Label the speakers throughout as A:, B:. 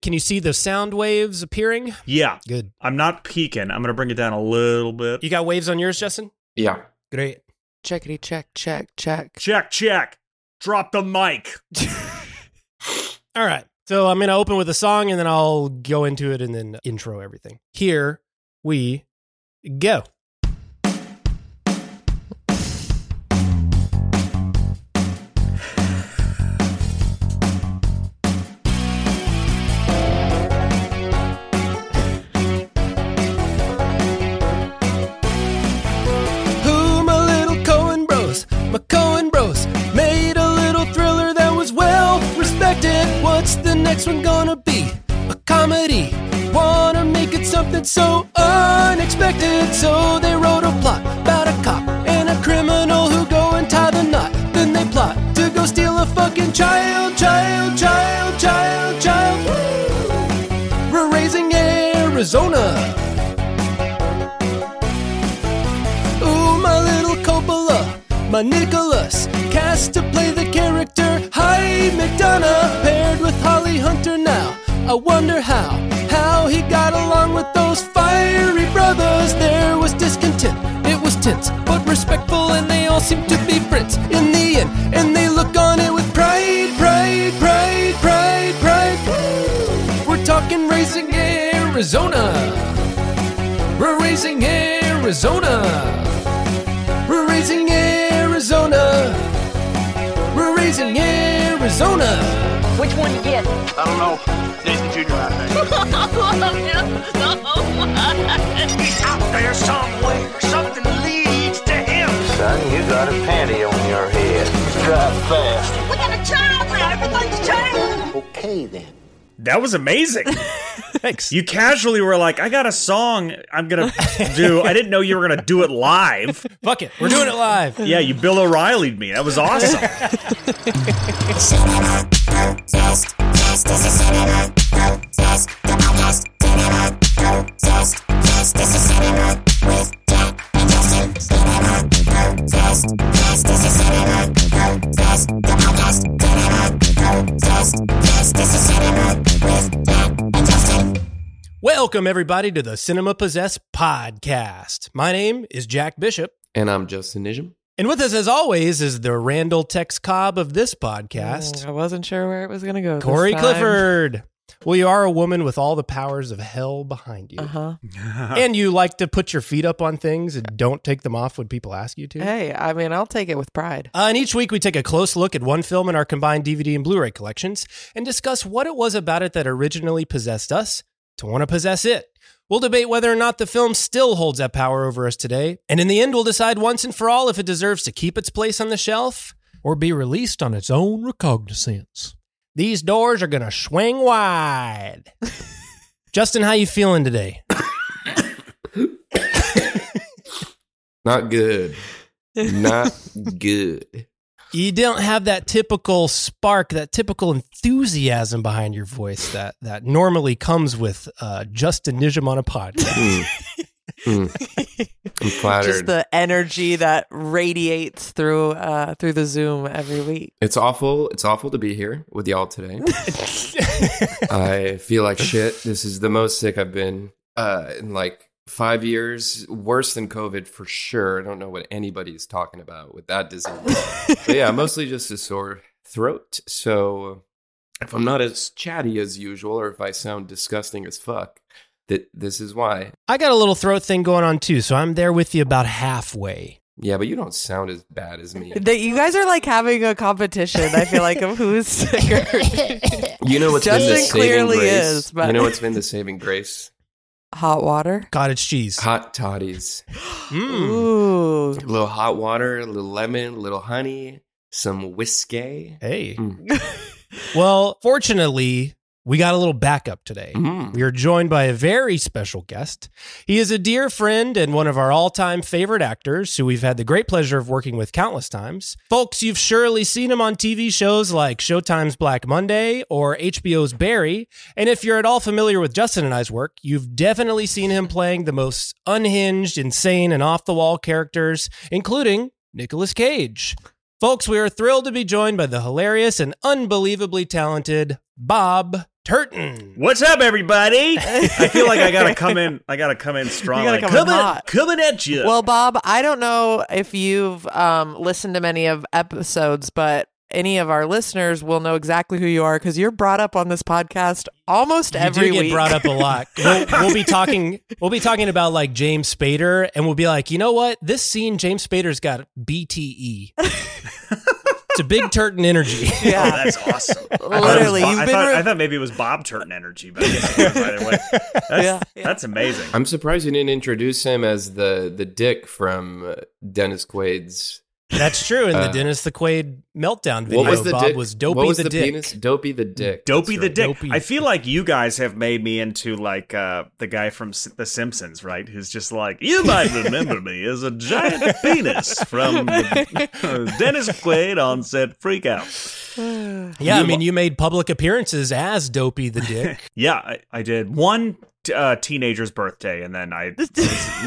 A: Can you see the sound waves appearing?
B: Yeah.
A: Good.
B: I'm not peeking. I'm going to bring it down a little bit.
A: You got waves on yours, Justin?
C: Yeah.
A: Great.
D: Checkity check, check, check.
B: Check, check. Drop the mic.
A: All right. So I'm going to open with a song and then I'll go into it and then intro everything. Here we go. It so unexpected. So they wrote a plot about a cop and a criminal who go and tie the knot. Then they plot to go steal a fucking child, child, child, child, child. We're raising Arizona. Ooh, my little Coppola, my Nicolas, cast to play the character Hyde McDunnough, paired with Holly Hunter now. I wonder how, how he got along with those fiery brothers. There was discontent, it was tense, but respectful, and they all seemed to be friends in the end. And they look on it with pride, pride, pride, pride, pride. We're talking raising Arizona. We're raising Arizona. We're raising Arizona. We're raising Arizona.
E: Which one you get?
F: I don't know. Nathan Jr., I think. He's out there somewhere. Something leads to him.
G: Son, you got a panty on your head. Drive fast.
E: We got a child now. Everything's changed.
G: Okay then.
B: That was amazing.
A: Thanks.
B: You casually were like, I got a song I'm going to do. I didn't know you were going to do it live.
A: Fuck it. We're doing it live.
B: Yeah, you Bill O'Reilly'd me. That was awesome.
A: Welcome, everybody, to the Cinema Possessed podcast. My name is Jack Bishop.
C: And I'm Justin Nijam.
A: And with us, as always, is the Randall Tex Cobb of this podcast,
D: I wasn't sure where it was going to go. this
A: Corey
D: time.
A: Clifford. Well, you are a woman with all the powers of hell behind you.
D: Uh-huh.
A: And you like to put your feet up on things and don't take them off when people ask you to.
D: Hey, I mean, I'll take it with pride.
A: Uh, and each week we take a close look at one film in our combined DVD and Blu ray collections and discuss what it was about it that originally possessed us to want to possess it. We'll debate whether or not the film still holds that power over us today. And in the end, we'll decide once and for all if it deserves to keep its place on the shelf or be released on its own recognizance. These doors are going to swing wide. Justin, how you feeling today?
C: Not good. Not good.
A: You don't have that typical spark, that typical enthusiasm behind your voice that that normally comes with uh, Justin Nijam on a podcast.
C: I'm flattered.
D: Just the energy that radiates through uh, through the Zoom every week.
C: It's awful. It's awful to be here with y'all today. I feel like shit. This is the most sick I've been uh, in like five years. Worse than COVID for sure. I don't know what anybody's talking about with that disease. but yeah, mostly just a sore throat. So if I'm not as chatty as usual, or if I sound disgusting as fuck, that this is why.
A: I got a little throat thing going on too, so I'm there with you about halfway.
C: Yeah, but you don't sound as bad as me.
D: That you guys are like having a competition. I feel like of who's sicker.
C: You know what's been the saving
D: clearly
C: grace?
D: is, but-
C: You know what's been the saving grace?
D: Hot water.
A: Cottage cheese.
C: Hot toddies.
A: Mm.
D: Ooh.
C: A little hot water, a little lemon, a little honey, some whiskey.
A: Hey.
C: Mm.
A: Well, fortunately, we got a little backup today.
C: Mm.
A: We are joined by a very special guest. He is a dear friend and one of our all time favorite actors who we've had the great pleasure of working with countless times. Folks, you've surely seen him on TV shows like Showtime's Black Monday or HBO's Barry. And if you're at all familiar with Justin and I's work, you've definitely seen him playing the most unhinged, insane, and off the wall characters, including Nicolas Cage. Folks, we are thrilled to be joined by the hilarious and unbelievably talented Bob Turton.
B: What's up, everybody? I feel like I gotta come in. I gotta come in strong.
D: gotta
B: like,
D: come in
B: coming,
D: hot.
B: coming at you.
D: Well, Bob, I don't know if you've um, listened to many of episodes, but any of our listeners will know exactly who you are because you're brought up on this podcast almost
A: You
D: every
A: do get
D: week.
A: brought up a lot. We'll, we'll be talking. We'll be talking about like James Spader, and we'll be like, you know what? This scene, James Spader's got BTE. it's a big Turton energy.
B: Oh, that's awesome. I thought it
D: Literally,
B: Bob-
D: you've
B: I
D: been
B: thought,
D: re-
B: I thought maybe it was Bob Turton energy, but I guess it was either way. That's,
D: Yeah, yeah.
B: that's amazing.
C: I'm surprised you didn't introduce him as the the dick from uh, Dennis Quaid's.
A: That's true. In the
C: Uh,
A: Dennis the Quaid meltdown video,
C: What was the
A: Bob
C: dick?
A: was Dopey
C: what was
A: the,
C: the,
A: Dick.
C: penis? Dopey the dick.
B: Dopey
C: That's
B: the
C: right.
B: Dick.
A: Dopey.
B: I feel like you guys have made me into like uh, the guy from S- The Simpsons, right? Who's just like, you might remember me as a giant penis from the, Dennis Quaid on set Freak Out.
A: Yeah, I mean, you made public appearances as Dopey the Dick.
B: Yeah, I, I did one t- uh, teenager's birthday, and then I was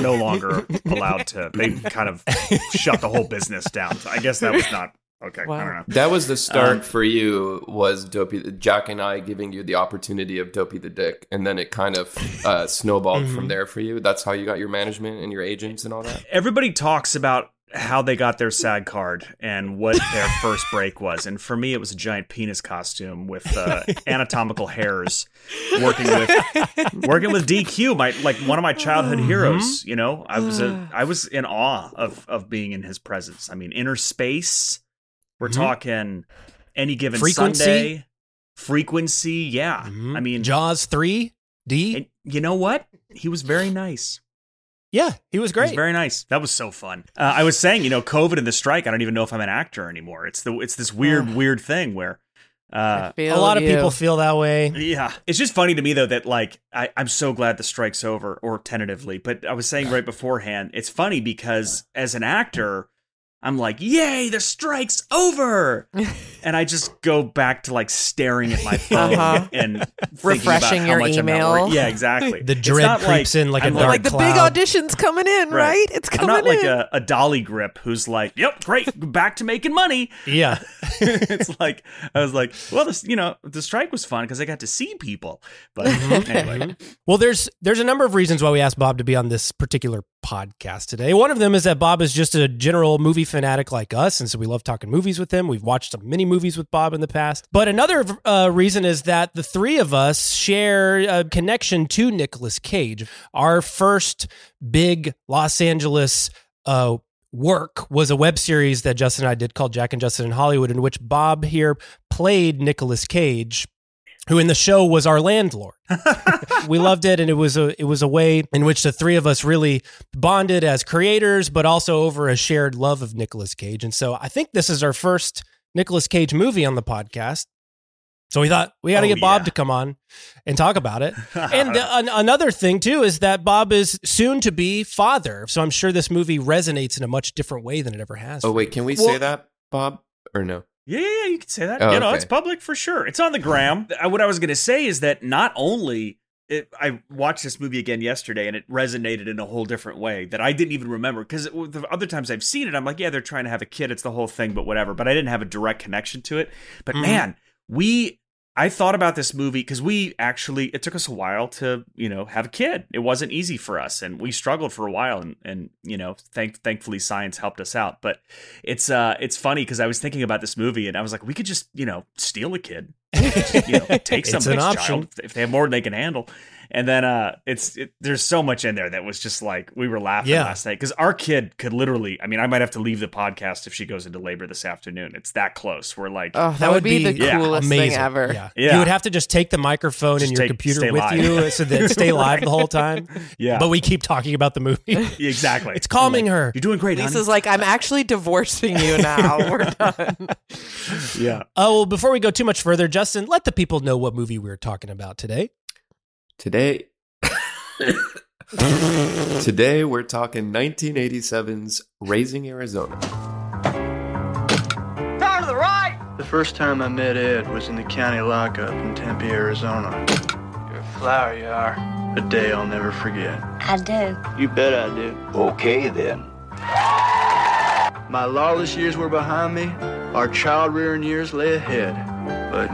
B: no longer allowed to. They kind of shut the whole business down. I guess that was not okay. I
D: Wow.
B: don't know.
C: That was the start
B: Um,
C: for you. Was Dopey Jack and I giving you the opportunity of Dopey the Dick, and then it kind of uh, snowballed
B: Mm-hmm.
C: from there for you. That's how you got your management and your agents and all that.
B: Everybody talks about how they got their SAG card and what their first break was, and for me, it was a giant penis costume with uh, anatomical hairs. Working with working with DQ, my like one of my childhood heroes. You know, I was a I was in awe of of being in his presence. I mean, Innerspace. We're
A: Mhm.
B: talking any given
A: Frequency?
B: Sunday. Frequency, yeah.
A: Mhm.
B: I mean,
A: Jaws three D.
B: you know what? He was very nice.
A: Yeah, he was
B: It
A: great.
B: was very nice. That was so fun. Uh, I was saying, you know, COVID and the strike. I don't even know if I'm an actor anymore. It's the it's this weird, weird thing where, uh,
A: a lot of
D: you.
A: people feel that way.
B: yeah, it's just funny to me though that like I, I'm so glad the strike's over or tentatively. But I was saying right beforehand, it's funny because as an actor, I'm like, yay, the strike's over, and I just go back to like staring at my phone
D: Uh-huh.
B: and
D: Refreshing your
B: how much I'm not
D: email.
B: working. Yeah, exactly.
A: The
B: It's
A: dread
B: not
A: creeps in like a
B: I'm
A: dark
D: like the big audition's coming in, right? It's
B: I'm
D: coming
B: not like a, a dolly grip who's like, "Yep, great, back to making money."
A: Yeah.
B: it's like I was like, "Well, this, you know, the strike was fun because I got to see people." But
A: Mm-hmm.
B: anyway,
A: Well, there's there's a number of reasons why we asked Bob to be on this particular podcast today. One of them is that Bob is just a general movie fanatic like us, and so we love talking movies with him. We've watched mini movies with Bob in the past. But another uh, reason is that the three of us share a connection to Nicolas Cage. Our first big Los Angeles uh, work was a web series that Justin and I did called Jack and Justin in Hollywood, in which Bob here played Nicolas Cage who in the show was our landlord. we loved it and it was a it was a way in which the three of us really bonded as creators but also over a shared love of Nicolas Cage. And so I think this is our first Nicolas Cage movie on the podcast. So we thought we got to
B: Oh,
A: get Bob
B: yeah.
A: to come on and talk about it. and uh, an- another thing too is that Bob is soon to be father. So I'm sure this movie resonates in a much different way than it ever has.
C: Oh wait, can we
B: Well-
C: say that, Bob? or no?
B: Yeah, yeah, yeah, you can say that.
C: Oh,
B: you know,
C: okay.
B: it's public for sure. It's on the gram. Uh, What I was going to say is that not only it, I watched this movie again yesterday and it resonated in a whole different way that I didn't even remember because the other times I've seen it, I'm like, yeah, they're trying to have a kid. It's the whole thing, but whatever. But I didn't have a direct connection to it. But
C: Mhm.
B: man, we. I thought about this movie because we actually it took us a while to you know have a kid. It wasn't easy for us, and we struggled for a while. And and you know, thank thankfully science helped us out. But it's uh it's funny because I was thinking about this movie and I was like, we could just you know steal a kid, you know, take somebody's child if they have more than they can handle. And then uh it's it, there's so much in there that was just like we were laughing
A: Yeah.
B: last night because our kid could literally. I mean, I might have to leave the podcast if she goes into labor this afternoon. It's that close. We're like,
D: Oh, that, would be, the
B: yeah,
D: coolest
A: amazing.
D: thing ever.
A: Yeah.
B: Yeah.
A: You would have to just take the microphone
B: Just
A: and your
B: take-
A: computer with
B: live.
A: you so that it stay live the whole time.
B: Yeah.
A: But we keep talking about the movie.
B: exactly.
A: It's calming
B: like,
A: her.
B: You're doing great,
D: Lisa's
B: honey.
D: like, I'm actually divorcing you now. We're done.
B: yeah.
A: Oh, well, before we go too much further, Justin, let the people know what movie we're talking about today.
C: Today, today we're talking 1987's Raising Arizona.
F: Turn to the right.
H: The first time I met Ed was in the county lockup in Tempe, Arizona. You're a flower, you are. A day I'll never forget.
F: I do.
I: You bet I do. Okay, then.
H: My lawless years were behind me. Our child rearing years lay ahead. But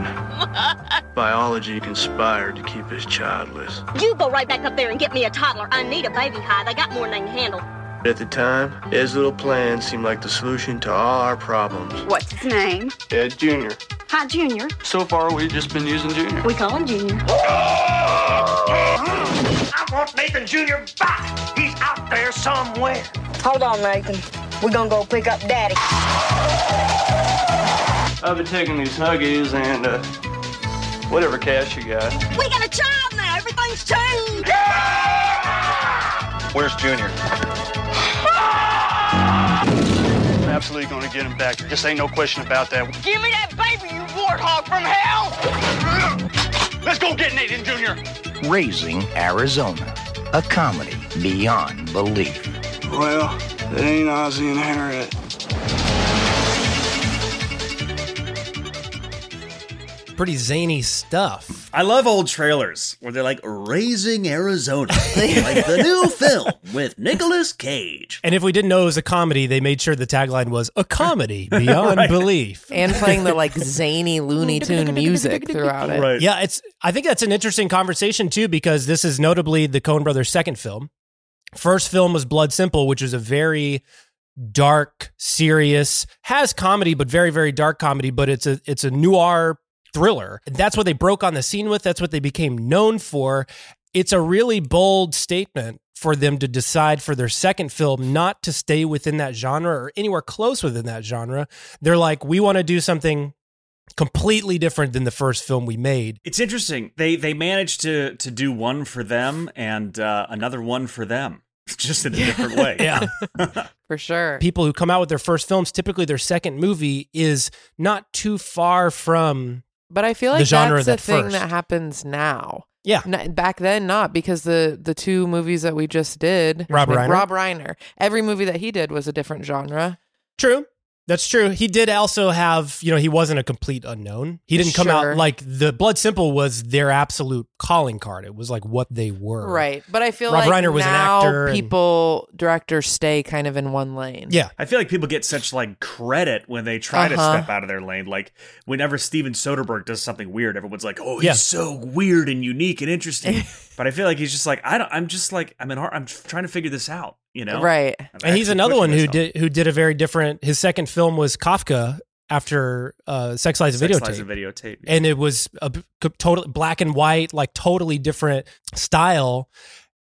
H: biology conspired to keep us childless.
F: You go right back up there and get me a toddler. I need a baby hide. I got more than I can handle.
H: At the time, Ed's little plan seemed like the solution to all our problems.
F: What's his name?
H: Ed Jr.
F: Hi, Junior.
H: So far, we've just been using Jr.
F: We call him Junior.
J: I want Nathan Jr. back. He's out there somewhere.
F: Hold on, Nathan. We're gonna go pick up Daddy.
H: I've been taking these Huggies and, uh, whatever cash you got.
F: We got a child now. Everything's changed.
I: Where's Junior?
H: I'm absolutely gonna get him back. Just ain't no question about that.
F: Give me that baby, you warthog from hell.
J: Let's go get Nathan Jr.
I: Raising Arizona. A comedy beyond belief.
H: Well, it ain't Ozzy and Harriet.
A: Pretty zany stuff.
B: I love old trailers where they're like Raising Arizona, like the new film with Nicolas Cage.
A: And if we didn't know it was a comedy, they made sure the tagline was a comedy beyond
B: Right.
A: belief.
D: And playing the like zany Looney Tune music throughout it.
B: Right.
A: Yeah, it's. I think that's an interesting conversation too because this is notably the Coen Brothers' second film. First film was Blood Simple, which is a very dark, serious, has comedy, but very, very dark comedy. But it's a it's a noir thriller. That's what they broke on the scene with. That's what they became known for. It's a really bold statement for them to decide for their second film not to stay within that genre or anywhere close within that genre. They're like, we want to do something completely different than the first film we made.
B: It's interesting. They they managed to to do one for them and uh, another one for them, just in a different way.
A: Yeah.
D: For sure.
A: People who come out with their first films, typically their second movie is not too far from
D: But I feel like
A: The
D: like
A: genre
D: that's
A: of
D: a
A: that
D: thing
A: first.
D: that happens now.
A: Yeah.
D: N- back then, not because the the two movies that we just did,
A: Rob
D: like
A: Reiner?
D: Rob Reiner, every movie that he did was a different genre.
A: True. That's true. He did also have, you know, he wasn't a complete unknown. He didn't come
D: Sure.
A: out like the Blood Simple was their absolute calling card. It was like what they were.
D: Right. But I feel
A: Rob
D: like
A: Reiner was an
D: now
A: actor and-
D: people directors stay kind of in one lane.
A: Yeah.
B: I feel like people get such like credit when they try to
D: Uh-huh.
B: step out of their lane. Like whenever Steven Soderbergh does something weird, everyone's like, "Oh, he's
A: Yeah.
B: so weird and unique and interesting." but I feel like he's just like, I don't. I'm just like, I'm in. I'm trying to figure this out. You know,
D: Right.
B: I'm
A: And he's another one who
B: myself.
A: did who did a very different his second film was Kafka after uh Sex Lies a
B: Sex
A: Videotape.
B: Lies, a videotape.
A: and it was a co- total black and white, like totally different style.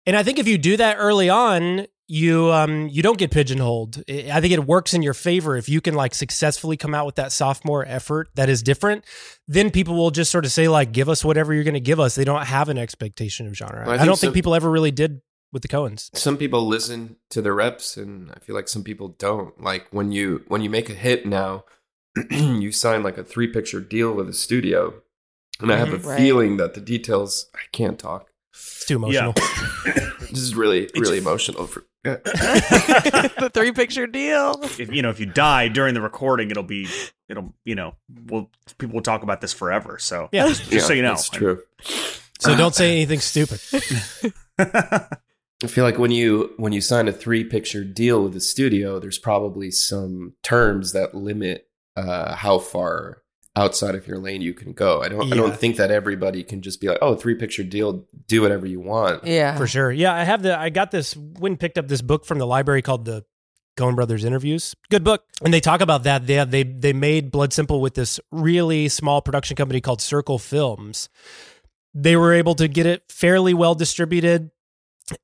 A: And I think if you do that early on, you um you don't get pigeonholed. I I think it works in your favor if you can like successfully come out with that sophomore effort that is different. Then people will just sort of say like, "Give us whatever you're going to give us." They don't have an expectation of genre.
C: Well, I
A: I,
C: think
A: don't
C: some-
A: think people ever really did with the Coens.
C: Some people listen to the reps, and I feel like some people don't. Like when you when you make a hit now, you sign like a three picture deal with a studio, and I have a
D: Mhm. Right.
C: feeling that the details I can't talk.
A: It's too emotional.
C: This is really, really emotional. For
D: the three picture deal.
B: if you know if you die during the recording, it'll be it'll you know well people will talk about this forever. So
A: Yeah.
B: just, just so you know,
C: it's true.
A: So don't say anything stupid.
C: I feel like when you when you sign a three picture deal with a studio, there's probably some terms that limit uh, how far outside of your lane you can go. I don't I don't think that everybody can just be like, oh, three picture deal, do whatever you want.
D: Yeah.
A: For sure. Yeah, I have the I got this when picked up this book from the library called the Coen Brothers Interviews. Good book. And they talk about that. They have, they they made Blood Simple with this really small production company called Circle Films. They were able to get it fairly well distributed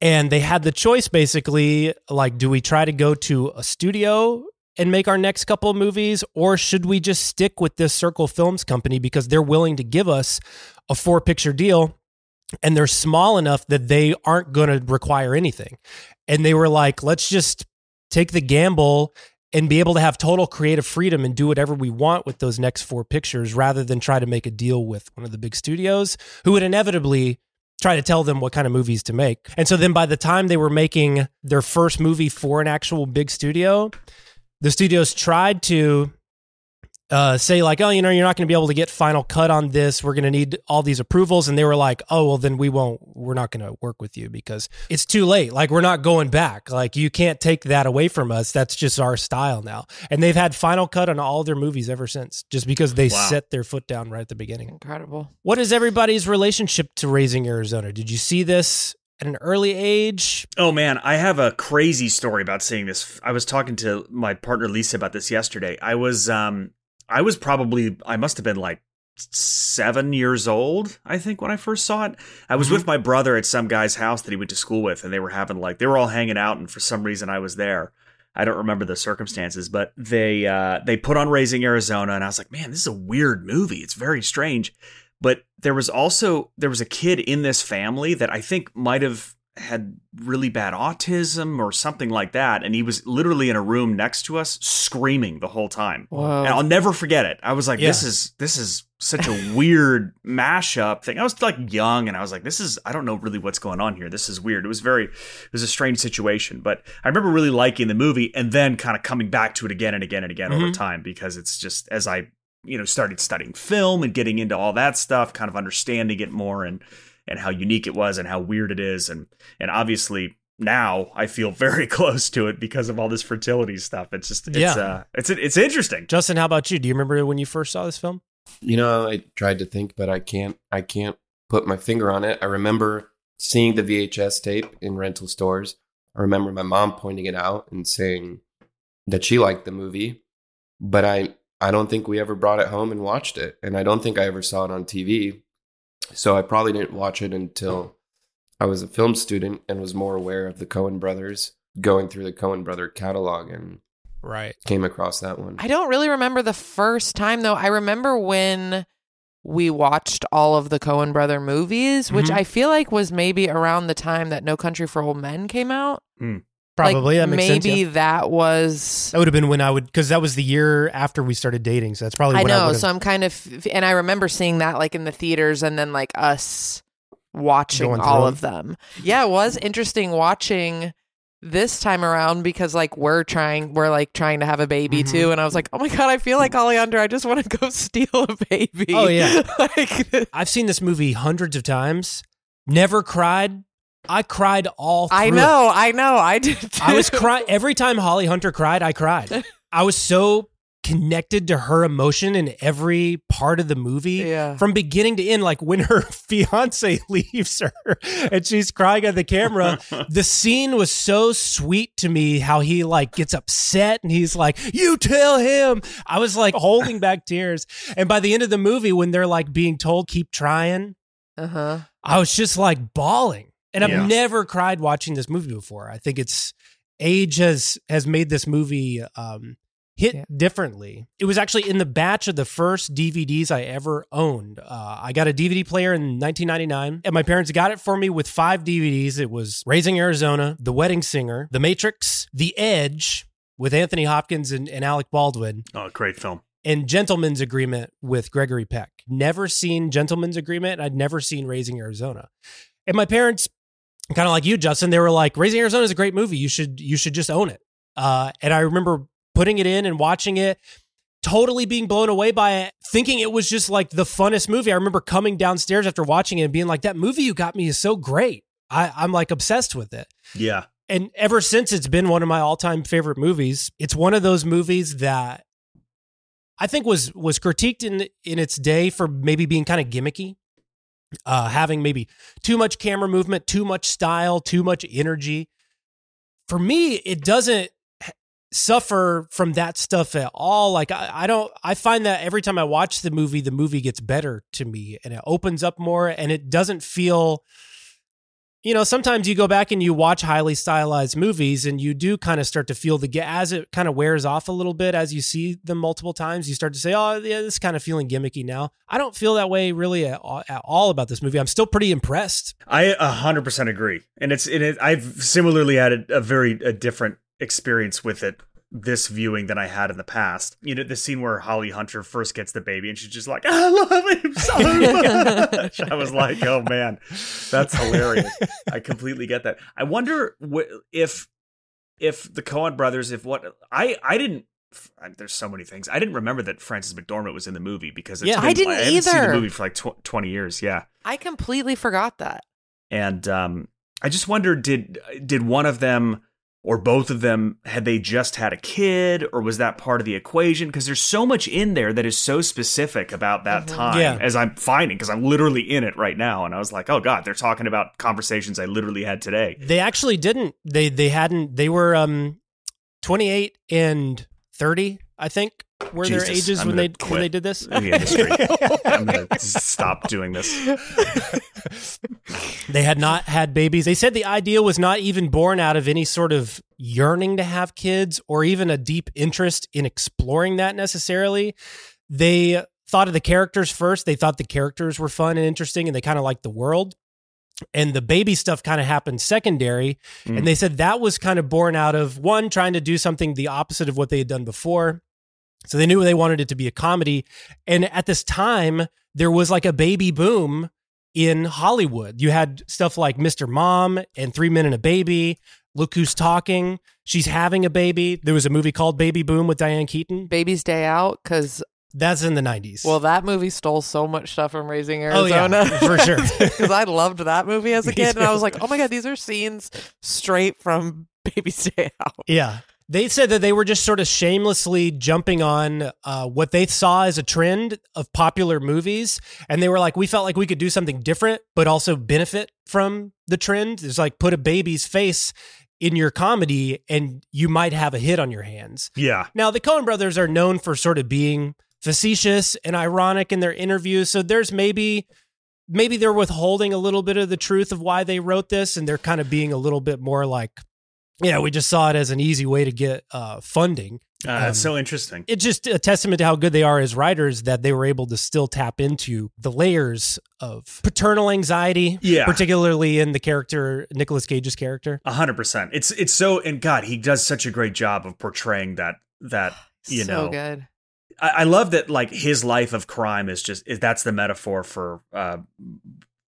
A: and they had the choice basically like do we try to go to a studio and make our next couple of movies or should we just stick with this Circle Films company because they're willing to give us a four picture deal and they're small enough that they aren't going to require anything. And they were like, let's just take the gamble and be able to have total creative freedom and do whatever we want with those next four pictures rather than try to make a deal with one of the big studios who would inevitably try to tell them what kind of movies to make. And so then by the time they were making their first movie for an actual big studio, the studios tried to uh, say like, oh, you know, you're not going to be able to get final cut on this. We're going to need all these approvals, and they were like, oh, well, then we won't. We're not going to work with you because it's too late. Like we're not going back. Like you can't take that away from us. That's just our style now. And they've had final cut on all their movies ever since, just because they
B: Wow.
A: set their foot down right at the beginning.
D: Incredible.
A: What is everybody's relationship to raising Arizona? Did you see this at an early age?
B: Oh man, I have a crazy story about seeing this. I was talking to my partner Lisa about this yesterday. I was um I was probably I must have been like 7 years old, I think when I first saw it. I was with my brother at some guy's house that he went to school with and they were having like they were all hanging out and for some reason I was there. I don't remember the circumstances, but they uh they put on Raising Arizona and I was like, "Man, this is a weird movie. It's very strange." But there was also there was a kid in this family that I think might have had really bad autism or something like that and he was literally in a room next to us screaming the whole time. And I'll never forget it. I was like
A: Yeah.
B: this is this is such a weird mashup thing. I was like young and I was like this is I don't know really what's going on here. This is weird. It was very it was a strange situation, but I remember really liking the movie and then kind of coming back to it again and again and again over
A: Mhm.
B: time because it's just as I you know started studying film and getting into all that stuff, kind of understanding it more and and how unique it was and how weird it is and and obviously now I feel very close to it because of all this fertility stuff. It's just it's
A: Yeah.
B: uh it's it's interesting.
A: Justin, how about you? Do you remember when you first saw this film?
C: You know, I tried to think, but I can't. I can't put my finger on it. I remember seeing the VHS tape in rental stores. I remember my mom pointing it out and saying that she liked the movie, but I I don't think we ever brought it home and watched it, and I don't think I ever saw it on TV. So I probably didn't watch it until I was a film student and was more aware of the Coen brothers, going through the Coen brother catalog and
A: Right.
C: came across that one.
D: I don't really remember the first time though. I remember when we watched all of the Coen brother movies, which
A: Mhm.
D: I feel like was maybe around the time that No Country for Old Men came out.
A: Probably
D: Like,
A: that makes sense.
D: maybe
A: yeah.
D: that was
A: That would have been when I would, because that was the year after we started dating. So that's probably
D: I
A: I
D: know.
A: would
D: so I'm kind of, and I remember seeing that like in the theaters, and then like us watching all of them. Yeah, it was interesting watching this time around because like we're trying, we're like trying to have a baby
A: Mhm.
D: too, and I was like, oh my god, I feel like Oleander. I just want to go steal a baby.
A: Oh, yeah.
D: like
A: I've seen this movie hundreds of times. Never cried. I cried all.
D: I know,
A: it.
D: I know, I did. Too.
A: I was crying every time Holly Hunter cried. I cried. I was so connected to her emotion in every part of the movie,
D: Yeah.
A: from beginning to end. Like when her fiance leaves her and she's crying at the camera. the scene was so sweet to me. How he like gets upset and he's like, "You tell him." I was like holding back tears. And by the end of the movie, when they're like being told, "Keep trying,"
D: Uh huh.
A: I was just like bawling. And I've
B: Yeah.
A: never cried watching this movie before. I think it's age has has made this movie um hit
D: Yeah.
A: differently. It was actually in the batch of the first DVDs I ever owned. Uh, I got a DVD player in 1999, and my parents got it for me with five DVDs. It was Raising Arizona, The Wedding Singer, The Matrix, The Edge with Anthony Hopkins and, and Alec Baldwin,
B: Oh, great film.
A: and Gentleman's Agreement with Gregory Peck. Never seen Gentleman's Agreement. I'd never seen Raising Arizona. And my parents kind of like you, Justin, they were like, "Raising Arizona is a great movie. You should you should just own it." Uh, and I remember putting it in and watching it, totally being blown away by it, thinking it was just like the funnest movie. I remember coming downstairs after watching it and being like, "That movie you got me is so great. I, I'm like obsessed with it."
B: Yeah.
A: And ever since, it's been one of my all time favorite movies. It's one of those movies that I think was was critiqued in in its day for maybe being kind of gimmicky uh, having maybe too much camera movement, too much style, too much energy. For me, it doesn't suffer from that stuff at all. Like I, I don't I find that every time I watch the movie, the movie gets better to me and it opens up more and it doesn't feel you know, sometimes you go back and you watch highly stylized movies and you do kind of start to feel the as it kind of wears off a little bit as you see them multiple times. You start to say, "Oh, yeah, this is kind of feeling gimmicky now." I don't feel that way really at all, at all about this movie. I'm still pretty impressed.
B: I 100% agree. And it's it, I've similarly had a, a very a different experience with it this viewing than I had in the past. You know, the scene where Holly Hunter first gets the baby and she's just like, I love him so much. I was like, oh man, that's hilarious. I completely get that. I wonder wh- if if the Coen brothers, if what I I didn't. There's so many things. I didn't remember that Frances McDormand was in the movie because it's
D: yeah,
B: been,
D: I didn't
B: I
D: either.
B: seen the movie for like tw- 20 years. Yeah,
D: I completely forgot that.
B: and um, I just wonder did did one of them or both of them had they just had a kid or was that part of the equation because there's so much in there that is so specific about that time
A: Yeah.
B: as i'm finding because i'm literally in it right now and i was like oh god they're talking about conversations i literally had today
A: They actually didn't. They they hadn't. They were um, 28 and 30, I think, were their ages when they when they did this.
B: the industry i'm gonna stop doing this
A: They had not had babies. They said the idea was not even born out of any sort of yearning to have kids or even a deep interest in exploring that necessarily. They thought of the characters first. They thought the characters were fun and interesting and they kind of liked the world. And the baby stuff kind of happened secondary.
B: Mm.
A: And they said that was kind of born out of one, trying to do something the opposite of what they had done before. So they knew they wanted it to be a comedy. And at this time, there was like a baby boom in Hollywood. You had stuff like Mr. Mom and Three Men and a Baby. Look who's talking. She's having a baby. There was a movie called Baby Boom with Diane Keaton.
D: Baby's Day Out, because
A: That's in the 90s.
D: well, that movie stole so much stuff from Raising
A: Oh, yeah,
D: Arizona
A: for sure.
D: Because I loved that movie as a
A: Me
D: kid, and I was like, oh my god, these are scenes straight from Baby's Day Out.
A: Yeah. They said that they were just sort of shamelessly jumping on uh, what they saw as a trend of popular movies. And they were like, we felt like we could do something different, but also benefit from the trend. It's like put a baby's face in your comedy and you might have a hit on your hands.
B: yeah
A: Now, the Coen brothers are known for sort of being facetious and ironic in their interviews. So there's maybe. Maybe they're withholding a little bit of the truth of why they wrote this, and they're kind of being a little bit more like, yeah, we just saw it as an easy way to get uh, funding.
B: uh, that's
A: Um,
B: so interesting
A: It's just a testament to how good they are as writers that they were able to still tap into the layers of paternal anxiety,
B: Yeah.
A: particularly in the character Nicolas Cage's character.
B: A hundred percent. It's it's so and God, he does such a great job of portraying that that you
D: so
B: know.
D: good.
B: I, I love that like his life of crime is just is, that's the metaphor for uh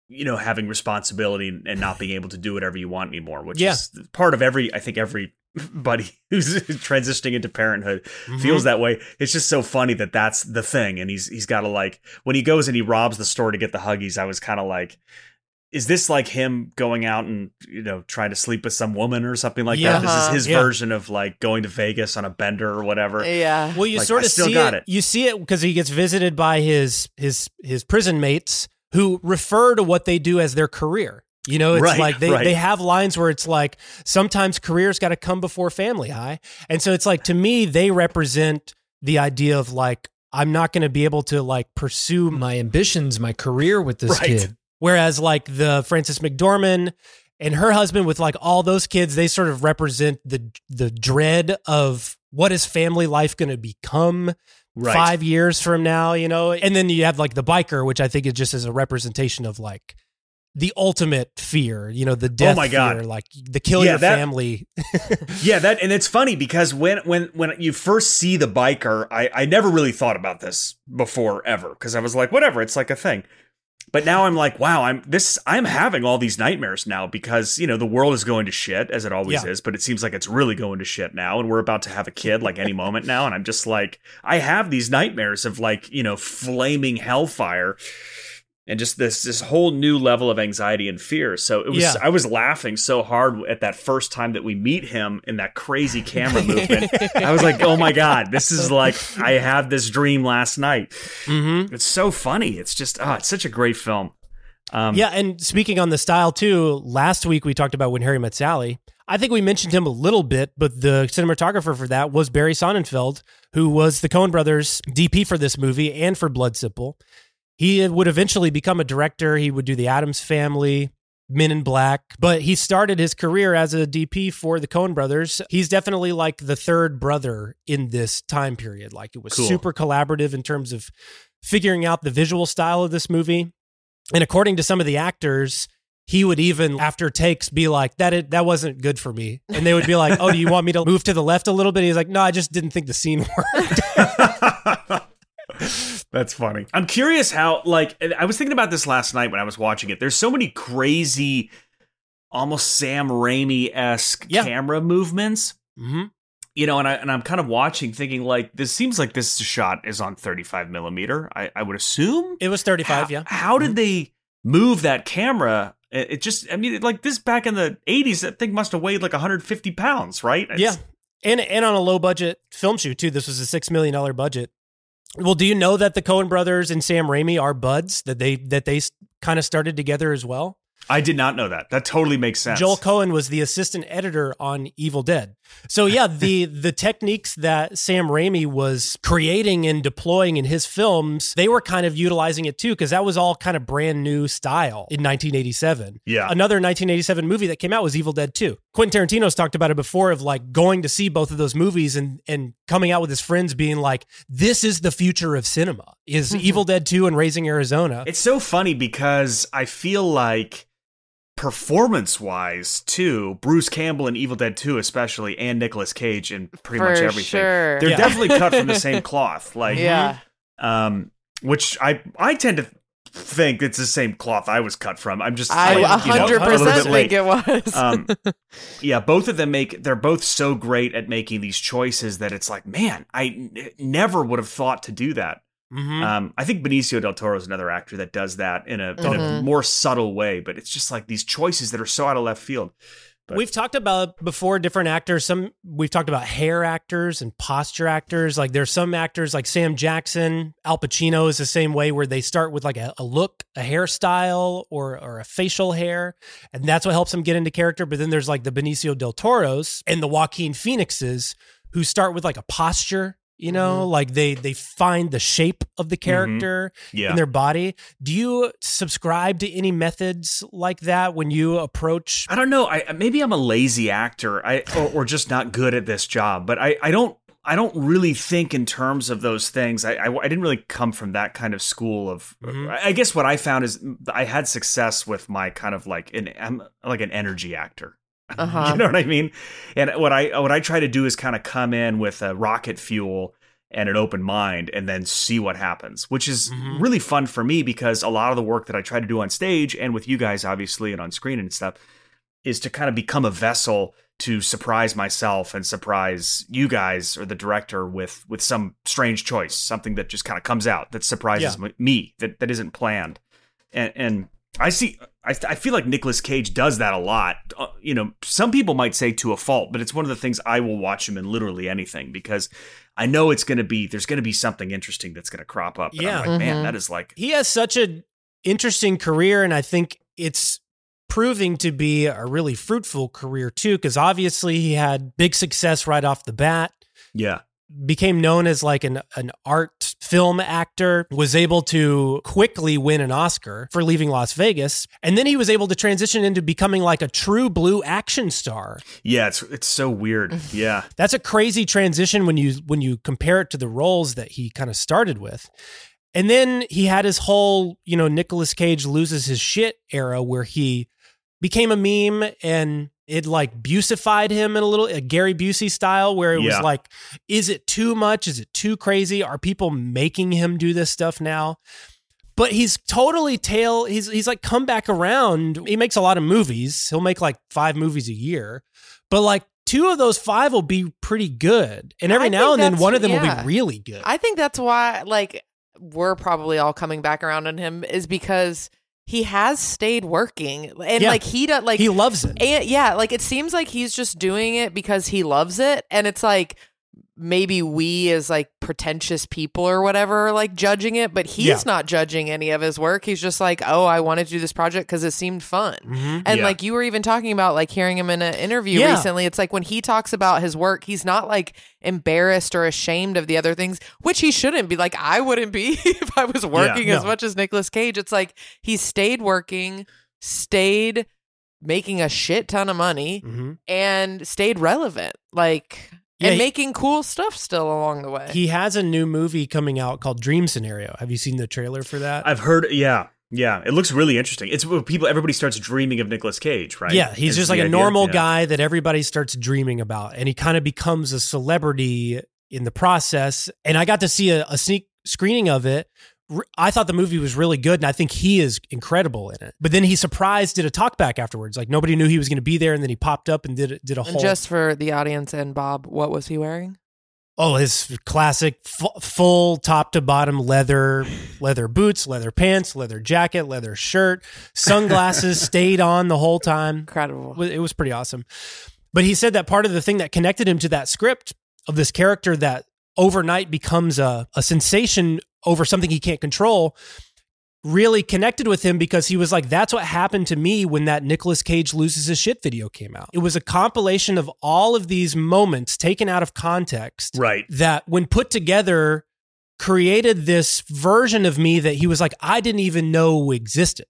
B: you know having responsibility and not being able to do whatever you want anymore, which
A: Yeah.
B: is part of every I think everybody who's transitioning into parenthood
A: Mm-hmm.
B: feels that way. It's just so funny that that's the thing, and he's he's got to like when he goes and he robs the store to get the huggies. I was kind of like. Is this like him going out and you know trying to sleep with some woman or something like
A: Yeah.
B: that? This is his
A: Yeah.
B: version of like going to Vegas on a bender or whatever.
D: Yeah.
A: Well, you
B: Like,
A: sort of
B: still
A: see
B: got
A: it,
B: it.
A: You see it because he gets visited by his his his prison mates who refer to what they do as their career. You know, it's
B: Right,
A: like they,
B: right.
A: they have lines where it's like sometimes careers got to come before family high. And so it's like to me, they represent the idea of like, I'm not going to be able to like pursue
K: my ambitions, my career with this
B: Right.
K: kid.
A: Whereas like the Frances McDormand and her husband with like all those kids, they sort of represent the the dread of what is family life going to become
B: Right.
A: five years from now, you know? And then you have like the biker, which I think is just as a representation of like the ultimate fear, you know, the oh death
B: Oh my God.
A: fear, like the kill
B: Yeah,
A: your
B: that-
A: family.
B: yeah, that and it's funny because when when when you first see the biker, I I never really thought about this before ever because I was like, whatever, it's like a thing. But now I'm like, wow, I'm this I'm having all these nightmares now because, you know, the world is going to shit as it always
A: Yeah.
B: is, but it seems like it's really going to shit now and we're about to have a kid like any moment now and I'm just like I have these nightmares of like, you know, flaming hellfire and just this this whole new level of anxiety and fear. So it was
A: Yeah.
B: I was laughing so hard at that first time that we meet him in that crazy camera movement. I was like, "Oh my god, this is like I had this dream last night."
A: Mm-hmm.
B: It's so funny. It's just oh, it's such a great film. Um,
A: yeah, and speaking on the style too, last week we talked about when Harry met Sally. I think we mentioned him a little bit, but the cinematographer for that was Barry Sonnenfeld, who was the Coen brothers DP for this movie and for Blood Simple. He would eventually become a director. He would do the Addams Family, Men in Black, but he started his career as a DP for the Coen brothers. He's definitely like the third brother in this time period. Like it was
B: Cool.
A: super collaborative in terms of figuring out the visual style of this movie. And according to some of the actors, he would even after takes be like that it, that wasn't good for me. And they would be like, "Oh, do you want me to move to the left a little bit?" He's like, "No, I just didn't think the scene worked."
B: That's funny. I'm curious how, like, I was thinking about this last night when I was watching it. There's so many crazy, almost Sam Raimi esque
A: Yeah.
B: camera movements,
A: Mhm.
B: you know, and I and I'm kind of watching, thinking like, this seems like this shot is on 35 millimeter. I, I would assume.
A: It was 35,
B: how,
A: yeah.
B: How did they move that camera? It, just, I mean, like this back in the 80s, that thing must have weighed like 150 pounds, right? It's-
A: Yeah. And and on a low budget film shoot too. This was a 6 million dollar budget. Well, do you know that the Coen brothers and Sam Raimi are buds that they that they kind of started together as well?
B: I did not know that. That totally makes sense.
A: Joel Coen was the assistant editor on Evil Dead. So yeah, the the techniques that Sam Raimi was creating and deploying in his films, they were kind of utilizing it too because that was all kind of brand new style in 1987.
B: Yeah.
A: Another 1987 movie that came out was Evil Dead 2. Quentin Tarantino's talked about it before of like going to see both of those movies and and coming out with his friends being like this is the future of cinema. Is Evil Dead 2 and Raising Arizona.
B: It's so funny because I feel like performance wise too, Bruce Campbell in Evil Dead 2 especially and Nicolas Cage in pretty
D: For
B: much everything.
D: sure.
B: They're
A: Yeah.
B: definitely cut from the same cloth. Like
D: Yeah.
B: um which I I tend to think it's the same cloth I was cut from. I'm just
D: I
B: like, you know, a
D: 100%
B: bit late.
D: think it was.
B: um, yeah, both of them make they're both so great at making these choices that it's like, man, I n- never would have thought to do that.
A: Mhm.
B: Um, I think Benicio del Toro is another actor that does that in a, in a
D: Mhm.
B: more subtle way, but it's just like these choices that are so out of left field. But
A: We've talked about before different actors. Some we've talked about hair actors and posture actors. Like there's some actors like Sam Jackson, Al Pacino is the same way where they start with like a, a look, a hairstyle, or or a facial hair, and that's what helps them get into character. But then there's like the Benicio del Toros and the Joaquin Phoenixes who start with like a posture. You know, like they they find the shape of the character
B: yeah.
A: in their body. Do you subscribe to any methods like that when you approach
B: I don't know. I maybe I'm a lazy actor, I or, or just not good at this job. But I, I don't I don't really think in terms of those things. I, I I didn't really come from that kind of school of.
A: Mhm.
B: I I guess what I found is I had success with my kind of like an I'm like an energy actor.
D: Uh-huh.
B: You know what I mean? And what I what I try to do is kind of come in with a rocket fuel and an open mind and then see what happens, which is
A: Mhm.
B: really fun for me because a lot of the work that I try to do on stage and with you guys obviously and on screen and stuff is to kind of become a vessel to surprise myself and surprise you guys or the director with with some strange choice, something that just kind of comes out that surprises
A: Yeah.
B: me that that isn't planned. And and I see I, I feel like Nicolas Cage does that a lot. Uh, you know, some people might say to a fault, but it's one of the things I will watch him in literally anything because I know it's going to be there's going to be something interesting that's going to crop up.
A: Yeah.
B: I'm like, man,
D: Mhm.
B: that is like
A: he has such an interesting career and i think it's proving to be a really fruitful career too because obviously he had big success right off the bat
B: yeah.
A: Became known as like an, an art film actor was able to quickly win an oscar for leaving las vegas and then he was able to transition into becoming like a true blue action star
B: Yeah, it's it's so weird. Yeah.
A: that's a crazy transition when you when you compare it to the roles that he kind of started with. And then he had his whole, you know, Nicolas Cage loses his shit era where he became a meme and it like busified him in a little a Gary Busey style where it
B: Yeah.
A: was like, is it too much? Is it too crazy? Are people making him do this stuff now? but he's totally tail. He's he's like come back around. He makes a lot of movies. He'll make like five movies a year, but like two of those five will be pretty good, and every
D: I
A: now and then one of them will be really good.
D: I think that's why, like, we're probably all coming back around on him is because he has stayed working, and
A: Yeah.
D: like he does, like
A: he loves it.
D: and yeah, like it seems like he's just doing it because he loves it, and it's like maybe we as like pretentious people or whatever are like judging it, but he's
A: Yeah.
D: not judging any of his work. He's just like, oh, I wanted to do this project because it seemed fun.
A: Mhm.
D: And
B: Yeah.
D: like you were even talking about like hearing him in an interview
A: Yeah.
D: recently, it's like when he talks about his work, he's not like embarrassed or ashamed of the other things, which he shouldn't be. Like I wouldn't be if I was working as
A: no.
D: much as Nicolas Cage. It's like he stayed working, stayed making a shit ton of money,
A: Mhm.
D: and stayed relevant. Like
A: Yeah,
D: and
A: he-
D: making cool stuff still along the way.
A: He has a new movie coming out called Dream Scenario. Have you seen the trailer for that?
B: I've heard, yeah, yeah. It looks really interesting. It's where people, everybody starts dreaming of Nicolas Cage, right?
A: Yeah, he's
B: Is
A: just like a
B: idea.
A: normal
B: Yeah.
A: guy that everybody starts dreaming about, and he kind of becomes a celebrity in the process. And I got to see a, a sneak screening of it. I thought the movie was really good, and I think he is incredible in it. But then he surprised did a talkback afterwards. Like nobody knew he was going to be there, and then he popped up and did did a
D: and
A: whole.
D: just for the audience and Bob, what was he wearing?
A: Oh, his classic fu- full top to bottom leather, leather boots, leather pants, leather jacket, leather shirt, sunglasses stayed on the whole time.
D: Incredible.
A: It was pretty awesome. But he said that part of the thing that connected him to that script of this character that overnight becomes a, a sensation over something he can't control really connected with him because he was like, that's what happened to me when that Nicolas Cage loses his shit video came out. It was a compilation of all of these moments taken out of context
B: Right.
A: that when put together created this version of me that he was like, I didn't even know existed.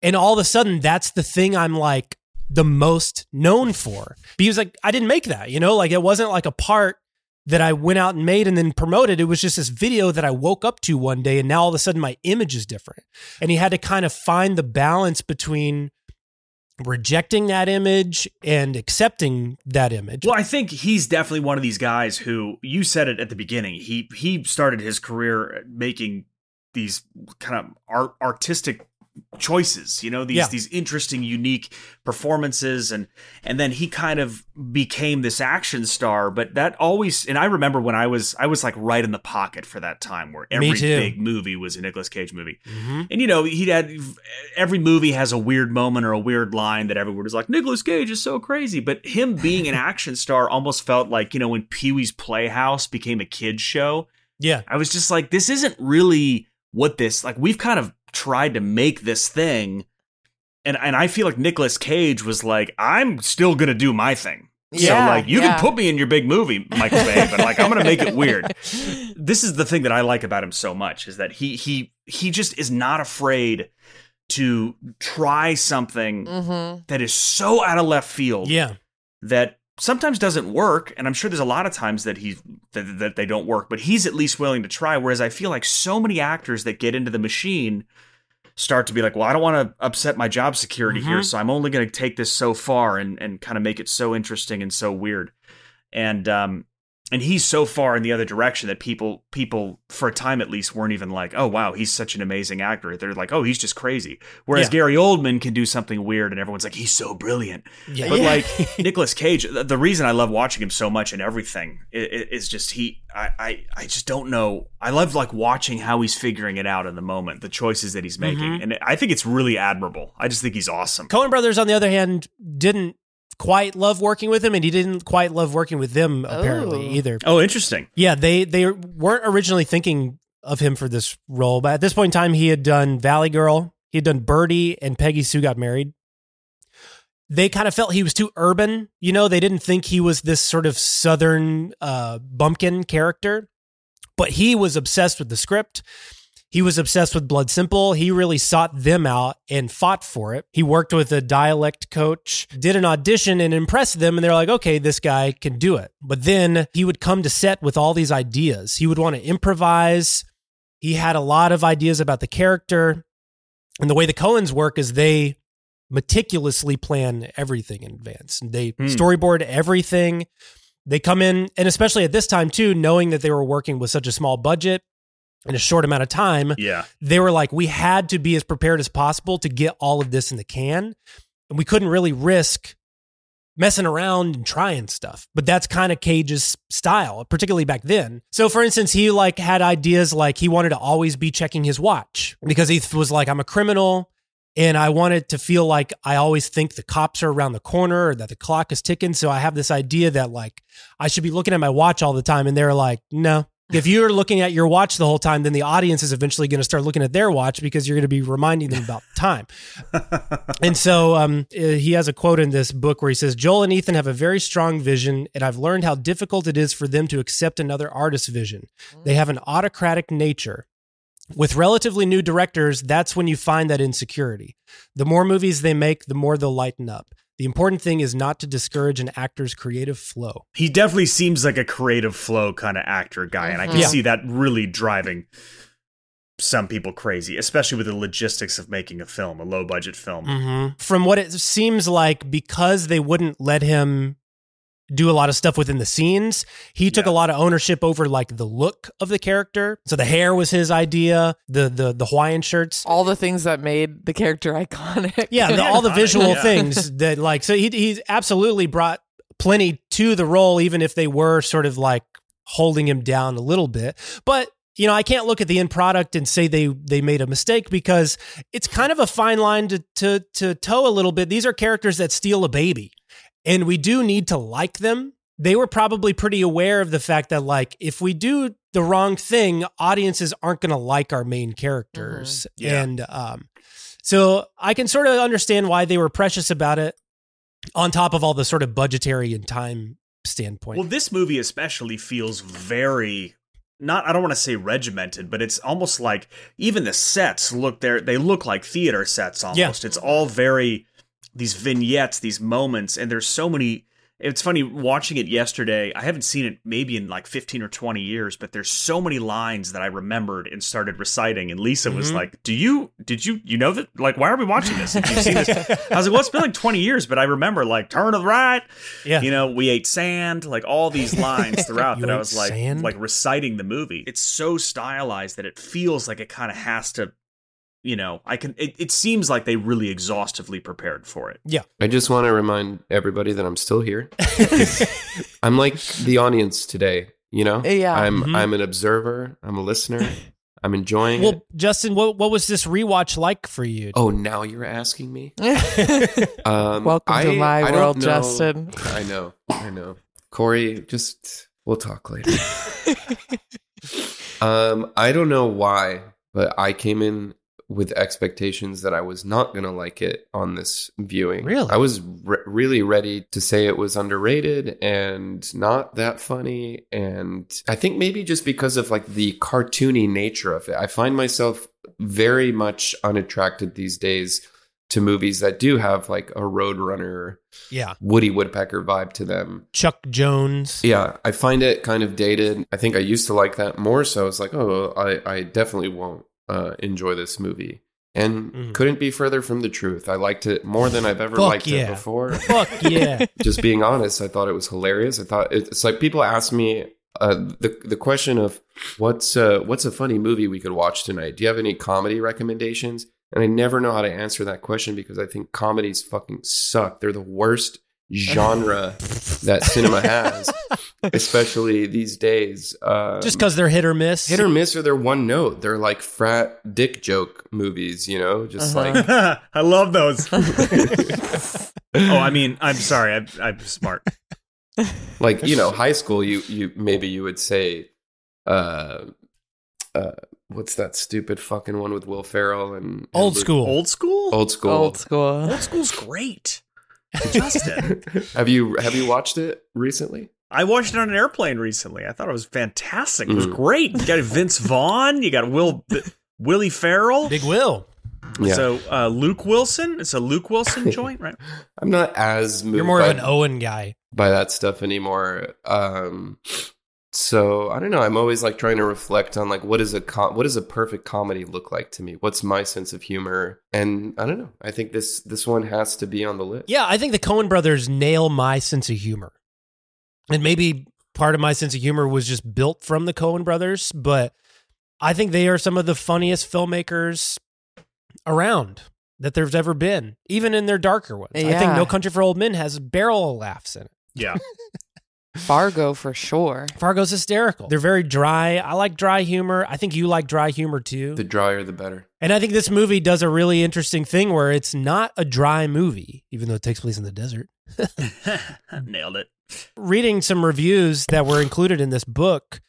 A: And all of a sudden, that's the thing I'm like the most known for. But he was like, I didn't make that, you know, like it wasn't like a part that I went out and made and then promoted. It was just this video that I woke up to one day and now all of a sudden my image is different. And he had to kind of find the balance between rejecting that image and accepting that image.
B: Well, I think he's definitely one of these guys who you said it at the beginning. He he started his career making these kind of art artistic choices, you know, these
A: Yeah.
B: these interesting unique performances and and then he kind of became this action star, but that always and I remember when I was I was like right in the pocket for that time where every big movie was a Nicolas Cage movie.
A: Mhm.
B: And you know, he had every movie has a weird moment or a weird line that everyone was like, Nicolas Cage is so crazy. But him being an action star almost felt like, you know, when Pee Wee's Playhouse became a kids show.
A: Yeah.
B: I was just like, this isn't really what this like we've kind of tried to make this thing. And and I feel like Nicolas Cage was like, I'm still gonna do my thing.
D: Yeah,
B: so like you
D: yeah.
B: can put me in your big movie, Michael Bay, but like I'm gonna make it weird. This is the thing that I like about him so much is that he he he just is not afraid to try something
D: Mm-hmm.
B: that is so out of left field
A: Yeah.
B: that sometimes doesn't work and i'm sure there's a lot of times that he that, that they don't work but he's at least willing to try whereas i feel like so many actors that get into the machine start to be like well i don't want to upset my job security here
A: Mhm.
B: so i'm only going to take this so far and and kind of make it so interesting and so weird and um and he's so far in the other direction that people people for a time at least weren't even like oh wow he's such an amazing actor they're like oh he's just crazy whereas
A: Yeah.
B: gary oldman can do something weird and everyone's like he's so brilliant
A: Yeah.
B: but
A: Yeah.
B: like nicolas Cage, the the reason I love watching him so much and everything is just he. I, I I just don't know. I love like watching how he's figuring it out in the moment, the choices that he's making,
A: Mhm.
B: and I think it's really admirable. I just think he's awesome.
A: Coen Brothers, on the other hand, didn't quite love working with him, and he didn't quite love working with them apparently
D: Oh.
A: either.
B: Oh, interesting.
A: Yeah, they they weren't originally thinking of him for this role, but at this point in time, he had done Valley Girl, he had done Birdy, and Peggy Sue got married. They kind of felt he was too urban, you know. They didn't think he was this sort of southern uh, bumpkin character, but he was obsessed with the script. He was obsessed with Blood Simple. He really sought them out and fought for it. He worked with a dialect coach, did an audition and impressed them. And they're like, okay, this guy can do it. But then he would come to set with all these ideas. He would want to improvise. He had a lot of ideas about the character. And the way the Coens work is they meticulously plan everything in advance. They
B: Hmm.
A: storyboard everything. They come in, and especially at this time too, knowing that they were working with such a small budget, in a short amount of time.
B: Yeah.
A: They were like, we had to be as prepared as possible to get all of this in the can. And we couldn't really risk messing around and trying stuff. But that's kind of Cage's style, particularly back then. So for instance, he like had ideas like he wanted to always be checking his watch because he was like, I'm a criminal. And I wanted to feel like I always think the cops are around the corner or that the clock is ticking. So I have this idea that like I should be looking at my watch all the time. And they're like, no. If you're looking at your watch the whole time, then the audience is eventually going to start looking at their watch because you're going to be reminding them about time. and so um, uh, he has a quote in this book where he says, Joel and Ethan have a very strong vision, and I've learned how difficult it is for them to accept another artist's vision. They have an autocratic nature. With relatively new directors, that's when you find that insecurity. The more movies they make, the more they'll lighten up. The important thing is not to discourage an actor's creative flow.
B: He definitely seems like a creative flow kind of actor guy, and I can
A: Yeah.
B: see that really driving some people crazy, especially with the logistics of making a film, a low budget film.
A: Mm-hmm. From what it seems like, because they wouldn't let him do a lot of stuff within the scenes, he took a lot of ownership over like the look of the character. So the hair was his idea, the the the Hawaiian shirts.
D: All the things that made the character iconic.
A: Yeah, the, all the visual
B: yeah.
A: things that like so he he's absolutely brought plenty to the role, even if they were sort of like holding him down a little bit. But you know, I can't look at the end product and say they they made a mistake because it's kind of a fine line to to to toe a little bit. These are characters that steal a baby, and we do need to like them. They were probably pretty aware of the fact that like if we do the wrong thing, audiences aren't going to like our main characters,
B: Yeah.
A: and um, so I can sort of understand why they were precious about it. On top of all the sort of budgetary and time standpoint.
B: Well, this movie especially feels very not I don't want to say regimented, but it's almost like even the sets look there they look like theater sets almost. It's all very these vignettes, these moments, and there's so many it's funny watching it yesterday. I haven't seen it maybe in like 15 or 20 years, but there's so many lines that I remembered and started reciting. And Lisa was
A: Mhm.
B: like, "Do you? Did you? You know that? Like, why are we watching this? Have you seen this?" I was like, "Well, it's been like 20 years, but I remember like turn to the right,
A: Yeah.
B: you know, we ate sand, like all these lines throughout that I was like,
A: sand?
B: like reciting the movie. It's so stylized that it feels like it kind of has to, you know, I can. It, it seems like they really exhaustively prepared for it.
A: yeah.
C: I just want to remind everybody that I'm still here. I'm like the audience today, you know?
D: Yeah.
C: I'm
A: Mhm.
C: I'm an observer, I'm a listener. I'm enjoying
A: Well,
C: it.
A: Justin, what what was this rewatch like for you?
C: Oh, now you're asking me? Um,
D: Welcome to my
C: I
D: world, Justin.
C: I know, I know. Corey, just we'll talk later. um, I don't know why, but I came in with expectations that I was not going to like it on this viewing.
A: Really?
C: I was re- really ready to say it was underrated and not that funny. And I think maybe just because of like the cartoony nature of it, I find myself very much unattracted these days to movies that do have like a Roadrunner,
A: Yeah.
C: Woody Woodpecker vibe to them.
A: Chuck Jones.
C: Yeah, I find it kind of dated. I think I used to like that more. So I was like, oh, I, I definitely won't uh, enjoy this movie. And
A: Mhm.
C: couldn't be further from the truth. I liked it more than I've ever
A: Fuck
C: liked
A: yeah.
C: it before.
A: Fuck yeah.
C: Just being honest, I thought it was hilarious. I thought it's like people ask me uh, the the question of what's uh, what's a funny movie we could watch tonight. Do you have any comedy recommendations? And I never know how to answer that question because I think comedies fucking suck. They're the worst genre that cinema has, especially these days. Uh,
A: Just because they're hit or miss.
C: hit or miss or they're one note. They're like frat dick joke movies, you know, just
D: Uh-huh.
C: like
B: I love those. oh, I mean, I'm sorry, I'm, I'm smart.
C: like you know high school you you maybe you would say uh uh what's that stupid fucking one with will ferrell and, and
A: Old
C: Luke-
A: school.
B: Old school.
C: old school
D: Old school.
B: Old school's great. Justin,
C: have you have you watched it recently
B: I watched it on an airplane recently. I thought it was fantastic. It was
C: Mhm.
B: great. You got Vince Vaughn. You got Will Willie Ferrell.
A: Big Will.
C: yeah
B: So uh, Luke Wilson. It's a Luke Wilson joint, right?
C: i'm not as moved
A: You're more
C: by,
A: of an Owen guy.
C: by that stuff anymore um so i don't know i'm always like trying to reflect on like what is a com- what does a perfect comedy look like to me what's my sense of humor and i don't know i think this this one has to be on the list
A: Yeah, I think the Coen brothers nail my sense of humor. And maybe part of my sense of humor was just built from the Coen brothers, but I think they are some of the funniest filmmakers around that there's ever been, even in their darker ones. I think No Country for Old Men has a barrel of laughs in it.
B: Yeah.
D: Fargo for sure.
A: Fargo's hysterical. They're very dry. I like dry humor. I think you like dry humor too.
C: The drier, the better.
A: And I think this movie does a really interesting thing where it's not a dry movie, even though it takes place in the desert.
B: Nailed it.
A: Reading some reviews that were included in this book,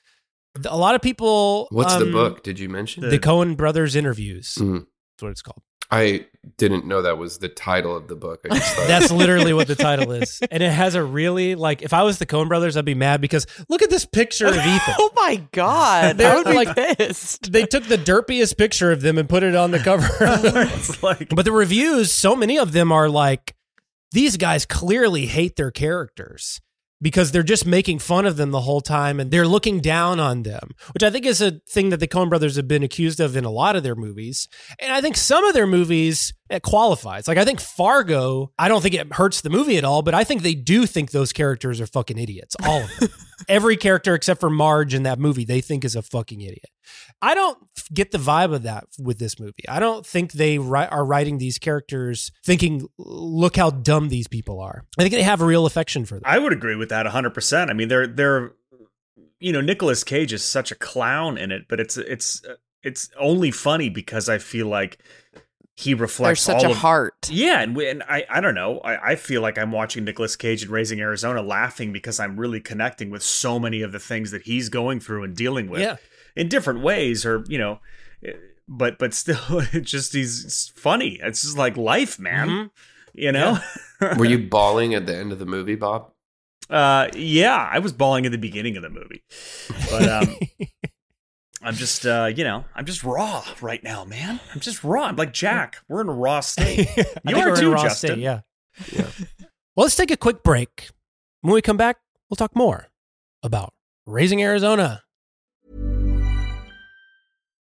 A: a lot of people.
C: What's the
A: um,
C: book? Did you mention?
A: The Coen Brothers interviews.
C: Mhm.
A: That's what it's called.
C: I didn't know that was the title of the book. I just thought
A: That's literally what the title is. And it has a really like if I was the Coen brothers, I'd be mad because look at this picture of Ethan.
D: Oh my god,
A: They're
D: would be
A: like-
D: pissed.
A: They took the derpiest picture of them and put it on the cover.
B: Like
A: but the reviews, so many of them are like, these guys clearly hate their characters because they're just making fun of them the whole time and they're looking down on them, which I think is a thing that the Coen brothers have been accused of in a lot of their movies. And I think some of their movies it qualifies. Like I think Fargo, I don't think it hurts the movie at all, but I think they do think those characters are fucking idiots. All of them. Every character except for Marge in that movie, they think is a fucking idiot. I don't get the vibe of that with this movie. I don't think they ri- are writing these characters thinking, look how dumb these people are. I think they have a real affection for them.
B: I would agree with that 100%. I mean, they're they're you know, Nicolas Cage is such a clown in it, but it's it's uh, it's only funny because I feel like he
D: There's
B: reflects
D: such
B: all
D: a
B: of
D: heart.
B: Yeah, and, we, and I I don't know. I, I feel like I'm watching Nicolas Cage in Raising Arizona laughing because I'm really connecting with so many of the things that he's going through and dealing with
A: Yeah.
B: In different ways or, you know, eh, but but still it's just he's it's funny. It's just like life, man.
A: Mhm.
B: You know?
C: Were you bawling at the end of the movie, Bob?
B: Uh, yeah, I was bawling at the beginning of the movie, but um, I'm just, uh, you know, I'm just raw right now, man. I'm just raw. I'm like Jack. We're in a raw state. You
A: think
B: are
A: we're in a
B: too,
A: raw
B: Justin.
A: state, yeah. Well, let's take a quick break. When we come back, we'll talk more about raising Arizona.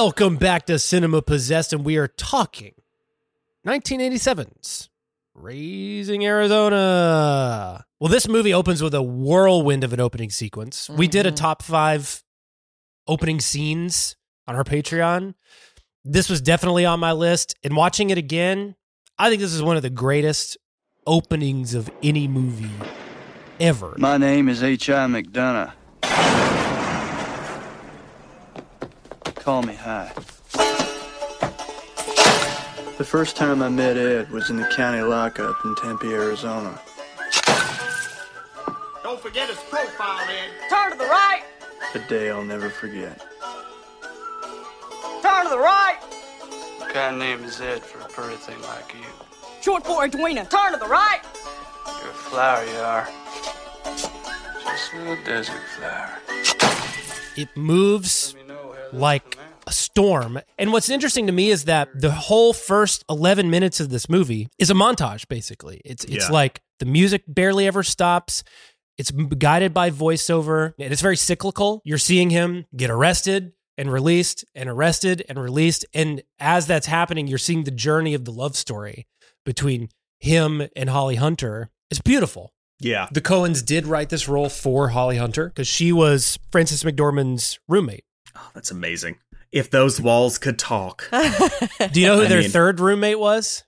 A: Welcome back to Cinema Possessed, and we are talking 1987's Raising Arizona. Well, this movie opens with a whirlwind of an opening sequence. We did a mm-hmm. top five opening scenes on our Patreon. This was definitely on my list. And watching it again, I think this is one of the greatest openings of any movie ever.
H: My name is H.I. McDunnough. Call me Hi. The first time I met Ed was in the county lockup in Tempe, Arizona.
L: Don't forget his profile, Ed.
F: Turn to the right.
H: A day I'll never forget.
F: Turn to the right.
H: What kind of name is Ed for a pretty thing like you?
F: Short for Edwina. Turn to the right.
H: You're a flower, you are. Just a little desert flower.
A: it moves like a storm. And what's interesting to me is that the whole first 11 minutes of this movie is a montage basically. It's it's
B: Yeah.
A: like the music barely ever stops. It's guided by voiceover and it's very cyclical. You're seeing him get arrested and released and arrested and released and as that's happening you're seeing the journey of the love story between him and Holly Hunter It's beautiful
B: Yeah.
K: The Coens did write this role for Holly Hunter.
A: because she was Frances McDormand's roommate.
B: Oh, that's amazing. If those walls could talk.
A: Do you know who
B: I
A: their
B: mean-
A: third roommate was?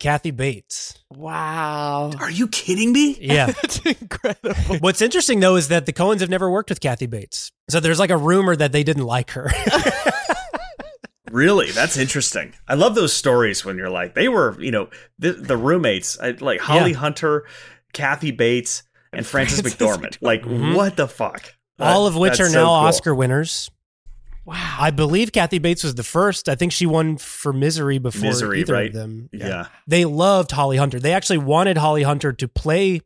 A: Kathy Bates.
D: Wow.
B: Are you kidding me?
A: Yeah.
D: That's incredible.
A: What's interesting though is that the Coens have never worked with Kathy Bates. So there's like a rumor that they didn't like her.
B: Really? That's interesting. I love those stories when you're like, they were, you know, the, the roommates, I, like Holly
A: Yeah.
B: Hunter, Kathy Bates, and Frances,
A: Frances
B: McDormand. Like,
A: Mhm.
B: what the fuck?
A: All
B: That-
A: of which are
B: that's
A: now
B: so cool.
A: Oscar winners. Wow. I believe Kathy Bates was the first. I think she won for Misery before
B: Misery,
A: either
B: right?
A: of them.
B: Yeah.
A: They loved Holly Hunter. They actually wanted Holly Hunter to play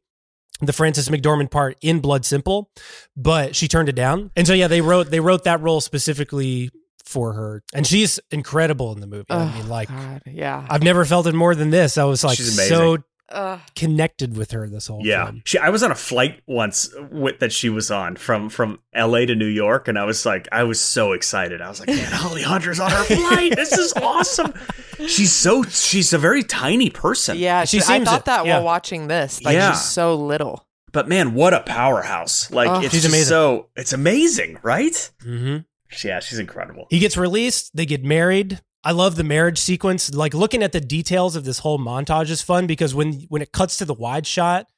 A: the Frances McDormand part in Blood Simple, but she turned it down. And so yeah, they wrote they wrote that role specifically for her. And she's incredible in the movie. I
D: Oh,
A: mean, like
D: God, yeah.
A: I've never felt it more than this. I was like so
D: Ugh.
A: connected with her this whole
B: Yeah,
A: film.
B: she. I was on a flight once with, that she was on from from L.A. to New York, and I was like, I was so excited. I was like, man, Holly Hunter's on her flight. This is awesome. She's so she's a very tiny person.
D: Yeah,
A: She
D: she, I thought
A: it,
D: that
A: yeah.
D: while watching this. Like
B: Yeah.
D: she's so little.
B: but man, what a powerhouse! Like
D: Oh.
B: it's
A: She's amazing.
B: so it's amazing, right?
A: Mm-hmm.
B: Yeah, she's incredible.
A: He gets released, they get married. I love the marriage sequence. Like looking at the details of this whole montage is fun because when when it cuts to the wide shot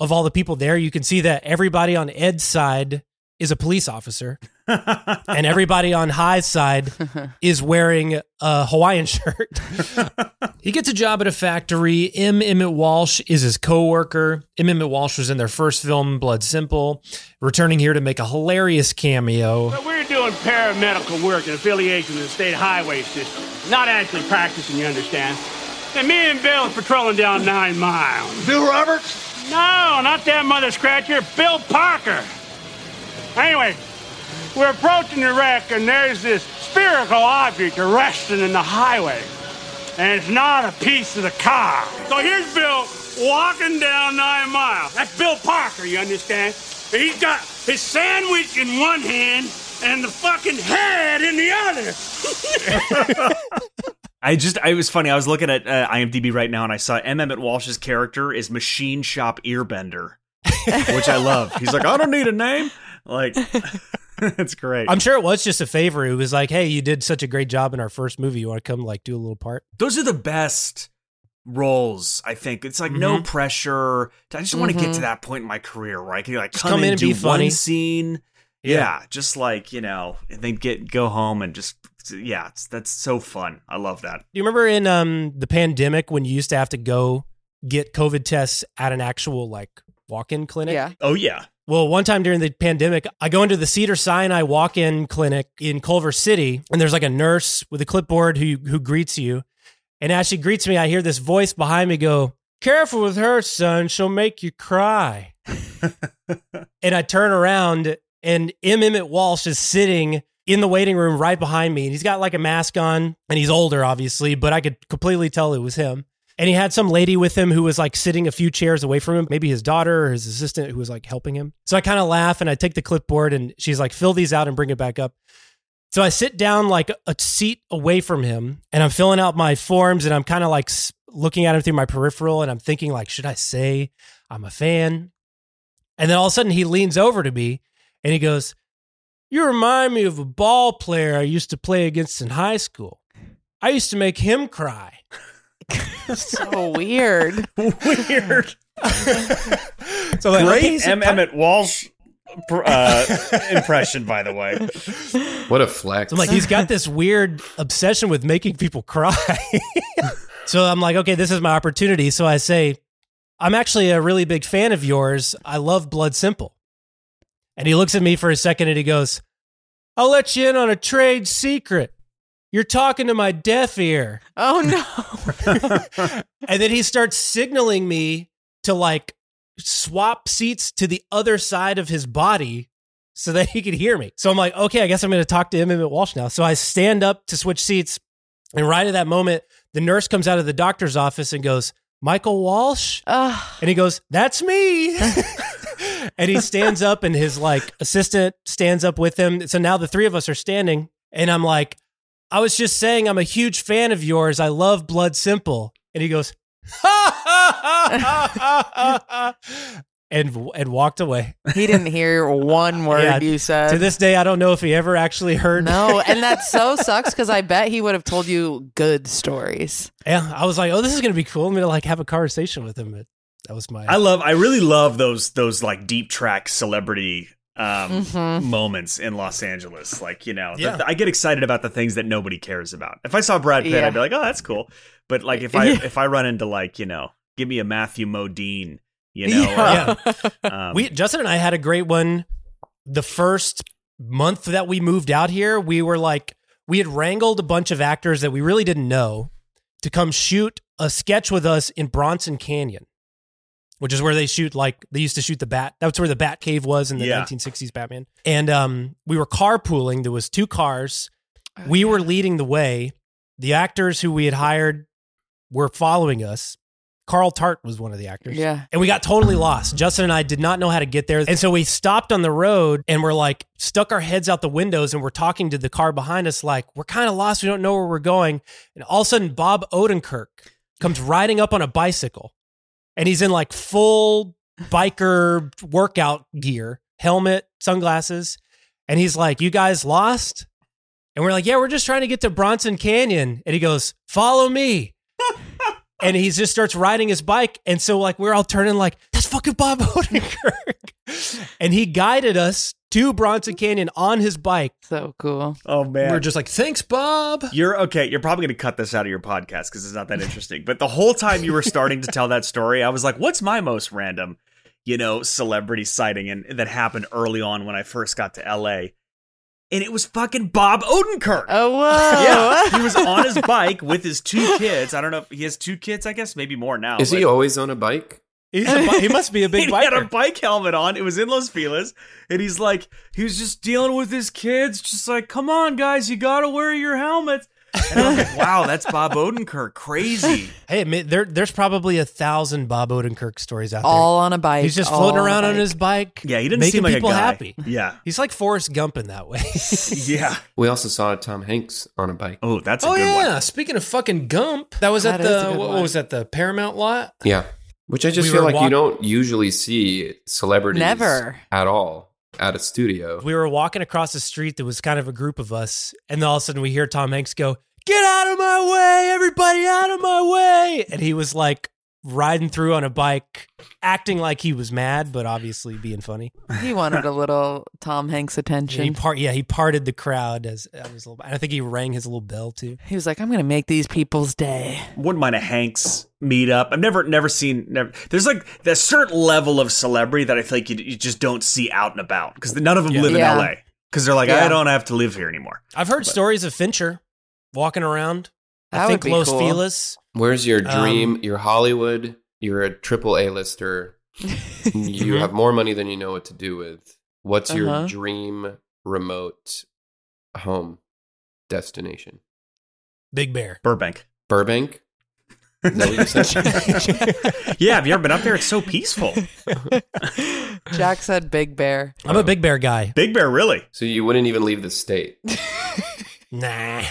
A: of all the people there, you can see that everybody on Ed's side is a police officer and everybody on Hi's side is wearing a Hawaiian shirt.
K: He gets a job at a factory. M. Emmett Walsh is his coworker. M. Emmett Walsh was in their first film, Blood Simple, returning here to make a hilarious cameo.
L: But we're doing paramedical work in affiliation with the state highway system. Not actually practicing, you understand. And me and Bill patrolling down nine miles.
I: Bill Roberts?
L: No, not that mother scratcher, Bill Parker. Anyway, we're approaching the wreck, and there's this spherical object resting in the highway. And it's not a piece of the car. So here's Bill walking down nine miles. That's Bill Parker, you understand? And he's got his sandwich in one hand and the fucking head in the other.
B: I just, I was funny. I was looking at uh, IMDb right now, and I saw M. Emmett Walsh's character is Machine Shop Earbender, which I love. He's like, I don't need a name. Like, it's great.
A: I'm sure it was just a favor. It was like, hey, you did such a great job in our first movie. You want to come like do a little part?
B: Those are the best roles. I think it's like no
A: Mhm.
B: pressure. I just want to get to that point in my career where I can like come,
A: come
B: in
A: in
B: and
A: and
B: do
A: be funny.
B: one scene.
A: Yeah.
B: Yeah. just like you know, and then get go home and just yeah, it's, that's so fun. I love that.
A: Do you remember in um the pandemic when you used to have to go get COVID tests at an actual like walk-in clinic?
D: Yeah.
B: Oh yeah,
A: Well, one time during the pandemic, I go into the Cedar Sinai walk-in clinic in Culver City, and there's like a nurse with a clipboard who who greets you. And as she greets me, I hear this voice behind me go, "Careful with her, son. She'll make you cry." and I turn around, and M. Emmett Walsh is sitting in the waiting room right behind me, and he's got like a mask on, and he's older, obviously, but I could completely tell it was him. And he had some lady with him who was like sitting a few chairs away from him, maybe his daughter or his assistant who was like helping him. So I kind of laugh and I take the clipboard and she's like, fill these out and bring it back up. So I sit down like a seat away from him and I'm filling out my forms and I'm kind of like looking at him through my peripheral and I'm thinking like, should I say I'm a fan? And then all of a sudden he leans over to me and he goes, you remind me of a ball player I used to play against in high school. I used to make him cry.
D: So weird.
B: weird.
A: So like,
B: Great
A: okay, he's a
B: M.
A: pi-
B: Emmett Walsh uh, impression, by the way.
C: What a flex.
A: So I'm like, he's got this weird obsession with making people cry. so I'm like, okay, this is my opportunity. So I say, I'm actually a really big fan of yours. I love Blood Simple. And he looks at me for a second and he goes, I'll let you in on a trade secret. You're talking to my deaf ear.
D: Oh no.
A: And then he starts signaling me to like swap seats to the other side of his body so that he could hear me. So I'm like, okay, I guess I'm going to talk to. Emmett Walsh now. So I stand up to switch seats. And right at that moment, the nurse comes out of the doctor's office and goes, Michael Walsh?
D: Ugh.
A: And he goes, That's me. and he stands up and his like assistant stands up with him. So now the three of us are standing. And I'm like, I was just saying I'm a huge fan of yours. I love Blood Simple. And he goes, and and walked away.
D: He didn't hear one word
A: Yeah,
D: you said.
A: To this day, I don't know if he ever actually heard.
D: no, and that so sucks because I bet he would have told you good stories.
A: yeah, I was like, oh, this is gonna be cool. I'm gonna like have a conversation with him. But that was my.
B: I love. I really love those those like deep track celebrity um,
D: Mhm.
B: moments in Los Angeles. Like you know,
A: Yeah.
B: the- I get excited about the things that nobody cares about. If I saw Brad Pitt,
D: Yeah.
B: I'd be like, oh, that's cool. But like if I if I run into like you know, give me a Matthew Modine, you know,
D: Yeah.
B: or, um,
A: we Justin and I had a great one. The first month that we moved out here, we were like, we had wrangled a bunch of actors that we really didn't know to come shoot a sketch with us in Bronson Canyon, which is where they shoot like they used to shoot the bat. That's where the Bat Cave was in the
B: Yeah.
A: 1960s Batman. And um, we were carpooling. There was two cars. we were leading the way. The actors who we had hired were following us. Carl Tart was one of the actors.
D: Yeah.
A: And we got totally lost. Justin and I did not know how to get there. And so we stopped on the road and we're like stuck our heads out the windows and we're talking to the car behind us, like, we're kind of lost. We don't know where we're going. And all of a sudden, Bob Odenkirk comes riding up on a bicycle and he's in like full biker workout gear, helmet, sunglasses. And he's like, You guys lost? And we're like, Yeah, we're just trying to get to Bronson Canyon. And he goes, Follow me and he just starts riding his bike. And so like we're all turning like, that's fucking Bob Odenkirk. and he guided us to Bronson Canyon on his bike.
D: So cool.
B: oh man,
K: We're just like, thanks, Bob.
B: You're okay. You're probably going to cut this out of your podcast because it's not that interesting. But the whole time you were starting to tell that story, I was like, "What's my most random, you know, celebrity sighting?" And that happened early on when I first got to LA, and it was fucking Bob Odenkirk.
D: Oh, whoa.
B: Yeah, he was on his bike with his two kids. I don't know if he has two kids. I guess maybe more now.
C: Is he always on a bike?
A: He's a, bi- he must be a big bike.
B: he had a bike helmet on. It was in Los Feliz, and he's like, he was just dealing with his kids, just like, come on, guys, you gotta wear your helmets. And I was like, wow, that's Bob Odenkirk, crazy.
A: Hey, ma- there, there's probably a thousand Bob Odenkirk stories out there.
D: All on a bike.
A: He's just floating around on
D: bike.
A: his bike.
B: Yeah, he didn't
A: making
B: seem like
A: people
B: a guy.
A: happy.
B: Yeah,
A: He's like Forrest Gump in that way.
B: yeah.
C: We also saw Tom Hanks on a bike.
B: Oh, that's a
K: Oh
B: good
K: yeah.
B: one.
K: Speaking of fucking Gump, that was
D: That
K: at the what,
D: one.
K: was that the Paramount lot?
C: Yeah. Which I just
A: We
C: feel like
A: walk-
C: you don't usually see celebrities
D: Never.
C: at all at a studio.
A: we were walking across the street. There was kind of a group of us, and then all of a sudden we hear Tom Hanks go, "Get out of my way, everybody, out of my way!" And he was like riding through on a bike, acting like he was mad, but obviously being funny.
D: He wanted a little Tom Hanks
A: Yeah, he
D: attention.
A: part, yeah, he parted the crowd as I was. Little, and I think he rang his little bell too.
D: He was like, I'm going to make these people's day.
B: Wouldn't mind a Hanks meetup. I've never, never seen. Never. There's like a certain level of celebrity that I feel like you, you just don't see out and about because none of them
A: Yeah.
B: live in LA because they're like,
D: Yeah.
B: I don't have to live here anymore.
A: I've heard stories of Fincher walking around.
D: That
A: I
D: would
A: think
D: be
A: Los
D: cool.
A: Feliz.
C: Where's your dream?
A: Um,
C: you're Hollywood. You're a triple A lister. you
A: Mhm.
C: have more money than you know what to do with. What's
D: Uh-huh.
C: your dream remote home destination?
A: Big Bear.
B: Burbank.
C: Burbank. Is that what you said?
B: yeah, have you ever been up there? It's so peaceful.
D: Jack said Big Bear.
A: I'm a Big Bear guy.
B: Big Bear, really?
C: so you wouldn't even leave the state.
A: Nah.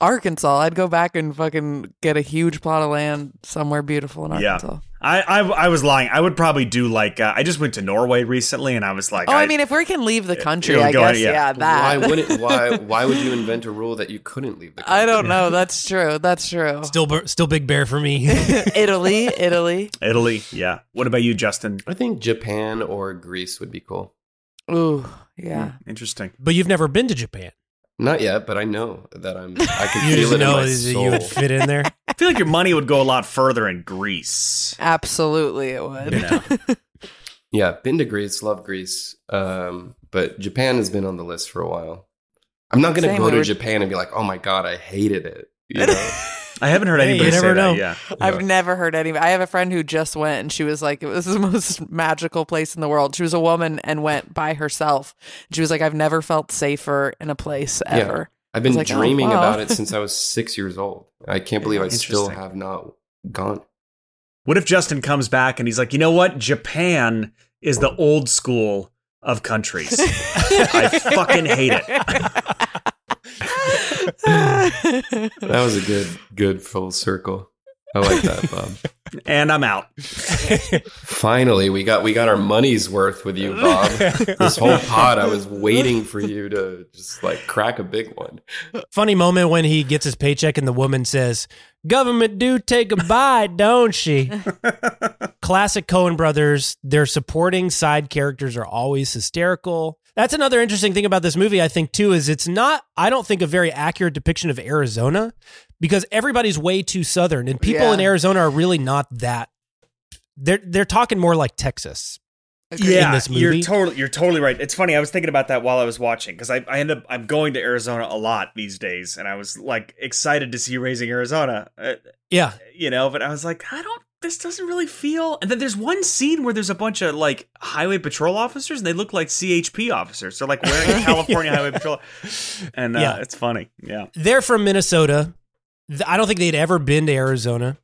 D: Arkansas. I'd go back and fucking get a huge plot of land somewhere beautiful in Arkansas.
B: Yeah.
D: Arkansas.
B: I, I I was lying. I would probably do like uh, I just went to Norway recently, and I was like,
D: Oh, I, mean, if we can leave the country, I
B: go-
D: guess,
B: yeah.
D: yeah, that.
C: Why wouldn't? Why? Why would you invent a rule that you couldn't leave the country?
D: I don't know. That's true. That's true.
A: Still, still Big Bear for me.
D: Italy, Italy.
B: Italy. Yeah. What about you, Justin?
C: I think Japan or Greece would be cool.
D: Ooh, yeah.
B: Interesting.
A: but you've never been to Japan.
C: Not yet, but I know that I'm. I can
A: You
C: feel
A: just
C: it in my
A: that
C: soul.
A: you would fit in there.
B: I feel like your money would go a lot further in Greece.
D: Absolutely, it would.
B: You know.
C: Yeah, been to Greece, love Greece, um, but Japan has been on the list for a while. I'm not gonna go to Japan and be like, "Oh my god, I hated it." You know?
B: I haven't heard anybody
A: you
B: say
A: never
B: that. Yeah.
D: I've never heard any. I have a friend who just went and she was like, it was the most magical place in the world. She was a woman and went by herself. She was like, I've never felt safer in a place ever.
C: I've been
D: I was like, oh,
C: dreaming
D: wow.
C: about it since I was six years old. I can't believe I still have not gone.
B: What if Justin comes back and he's like, you know what? Japan is the old school of countries. I fucking hate it.
C: That was a good, good full circle. I like that, Bob.
B: and I'm out.
C: Finally, we got we got our money's worth with you, Bob. this whole pod, I was waiting for you to just like crack a big one.
A: Funny moment when he gets his paycheck and the woman says, Government do take a bite, don't she? Classic Coen brothers, their supporting side characters are always hysterical. That's another interesting thing about this movie, I think, too, is it's not, I don't think, a very accurate depiction of Arizona because everybody's way too southern and people
D: Yeah.
A: in Arizona are really not that. They're they're talking more like Texas.
B: yeah,
A: in this movie.
B: you're totally you're totally right. It's funny. I was thinking about that while I was watching because I, I end up I'm going to Arizona a lot these days, and I was like excited to see Raising Arizona. Uh,
A: yeah,
B: you know, but I was like, I don't. This doesn't really feel. And then there's one scene where there's a bunch of like highway patrol officers, and they look like CHP officers. They're like wearing a California highway patrol, and uh,
A: Yeah.
B: it's funny. Yeah,
A: They're from Minnesota. I don't think they'd ever been to Arizona.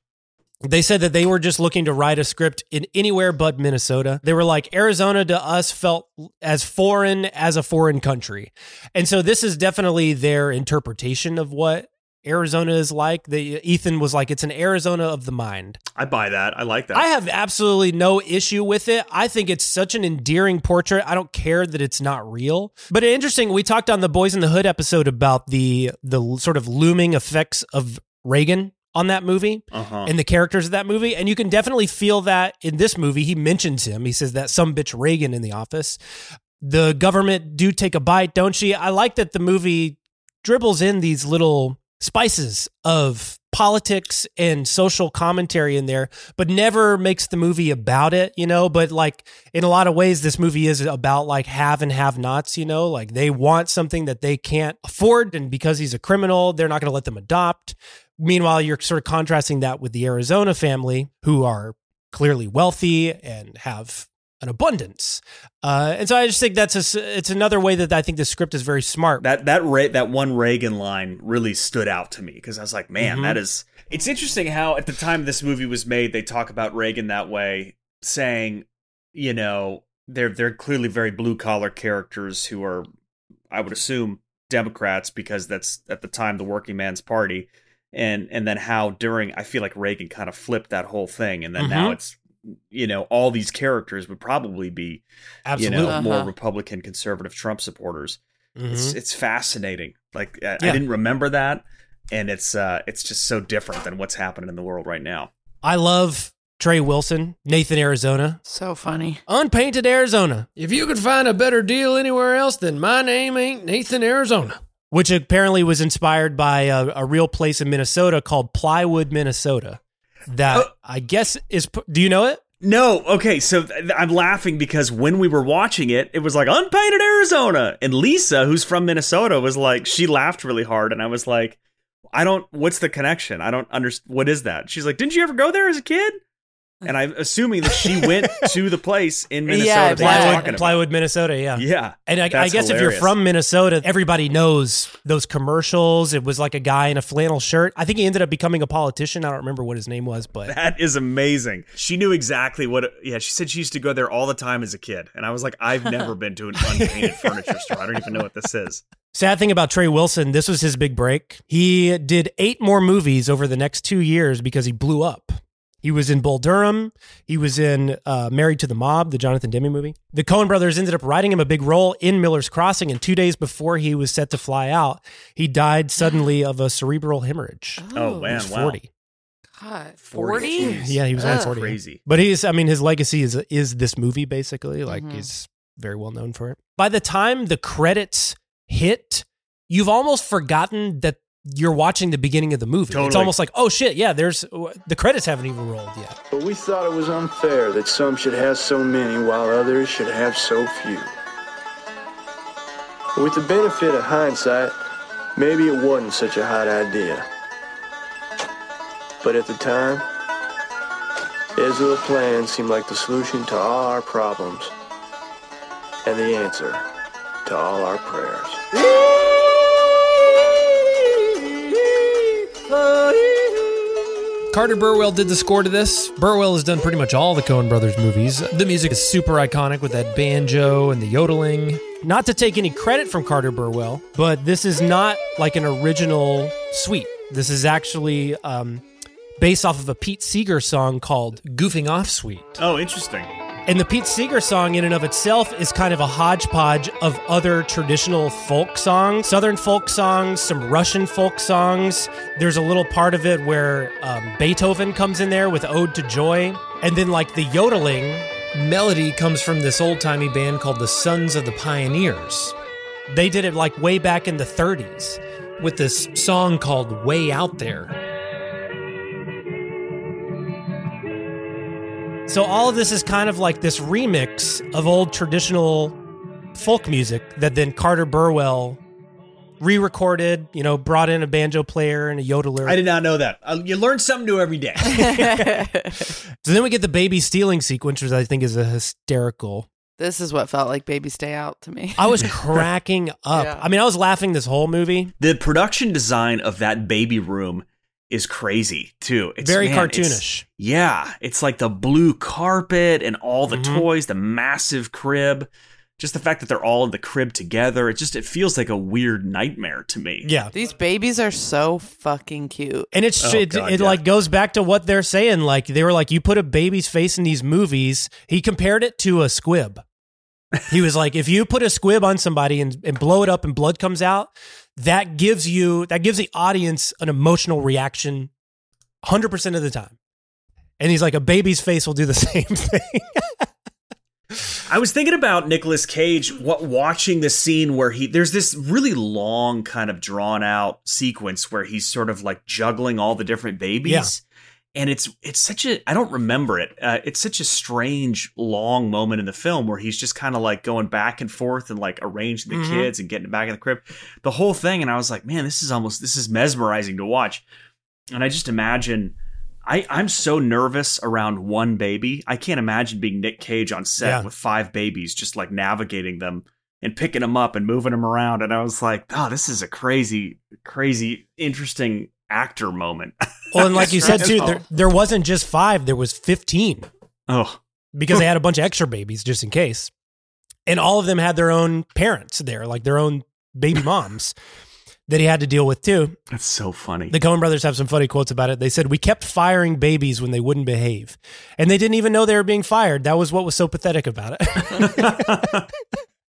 A: They said that they were just looking to write a script in anywhere but Minnesota. They were like, Arizona to us felt as foreign as a foreign country. And so this is definitely their interpretation of what Arizona is like. The Ethan was like, it's an Arizona of the mind.
B: I buy that. I like that.
A: I have absolutely no issue with it. I think it's such an endearing portrait. I don't care that it's not real. But interesting, we talked on the Boyz n the Hood episode about the the sort of looming effects of Reagan on that movie
B: Uh-huh.
A: and the characters of that movie. And you can definitely feel that in this movie. He mentions him. He says that some bitch Reagan in the office. The government do take a bite, don't she? I like that the movie dribbles in these little spices of politics and social commentary in there, but never makes the movie about it, you know. But like in a lot of ways, this movie is about like have and have nots, you know, like they want something that they can't afford. And because he's a criminal, they're not going to let them adopt. Meanwhile, you're sort of contrasting that with the Arizona family who are clearly wealthy and have an abundance. Uh, and so I just think that's a, it's another way that I think the script is very smart.
B: That that Ra- that one Reagan line really stood out to me because I was like, man,
A: Mhm.
B: that is. It's interesting how at the time this movie was made, they talk about Reagan that way, saying, you know, they're they're clearly very blue collar characters who are, I would assume, Democrats because that's at the time the working man's party, and and then how during I feel like Reagan kind of flipped that whole thing, and then now
A: Mhm.
B: it's. You know, all these characters would probably be,
A: Absolutely.
B: you know, more
A: Uh-huh.
B: Republican, conservative Trump supporters it's
A: Mhm.
B: it's fascinating. Like I, I didn't remember that, and it's uh it's just so different than what's happening in the world right now.
A: I love Trey Wilson, Nathan, Arizona.
D: So funny.
A: Unpainted Arizona.
K: If you could find a better deal anywhere else, then my name ain't Nathan Arizona.
A: Which apparently was inspired by a, a real place in Minnesota called Plywood, Minnesota. That oh. I guess is. Do you know it?
B: No, okay, so th- I'm laughing because when we were watching it, it was like unpainted Arizona, and Lisa, who's from Minnesota, was like she laughed really hard, and I was like, I don't. What's the connection? I don't understand. What is that? She's like, didn't you ever go there as a kid? And I'm assuming that she went to the place in Minnesota.
A: yeah,
B: that you're talking
A: Plywood. Plywood, Minnesota. Yeah,
B: Yeah,
A: And I, I guess if you're from Minnesota, everybody knows those commercials. It was like a guy in a flannel shirt. I think he ended up becoming a politician. I don't remember what his name was, but
B: That is amazing. She knew exactly what. It, yeah, she said she used to go there all the time as a kid, and I was like, I've never been to an unpainted furniture store. I don't even know what this is.
A: Sad thing about Trey Wilson, this was his big break. He did eight more movies over the next two years because he blew up. He was in Bull Durham. He was in uh, Married to the Mob, the Jonathan Demme movie. The Coen brothers ended up writing him a big role in Miller's Crossing, and two days before he was set to fly out, he died suddenly of a cerebral hemorrhage.
B: Oh,
A: He
B: man,
A: was
B: wow.
A: 40.
D: God,
B: 40?
D: 40?
A: Yeah, he was only
D: Ugh.
A: 40.
B: Crazy.
A: But he's, I mean, his legacy is is this movie basically. Like
D: Mhm.
A: he's very well known for it. By the time the credits hit, you've almost forgotten that you're watching the beginning of the movie. It's almost like, oh shit, yeah, there's the credits haven't even rolled yet.
H: But we thought it was unfair that some should have so many while others should have so few. With the benefit of hindsight, maybe it wasn't such a hot idea. But at the time, Ezra plan seemed like the solution to all our problems and the answer to all our prayers.
K: Carter Burwell did the score to this. Burwell has done pretty much all the Coen Brothers movies. The music is super iconic with that banjo and the yodeling.
A: Not to take any credit from Carter Burwell, but this is not like an original suite. This is actually um, based off of a Pete Seeger song called "Goofing Off Suite."
B: Oh, interesting.
A: And the Pete Seeger song, in and of itself, is kind of a hodgepodge of other traditional folk songs, Southern folk songs, some Russian folk songs. There's a little part of it where um, Beethoven comes in there with Ode to Joy. And then, like, the yodeling melody comes from this old timey band called the Sons of the Pioneers. They did it like way back in the 30s with this song called Way Out There. So all of this is kind of like this remix of old traditional folk music that then Carter Burwell re-recorded, you know, brought in a banjo player and a yodeler.
B: I did not know that. Uh, you learn something new every day.
A: so then we get the baby stealing sequence, which I think is a hysterical.
D: This is what felt like Baby's Day Out to me.
A: I was cracking up.
D: Yeah.
A: I mean, I was laughing this whole movie.
B: the production design of that baby room is crazy too. It's
A: Very
B: man, it's-
A: cartoonish.
B: yeah, it's like the blue carpet and all the
A: Mhm.
B: toys, the massive crib. Just the fact that they're all in the crib together, it just it feels like a weird nightmare to me.
A: Yeah.
D: These babies are so fucking cute.
A: And it's
B: Oh,
A: it,
B: God,
A: it
B: yeah.
A: like goes back to what they're saying. Like they were like, you put a baby's face in these movies. He compared it to a squib. He was like, if you put a squib on somebody and, and blow it up and blood comes out, that gives you that gives the audience an emotional reaction, hundred percent of the time. And he's like, a baby's face will do the same thing.
B: I was thinking about Nicolas Cage what, watching the scene where he there's this really long kind of drawn out sequence where he's sort of like juggling all the different babies.
A: Yeah.
B: And it's it's such a I don't remember it. Uh, it's such a strange long moment in the film where he's just kind of like going back and forth and like arranging the
A: Mhm.
B: kids and getting back in the crib, the whole thing. And I was like, man, this is almost this is mesmerizing to watch. And I just imagine I, I'm so nervous around one baby. I can't imagine being Nick Cage on set
A: Yeah.
B: with five babies, just like navigating them and picking them up and moving them around. And I was like, oh, this is a crazy, crazy, interesting actor moment.
A: well, and like you said too, there, oh. there wasn't just five; there was fifteen.
B: oh,
A: because they had a bunch of extra babies just in case. And all of them had their own parents there, like their own baby moms that he had to deal with too.
B: that's so funny.
A: The Coen brothers have some funny quotes about it. They said, We kept firing babies when they wouldn't behave. And they didn't even know they were being fired. That was what was so pathetic about it.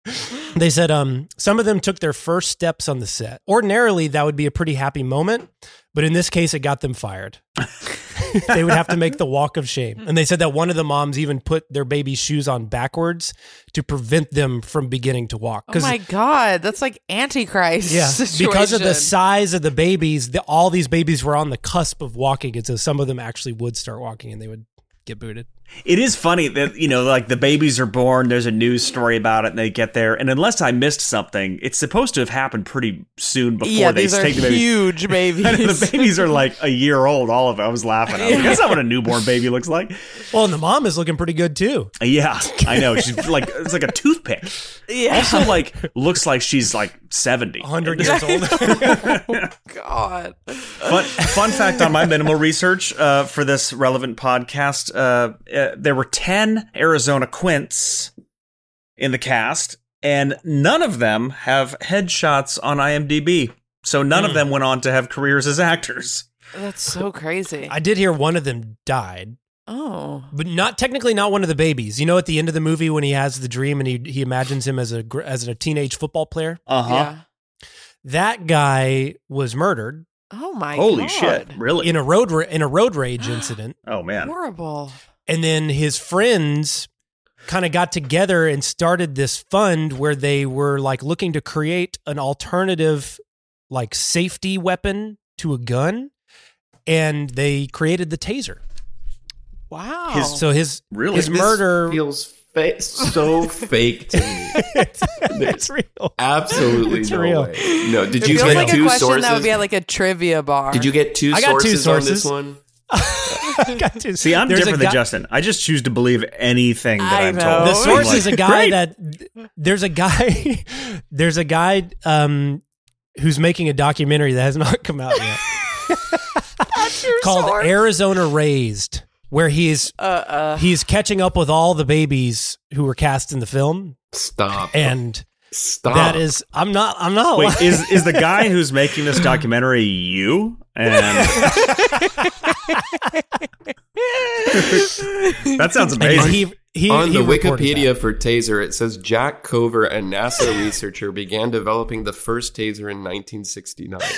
A: they said, um, some of them took their first steps on the set. Ordinarily, that would be a pretty happy moment, but in this case, it got them fired. they would have to make the walk of shame. And they said that one of the moms even put their baby's shoes on backwards to prevent them from beginning to walk.
D: Oh my god, that's like Antichrist.
A: Yeah, because of the size of the babies, the, all these babies were on the cusp of walking, and so some of them actually would start walking, and they would get booted.
B: It is funny that, you know, like the babies are born, there's a news story about it, and they get there. And unless I missed something, it's supposed to have happened pretty soon before
D: yeah,
B: they
D: these are
B: take the babies.
D: huge babies.
B: And the babies are like a year old, all of it. I was laughing. I was like, that's not what a newborn baby looks like.
A: Well, and the mom is looking pretty good too.
B: Yeah, I know. She's like it's like a toothpick.
D: Yeah.
B: Also, like looks like she's like seventy.
A: 100 years old.
D: God.
B: But fun fact on my minimal research uh, for this relevant podcast: uh, uh, there were ten Arizona Quints in the cast, and none of them have headshots on IMDb. So none of
A: Hmm.
B: them went on to have careers as actors.
D: That's so crazy.
A: I did hear one of them died,
D: oh.
A: but not technically not one of the babies. You know, at the end of the movie when he has the dream and he he imagines him as a as a teenage football player,
B: Uh huh.
D: Yeah.
A: that guy was murdered
D: Oh my god.
B: Holy
D: god.
B: shit! Really?
A: in a road ra- in a road rage incident.
B: oh man.
D: Horrible.
A: And then his friends kind of got together and started this fund where they were like looking to create an alternative like safety weapon to a gun and they created the taser.
D: Wow.
B: His-
A: So his
B: Really?
A: his
C: This
A: murder
C: feels fa- so fake to me.
A: it's real.
C: Absolutely
A: It's
C: no
A: real.
C: way. No, did
D: it
C: you
D: feels
C: get
D: like
C: two
D: a
C: sources?
D: that would be at like a trivia bar.
C: did you get two
A: I got two
C: sources, on this one?
A: I got to-
B: See, I'm
A: There's a
B: different
A: guy-
B: than Justin. I just choose to believe anything that
D: I
B: I'm
D: know.
B: told.
A: The source
B: I'm
A: is a guy
B: great.
A: that there's a guy there's a guy um who's making a documentary that has not come out yet. called
D: source?
A: Arizona Raised, where he's
D: Uh uh.
A: he's catching up with all the babies who were cast in the film,
C: Stop.
A: and
C: Stop.
A: that is I'm not I'm not
B: Wait,
A: lying.
B: is is the guy who's making this documentary you? And that sounds amazing.
A: He, he,
C: On
A: he
C: the
A: reported
C: Wikipedia for Taser, it says Jack Cover, a NASA researcher, began developing the first Taser in 1969.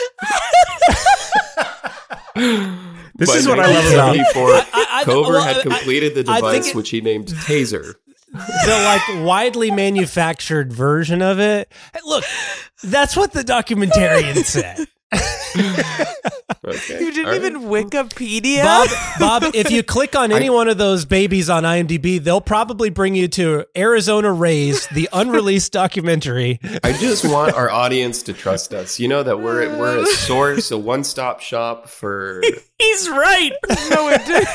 B: This
C: By
B: is what I love about
C: 1974,
A: I- I-
C: Cover
A: well,
C: had completed the
A: I think
C: device,
A: it-
C: which he named Taser.
A: the like widely manufactured version of it. Hey, Look, that's what the documentarian said.
C: Okay.
D: You didn't
C: All right.
D: even Wikipedia.
A: Bob, Bob, if you click on any one of those babies on IMDb, they'll probably bring you to Arizona Raised, the unreleased documentary.
C: I just want our audience to trust us. You know that we're we're a source, a one-stop shop for
B: He's right.
D: no, it did.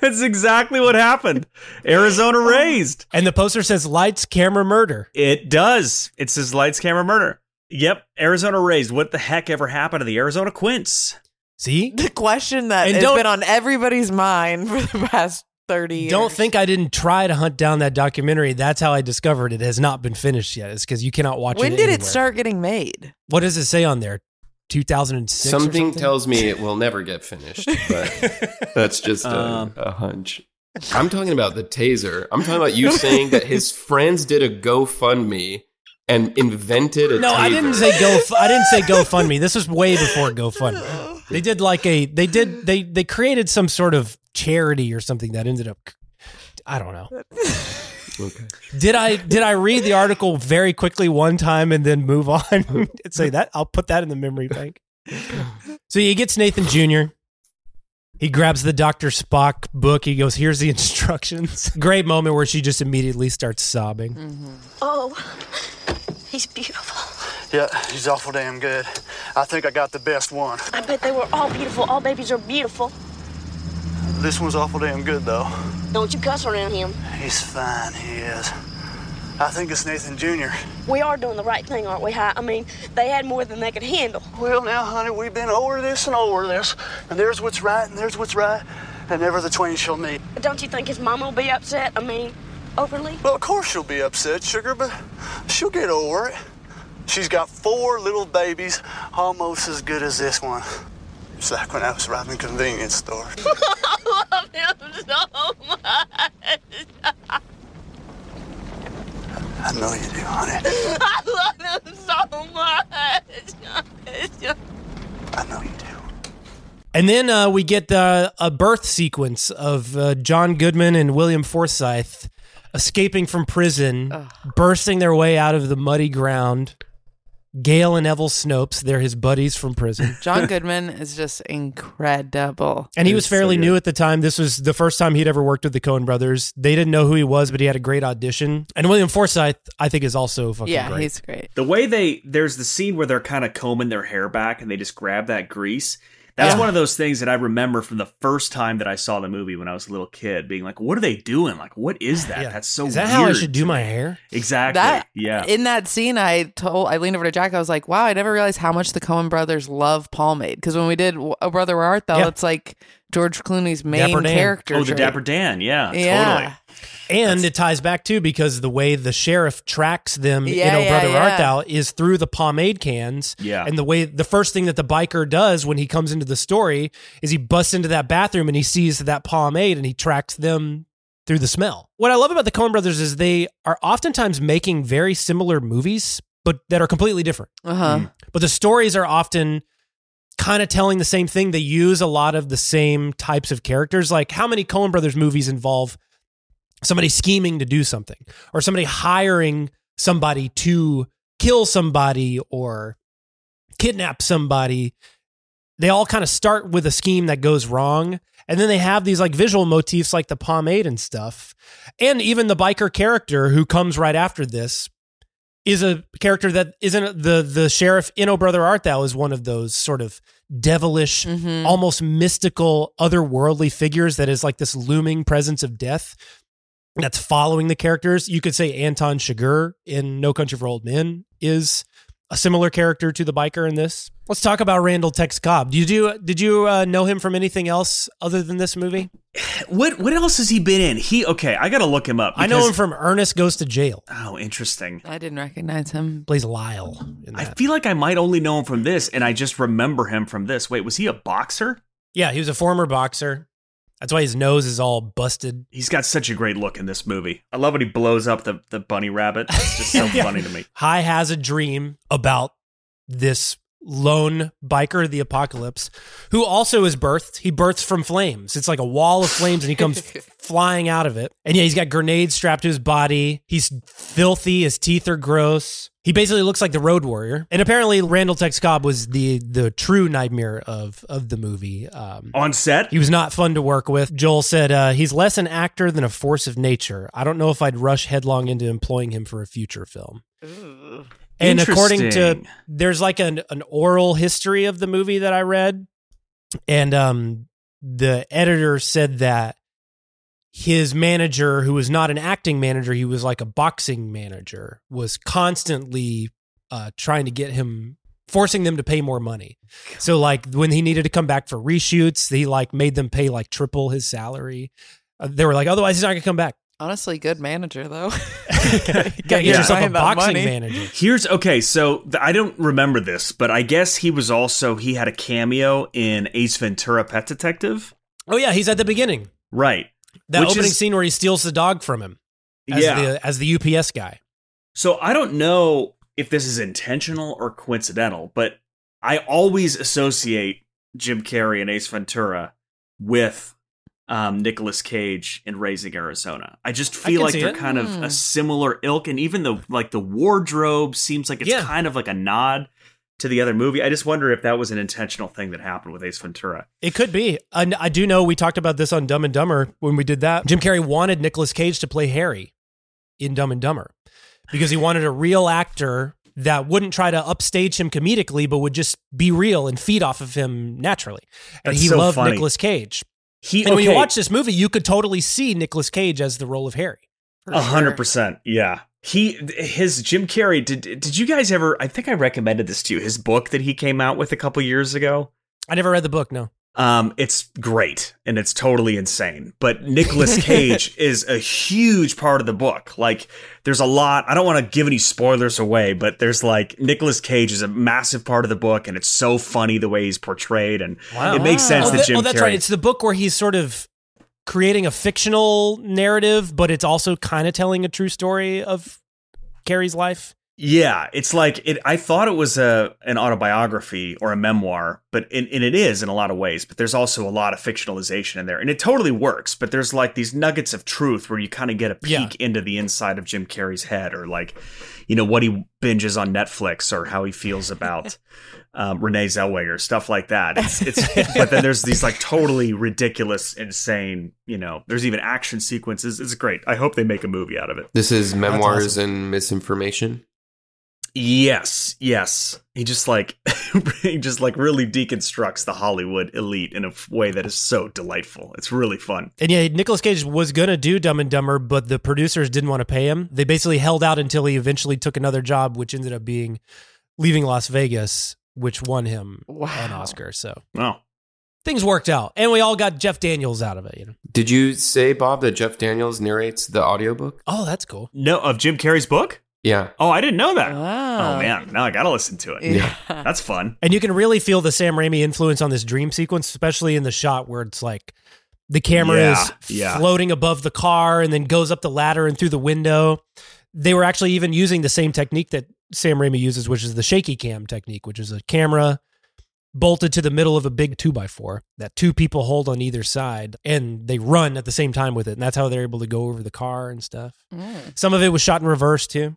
B: That's exactly what happened. Arizona oh. raised.
A: And the poster says lights, camera, murder.
B: It does. It says lights, camera, murder. Yep, Arizona raised. What the heck ever happened to the Arizona Quints?
A: See?
D: The question that
A: And
D: has been on everybody's mind for the past 30 years.
A: Don't think I didn't try to hunt down that documentary. That's how I discovered it has not been finished yet. It's because you cannot watch
D: When
A: it.
D: When did it start getting made?
A: What does it say on there? 2006 or
C: something
A: something
C: tells me it will never get finished, but that's just a,
B: Um.
C: a hunch. I'm talking about the taser. I'm talking about you saying that his friends did a GoFundMe and invented a
A: No, I didn't say go. I didn't say GoFundMe. This was way before GoFundMe. They did like a. They did. They they created some sort of charity or something that ended up. I don't know.
C: Okay.
A: Did I did I read the article very quickly one time and then move on and say that I'll put that in the memory bank. So he gets Nathan Jr. He grabs the Dr. Spock book. He goes, "Here's the instructions." Great moment where she just immediately starts sobbing. Mm-hmm.
F: Oh, he's beautiful.
H: Yeah, he's awful damn good. I think I got the best one.
F: I bet they were all beautiful. All babies are beautiful.
H: This one's awful damn good, though.
F: Don't you cuss around him.
H: He's fine, he is. I think it's Nathan Jr.
F: We are doing the right thing, aren't we, Hi? I mean, they had more than they could handle.
H: Well, now, honey, we've been over this and over this, and there's what's right and there's what's right, and never the twain shall meet.
F: Don't you think his mama will be upset? I mean, overly?
H: Well, of course she'll be upset, sugar, but she'll get over it. She's got four little babies, almost as good as this one. It's like when I was robbing convenience stores.
F: I love him so much.
H: I know you do, honey.
F: I love him so much.
H: I know you do.
A: And then uh, we get uh, a birth sequence of uh, John Goodman and William Forsythe escaping from prison, bursting their way out of the muddy ground. Gale and Evelle Snoats, they're his buddies from prison.
D: John Goodman is just incredible.
A: And he was fairly new at the time. This was the first time he'd ever worked with the Coen brothers. They didn't know who he was, but he had a great audition. And William Forsythe, I think, is also fucking great.
D: Yeah,
A: great.
D: he's great.
B: The way they there's the scene where they're kind of combing their hair back and they just grab that grease. That's
A: Yeah.
B: one of those things that I remember from the first time that I saw the movie when I was a little kid, being like, "What are they doing? Like, what is that?
A: Yeah.
B: That's so
A: Is that
B: weird."
A: how I should do my hair?
B: Exactly.
D: That
B: yeah.
D: In that scene, I told I leaned over to Jack. I was like, "Wow, I never realized how much the Coen brothers love pomade." Because when we did "O Brother Where Art Thou,"
A: Yeah.
D: it's like George Clooney's main
A: Dapper
D: character.
B: oh, the. Dapper Dan. Yeah.
D: Yeah.
B: Totally.
A: And it ties back too because the way the sheriff tracks them
D: Yeah,
A: in Oh
D: yeah,
A: Brother
D: yeah.
A: Art Thou is through the pomade cans.
B: Yeah.
A: And the way the first thing that the biker does when he comes into the story is he busts into that bathroom and he sees that pomade and he tracks them through the smell. What I love about the Coen brothers is they are oftentimes making very similar movies, but that are completely different.
D: Uh huh.
A: But the stories are often kind of telling the same thing. They use a lot of the same types of characters. Like how many Coen Brothers movies involve somebody scheming to do something or somebody hiring somebody to kill somebody or kidnap somebody? They all kind of start with a scheme that goes wrong. And then they have these like visual motifs like the pomade and stuff. And even the biker character who comes right after this is a character that isn't the the sheriff in Oh Brother Art Thou is one of those sort of devilish,
D: Mhm.
A: almost mystical, otherworldly figures that is like this looming presence of death that's following the characters. You could say Anton Chigurh in No Country for Old Men is a similar character to the biker in this. Let's talk about Randall Tex Cobb. Did you did you uh, know him from anything else other than this movie?
B: What what else has he been in? He okay, I gotta look him up.
A: I know him from Ernest Goes to Jail.
B: Oh, interesting.
D: I didn't recognize him.
A: Plays Lyle. In
B: I feel like I might only know him from this, and I just remember him from this. Wait, was he a boxer?
A: Yeah, he was a former boxer. That's why his nose is all busted.
B: He's got such a great look in this movie. I love when he blows up the, the bunny rabbit. It's just so
A: Yeah.
B: funny to me.
A: Hi has a dream about this lone biker of the apocalypse who also is birthed. He births from flames. It's like a wall of flames and he comes flying out of it. And yeah, he's got grenades strapped to his body. He's filthy. His teeth are gross. He basically looks like the road warrior. And apparently Randall Tex Cobb was the the true nightmare of of the movie. Um,
B: On set?
A: he was not fun to work with. Joel said uh, he's less an actor than a force of nature. I don't know if I'd rush headlong into employing him for a future film. And according to there's like an an oral history of the movie that I read, and um, the editor said that his manager, who was not an acting manager, he was like a boxing manager, was constantly uh, trying to get him, forcing them to pay more money. So like when he needed to come back for reshoots, he like made them pay like triple his salary. Uh, they were like, otherwise he's not gonna come back.
D: Honestly, good manager though.
A: Gotta get yourself a boxing manager.
B: Here's okay. So th- I don't remember this, but I guess he was also he had a cameo in Ace Ventura: Pet Detective.
A: Oh yeah, he's at the beginning.
B: Right.
A: That
B: Which
A: opening
B: is-
A: scene where he steals the dog from him. As
B: Yeah.
A: the as the UPS guy.
B: So I don't know if this is intentional or coincidental, but I always associate Jim Carrey and Ace Ventura with um, Nicolas Cage in Raising Arizona. I just feel
A: can
B: like they're
A: it.
B: kind of
D: Hmm.
B: a similar ilk, and even the like the wardrobe seems like it's
A: Yeah.
B: kind of like a nod to the other movie. I just wonder if that was an intentional thing that happened with Ace Ventura.
A: It could be. And I do know we talked about this on Dumb and Dumber when we did that. Jim Carrey wanted Nicolas Cage to play Harry in Dumb and Dumber because he wanted a real actor that wouldn't try to upstage him comedically, but would just be real and feed off of him naturally. And
B: That's
A: he
B: so
A: loved
B: funny.
A: Nicolas Cage.
B: He
A: and when you watch this movie, you could totally see Nicolas Cage as the role of Harry.
B: A hundred percent, yeah. He his Jim Carrey. Did did you guys ever? I think I recommended this to you. His book that he came out with a couple years ago.
A: I never read the book, no.
B: Um, it's great and it's totally insane. But Nicolas Cage is a huge part of the book. Like, there's a lot. I don't want to give any spoilers away, but there's like Nicolas Cage is a massive part of the book, and it's so funny the way he's portrayed, and it makes sense
A: Oh,
B: that
A: that-
B: Jim
A: oh, that's
B: Carrey.
A: right. It's the book where he's sort of creating a fictional narrative, but it's also kind of telling a true story of Carrey's life.
B: Yeah, it's like it. I thought it was a an autobiography or a memoir, but and, and it is in a lot of ways. But there's also a lot of fictionalization in there, and it totally works. But there's like these nuggets of truth where you kind of get a peek
A: Yeah.
B: into the inside of Jim Carrey's head, or like, you know, what he binges on Netflix, or how he feels about um, Renee Zellweger, stuff like that. It's, it's but then there's these like totally ridiculous, insane. You know, there's even action sequences. It's great. I hope they make a movie out of it.
C: This is memoirs
A: awesome.
C: and misinformation.
B: Yes, yes. He just like he just like really deconstructs the Hollywood elite in a way that is so delightful. It's really fun.
A: And yeah, Nicolas Cage was going to do Dumb and Dumber, but the producers didn't want to pay him. They basically held out until he eventually took another job, which ended up being Leaving Las Vegas, which won him an Oscar. So
B: Oh,
A: things worked out. And we all got Jeff Daniels out of it, you know.
C: Did you say, Bob, that Jeff Daniels narrates the audiobook?
A: Oh, that's cool.
B: no, of Jim Carrey's book?
C: Yeah.
B: Oh, I didn't know that.
D: Wow.
B: Oh man, now I gotta listen to it.
D: Yeah.
B: That's fun.
A: And you can really feel the Sam Raimi influence on this dream sequence, especially in the shot where it's like the camera
B: Yeah,
A: is
B: yeah.
A: floating above the car and then goes up the ladder and through the window. They were actually even using the same technique that Sam Raimi uses, which is the shaky cam technique, which is a camera bolted to the middle of a big two by four that two people hold on either side and they run at the same time with it. And that's how they're able to go over the car and stuff.
D: Mm.
A: Some of it was shot in reverse too.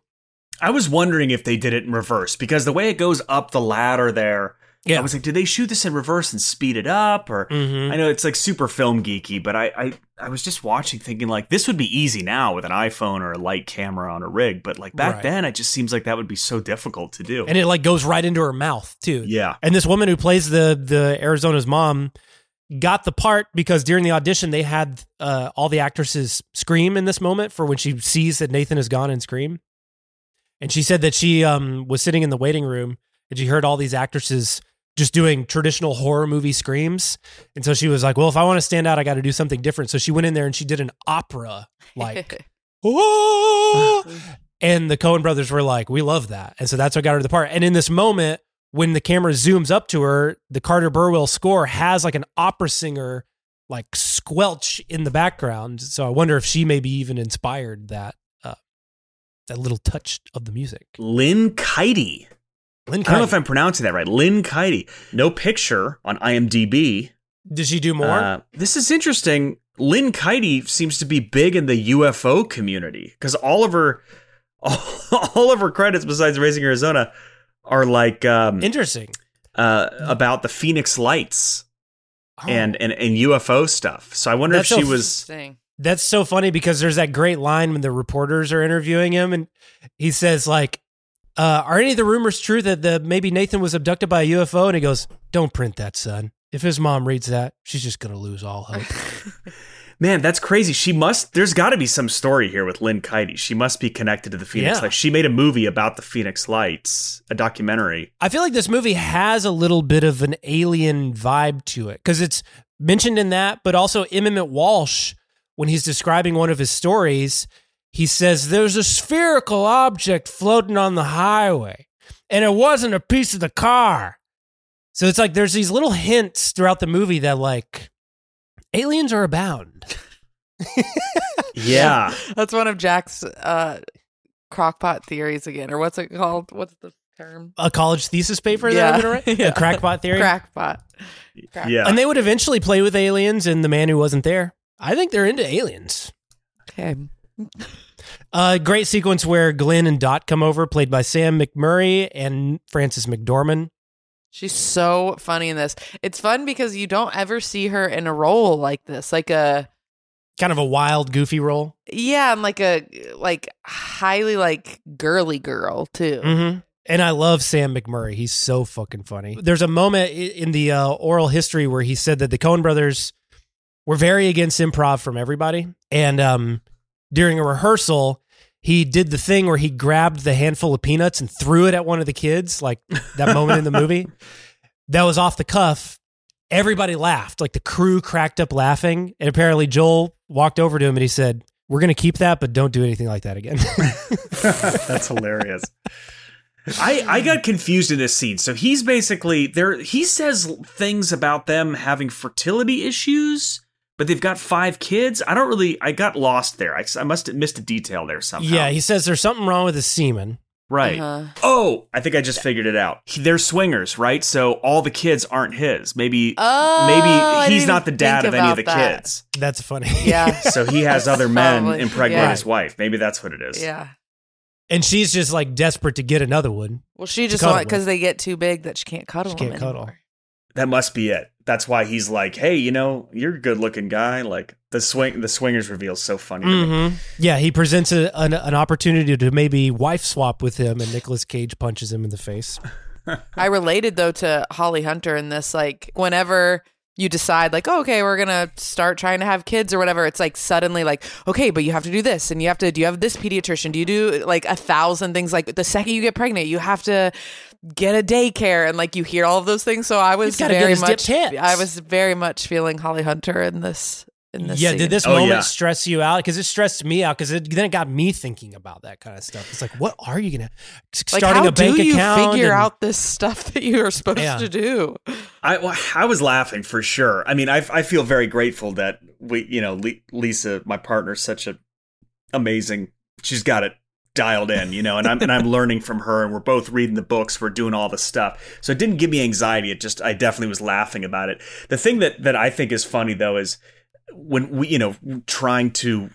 B: I was wondering if they did it in reverse because the way it goes up the ladder there,
A: Yeah.
B: I was like, did they shoot this in reverse and speed it up? Or
A: Mhm.
B: I know it's like super film geeky, but I, I I was just watching thinking like this would be easy now with an iPhone or a light camera on a rig, but like back
A: Right.
B: then it just seems like that would be so difficult to do.
A: And it like goes right into her mouth too.
B: yeah.
A: And this woman who plays the the Arizona's mom got the part because during the audition they had uh, all the actresses scream in this moment for when she sees that Nathan is gone and scream. And she said that she um, was sitting in the waiting room and she heard all these actresses just doing traditional horror movie screams. And so she was like, well, if I want to stand out, I got to do something different. So she went in there and she did an opera like, "Whoa!" and the Coen brothers were like, we love that. And so that's what got her the part. And in this moment, when the camera zooms up to her, the Carter Burwell score has like an opera singer like squelch in the background. So I wonder if she maybe even inspired that uh, that little touch of the music.
B: Lynne Kitei.
A: Lynne
B: I don't know if I'm pronouncing that right. Lynne Kitei. No picture on IMDb.
A: Did she do more?
B: Uh, this is interesting. Lynne Kitei seems to be big in the UFO community because all of her, all, of her credits besides Raising Arizona are like um,
A: Interesting.
B: uh, about the Phoenix Lights and, and and UFO stuff. So I wonder
A: That's
B: if she
A: so
B: was.
D: Thing.
A: That's so funny because there's that great line when the reporters are interviewing him, and he says like, uh, "Are any of the rumors true that the maybe Nathan was abducted by a UFO?" And he goes, "Don't print that, son. If his mom reads that, she's just gonna lose all hope."
B: Man, that's crazy. She must. There's got to be some story here with Lynne Kitei. She must be connected to the Phoenix
A: Yeah.
B: Lights. She made a movie about the Phoenix Lights, a documentary.
A: I feel like this movie has a little bit of an alien vibe to it because it's mentioned in that, but also Emmet Walsh, when he's describing one of his stories, he says there's a spherical object floating on the highway, and it wasn't a piece of the car. So it's like there's these little hints throughout the movie that like aliens are abound.
B: Yeah.
D: That's one of Jack's uh, crockpot theories again, or what's it called? What's the term?
A: A college thesis paper that
D: Yeah.
A: I'm gonna write?
D: Yeah.
A: A crackpot theory?
D: Crackpot.
B: Yeah.
A: And they would eventually play with aliens and the man who wasn't there. I think they're into aliens.
D: Okay.
A: A great sequence where Glenn and Dot come over, played by Sam McMurray and Frances McDormand.
D: She's so funny in this. It's fun because you don't ever see her in a role like this, like a
A: Kind of a wild, goofy role.
D: yeah, and like a like highly like girly girl too.
A: Mm-hmm. And I love Sam McMurray. He's so fucking funny. There's a moment in the uh, oral history where he said that the Coen brothers were very against improv from everybody. And um, during a rehearsal, he did the thing where he grabbed the handful of peanuts and threw it at one of the kids, like that moment in the movie. That was off the cuff. Everybody laughed. Like the crew cracked up laughing. And apparently Joel walked over to him and he said, We're going to keep that, but don't do anything like that again.
B: That's hilarious. I I got confused in this scene. So he's basically there. He says things about them having fertility issues, but they've got five kids. I don't really. I got lost there. I, I must have missed a detail there somehow.
A: Yeah, he says there's something wrong with his semen.
B: Right.
D: Uh-huh.
B: Oh, I think I just figured it out. They're swingers, right? So all the kids aren't his. Maybe
D: Oh,
B: maybe he's
D: didn't
B: the dad of any of the
D: that.
B: kids.
A: That's funny.
D: Yeah.
B: So he has other men
D: Probably.
B: impregnate
D: Yeah.
B: his wife. Maybe that's what it is.
D: Yeah.
A: And she's just like desperate to get another one.
D: Well, she just want because they get too big that she can't cuddle.
A: She can't
D: them
A: cuddle.
D: anymore.
B: That must be it. That's why he's like, "Hey, you know, you're a good-looking guy." Like the swing, the swingers reveal is so funny. to me.
A: Mm-hmm. Yeah, he presents a, an, an opportunity to maybe wife swap with him, and Nicolas Cage punches him in the face.
D: I related though to Holly Hunter in this. Like whenever you decide, like, oh, okay, we're gonna start trying to have kids or whatever, it's like suddenly like, okay, but you have to do this, and you have to. Do you have this pediatrician? Do you do like a thousand things? Like the second you get pregnant, you have to get a daycare, and like you hear all of those things. So I was
A: He's gotta get
D: very much. I was very much feeling Holly Hunter in this. In this
A: yeah,
D: scene.
A: did this
B: Oh,
A: moment
B: yeah.
A: stress you out? Because it stressed me out. Because it then it got me thinking about that kind of stuff. It's like, what are you gonna
D: like,
A: starting
D: how
A: a bank
D: do you
A: account?
D: figure
A: and-
D: out this stuff that you are supposed
A: Yeah.
D: to do?
B: I well, I was laughing for sure. I mean, I I feel very grateful that we, you know, Le- Lisa, my partner, such a amazing. She's got it dialed in, you know, and I'm and I'm learning from her, and we're both reading the books, we're doing all the stuff. So it didn't give me anxiety. It just I definitely was laughing about it. The thing that that I think is funny though is when we, you know, trying to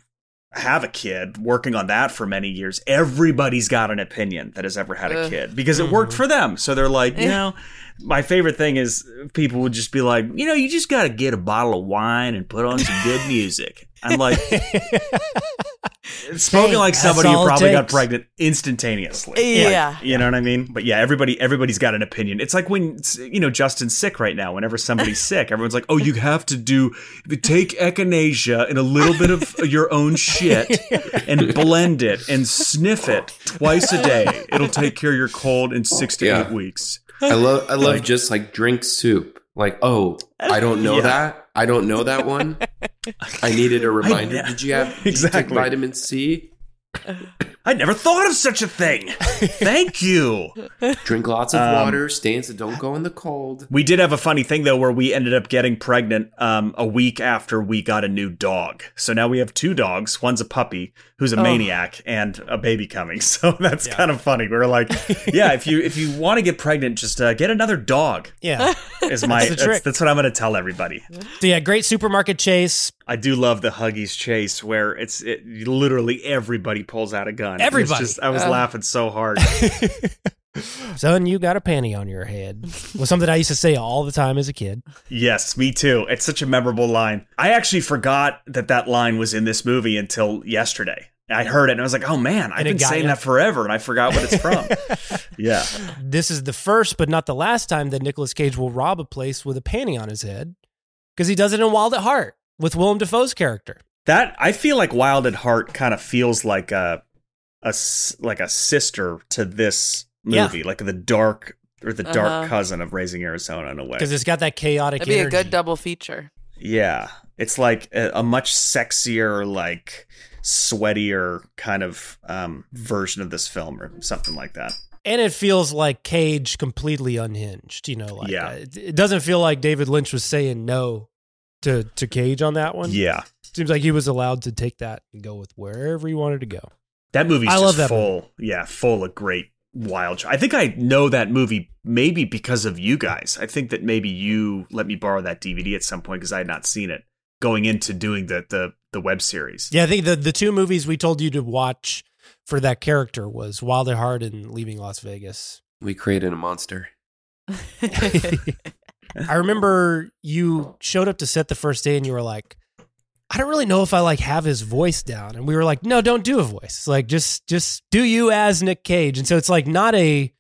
B: have a kid, working on that for many years, everybody's got an opinion that has ever had a kid because it worked for them. So they're like, you
D: Eh.
B: know, my favorite thing is people would just be like, you know, you just got to get a bottle of wine and put on some good music. I'm like, spoken like somebody who probably got pregnant instantaneously.
D: Yeah.
B: Like, you know what I mean? But yeah, everybody everybody's got an opinion. It's like when you know Justin's sick right now. Whenever somebody's sick, everyone's like, "Oh, you have to do take echinacea and a little bit of your own shit and blend it and sniff it twice a day. It'll take care of your cold in six to
C: Yeah.
B: eight weeks."
C: I love I love just like drink soup. Like, oh, I don't know
B: Yeah.
C: that. I don't know that one. I needed a reminder. Did you have did you
B: Exactly.
C: vitamin C?
B: I never thought of such a thing. Thank you.
C: Drink lots of
B: Um,
C: water. Stay in so don't go in the cold.
B: We did have a funny thing though, where we ended up getting pregnant um, a week after we got a new dog. So now we have two dogs. One's a puppy who's a
D: Oh.
B: maniac, and a baby coming. So that's kind of funny. We are like, yeah, if you if you want to get pregnant, just uh, get another dog.
A: Yeah.
B: Is my
A: That's
B: that's,
A: trick.
B: that's what I'm going to tell everybody.
A: So yeah, great supermarket chase.
B: I do love the Huggies chase where it's it, literally everybody pulls out a gun.
A: Everybody.
B: It's just, I was
A: Uh.
B: laughing so hard.
A: Son, you got a panty on your head. Was something I used to say all the time as a kid.
B: Yes, me too. It's such a memorable line. I actually forgot that that line was in this movie until yesterday. I heard it and I was like, "Oh man, I've been saying
A: ya.
B: that forever," and I forgot what it's from. yeah,
A: This is the first, but not the last time that Nicolas Cage will rob a place with a panty on his head, because he does it in Wild at Heart with Willem Dafoe's character.
B: that I feel like Wild at Heart kind of feels like a, a like a sister to this
A: Yeah.
B: movie, like the dark or the dark
D: Uh-huh.
B: cousin of Raising Arizona in a way.
A: Because it's got that chaotic
D: That'd be a good double feature.
B: Yeah, it's like a, a much sexier, like sweatier kind of um, version of this film, or something like that.
A: and it feels like Cage completely unhinged. You know, like
B: Yeah.
A: uh, it, it doesn't feel like David Lynch was saying no to to Cage on that one.
B: Yeah,
A: seems like he was allowed to take that and go with wherever he wanted to go.
B: that movie's
A: I
B: just
A: love that
B: full. Yeah, full of great wild. I think I know that movie maybe because of you guys. I think that maybe you let me borrow that DVD at some point because I had not seen it going into doing the the the web series.
A: Yeah, I think the the two movies we told you to watch for that character was Wild at Heart and Leaving Las Vegas.
C: We created a monster.
A: I remember you showed up to set the first day and you were like, I don't really know if I like have his voice down. And we were like, no, don't do a voice. Like just just do you as Nick Cage. And so it's like not a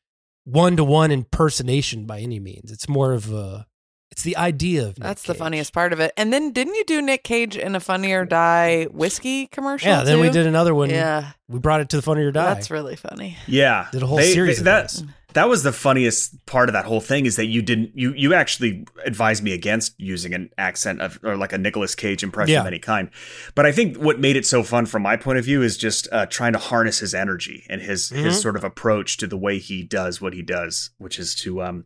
A: one to one impersonation by any means. It's more of a it's the idea of Nick
D: That's the funniest part of it. And then didn't you do Nick Cage in a Funny or Die whiskey commercial?
A: Yeah, then we did another one.
D: Yeah,
A: We brought it to the Funny or Die.
D: that's really funny.
B: Yeah,
A: Did a whole series of
B: that. That was the funniest part of that whole thing is that you didn't you you actually advised me against using an accent of or like a Nicolas Cage impression
A: Yeah.
B: of any kind. But I think what made it so fun from my point of view is just uh, trying to harness his energy and his
A: Mhm.
B: his sort of approach to the way he does what he does, which is to um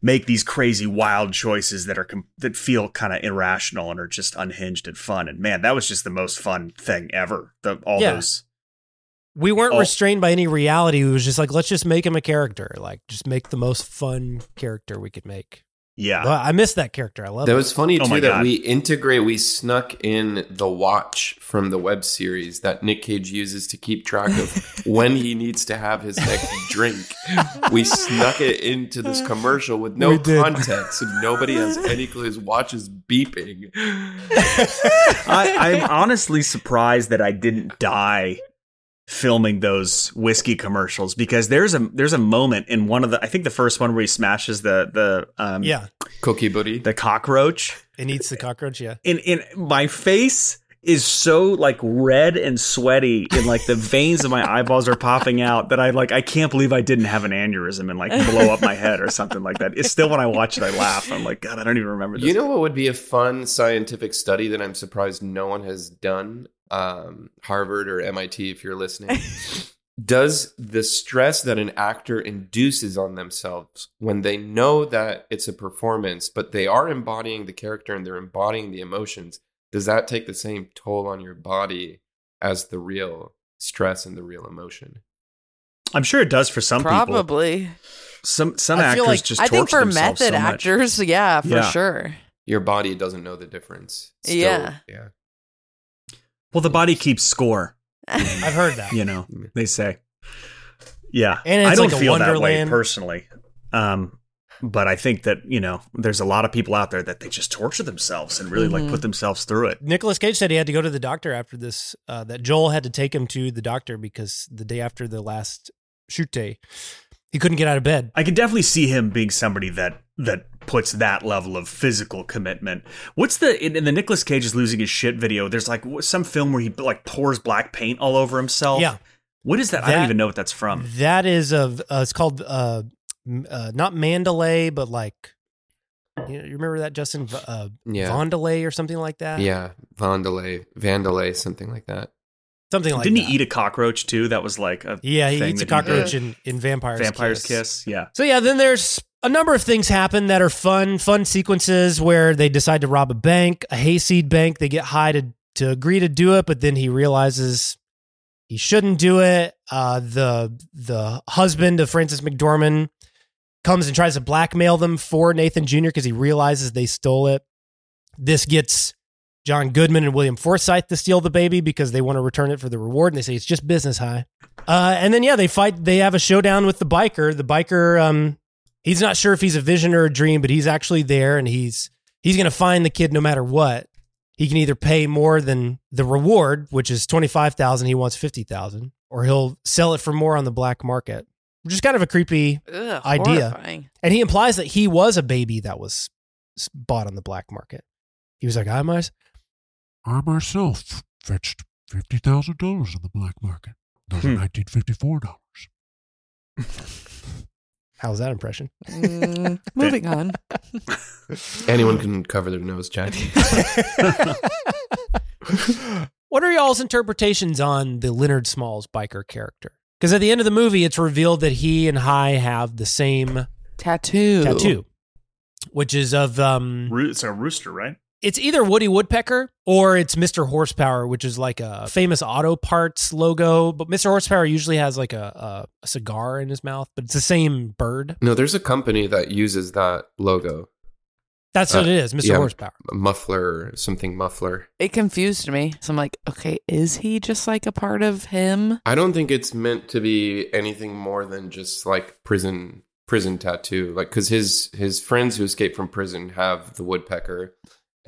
B: make these crazy wild choices that are com- that feel kind of irrational and are just unhinged and fun. And man, that was just the most fun thing ever. The all
A: Yeah.
B: those
A: we weren't
B: Oh.
A: restrained by any reality. It was just like, let's just make him a character. Like, just make the most fun character we could make.
B: yeah.
A: Well, I miss that character. I love
C: That
A: it.
C: was funny
B: Oh
C: too that
B: God.
C: we integrate we snuck in the watch from the web series that Nick Cage uses to keep track of when he needs to have his next drink. We snuck it into this commercial with no
A: We
C: context, so nobody has any clue. His watch is beeping.
B: I, I'm honestly surprised that I didn't die filming those whiskey commercials because there's a there's a moment in one of the I think the first one where he smashes the the um
A: yeah.
C: Cookie buddy.
B: the cockroach
A: and eats the cockroach. Yeah.
B: in in my face is so like red and sweaty and like the veins of my eyeballs are popping out that I like I can't believe I didn't have an aneurysm and like blow up my head or something like that. It's still when I watch it I laugh. I'm like god I don't even remember this.
C: You know what would be a fun scientific study that I'm surprised no one has done? Um, Harvard or MIT, if you're listening. Does the stress that an actor induces on themselves when they know that it's a performance, but they are embodying the character and they're embodying the emotions, does that take the same toll on your body as the real stress and the real emotion?
B: I'm sure it does for some people.
D: Probably.
B: Some some
A: I
B: actors
A: feel like-
B: just
D: I think for
B: themselves
D: method
B: so
D: actors, yeah, for
B: Yeah.
D: sure.
C: Your body doesn't know the difference. Still,
D: Yeah.
C: Yeah.
B: Well, the body keeps score.
A: I've heard that.
B: You know, they say. Yeah,
A: And it's
B: I don't
A: like a
B: feel that way personally. Um, but I think that you know there's a lot of people out there that they just torture themselves and really like
A: Mhm.
B: put themselves through it.
A: Nicolas Cage said he had to go to the doctor after this. Uh, that Joel had to take him to the doctor because the day after the last shoot day, he couldn't get out of bed.
B: I can definitely see him being somebody that that puts that level of physical commitment. What's the in, in the Nicolas Cage is losing his shit video? There's like some film where he like pours black paint all over himself.
A: Yeah.
B: What is that? I don't even know what that's from.
A: That is of uh, it's called uh, uh, not Mandalay, but like you, know, you remember that Justin V- uh,
C: Yeah.
A: Vondelay or something like that.
C: Yeah, Vandalay, Vandalay, something like that.
A: something like
B: Didn't
A: that.
B: he eat a cockroach too? That was like a
A: Yeah, he
B: thing
A: eats a
B: that did.
A: cockroach in, in Vampire's,
B: Vampire's
A: Kiss.
B: Kiss. Yeah.
A: So yeah, then there's a number of things happen that are fun, fun sequences where they decide to rob a bank, a hayseed bank. They get Hi to to agree to do it, but then he realizes he shouldn't do it. Uh, the the husband of Frances McDormand comes and tries to blackmail them for Nathan Jr. because he realizes they stole it. This gets John Goodman and William Forsythe to steal the baby because they want to return it for the reward, and they say it's just business high. Uh, and then yeah, they fight. They have a showdown with the biker. The biker, um, he's not sure if he's a vision or a dream, but he's actually there, and he's he's going to find the kid no matter what. He can either pay more than the reward, which is twenty five thousand. He wants fifty thousand, or he'll sell it for more on the black market. Which is kind of a creepy
D: Ugh,
A: idea.
D: horrifying.
A: And he implies that he was a baby that was bought on the black market. He was like, I must.
M: I myself fetched fifty thousand dollars on the black market. Those
A: Hmm.
M: are nineteen fifty four dollars.
A: How was that impression?
D: Mm, moving on.
C: Anyone can cover their nose, Jack.
A: What are y'all's interpretations on the Leonard Smalls biker character? Because at the end of the movie, it's revealed that he and High have the same
D: tattoo.
A: tattoo, which is of um,
B: Roo- It's a rooster, right?
A: It's either Woody Woodpecker or it's Mr. Horsepower, which is like a famous auto parts logo. But Mr. Horsepower usually has like a, a, a cigar in his mouth, but it's the same bird.
C: no, there's a company that uses that logo.
A: That's what uh, it is, Mr. Horsepower.
C: Muffler, something muffler.
D: It confused me. So I'm like, okay, is he just like a part of him?
C: I don't think it's meant to be anything more than just like prison prison tattoo. Like because his his friends who escaped from prison have the woodpecker,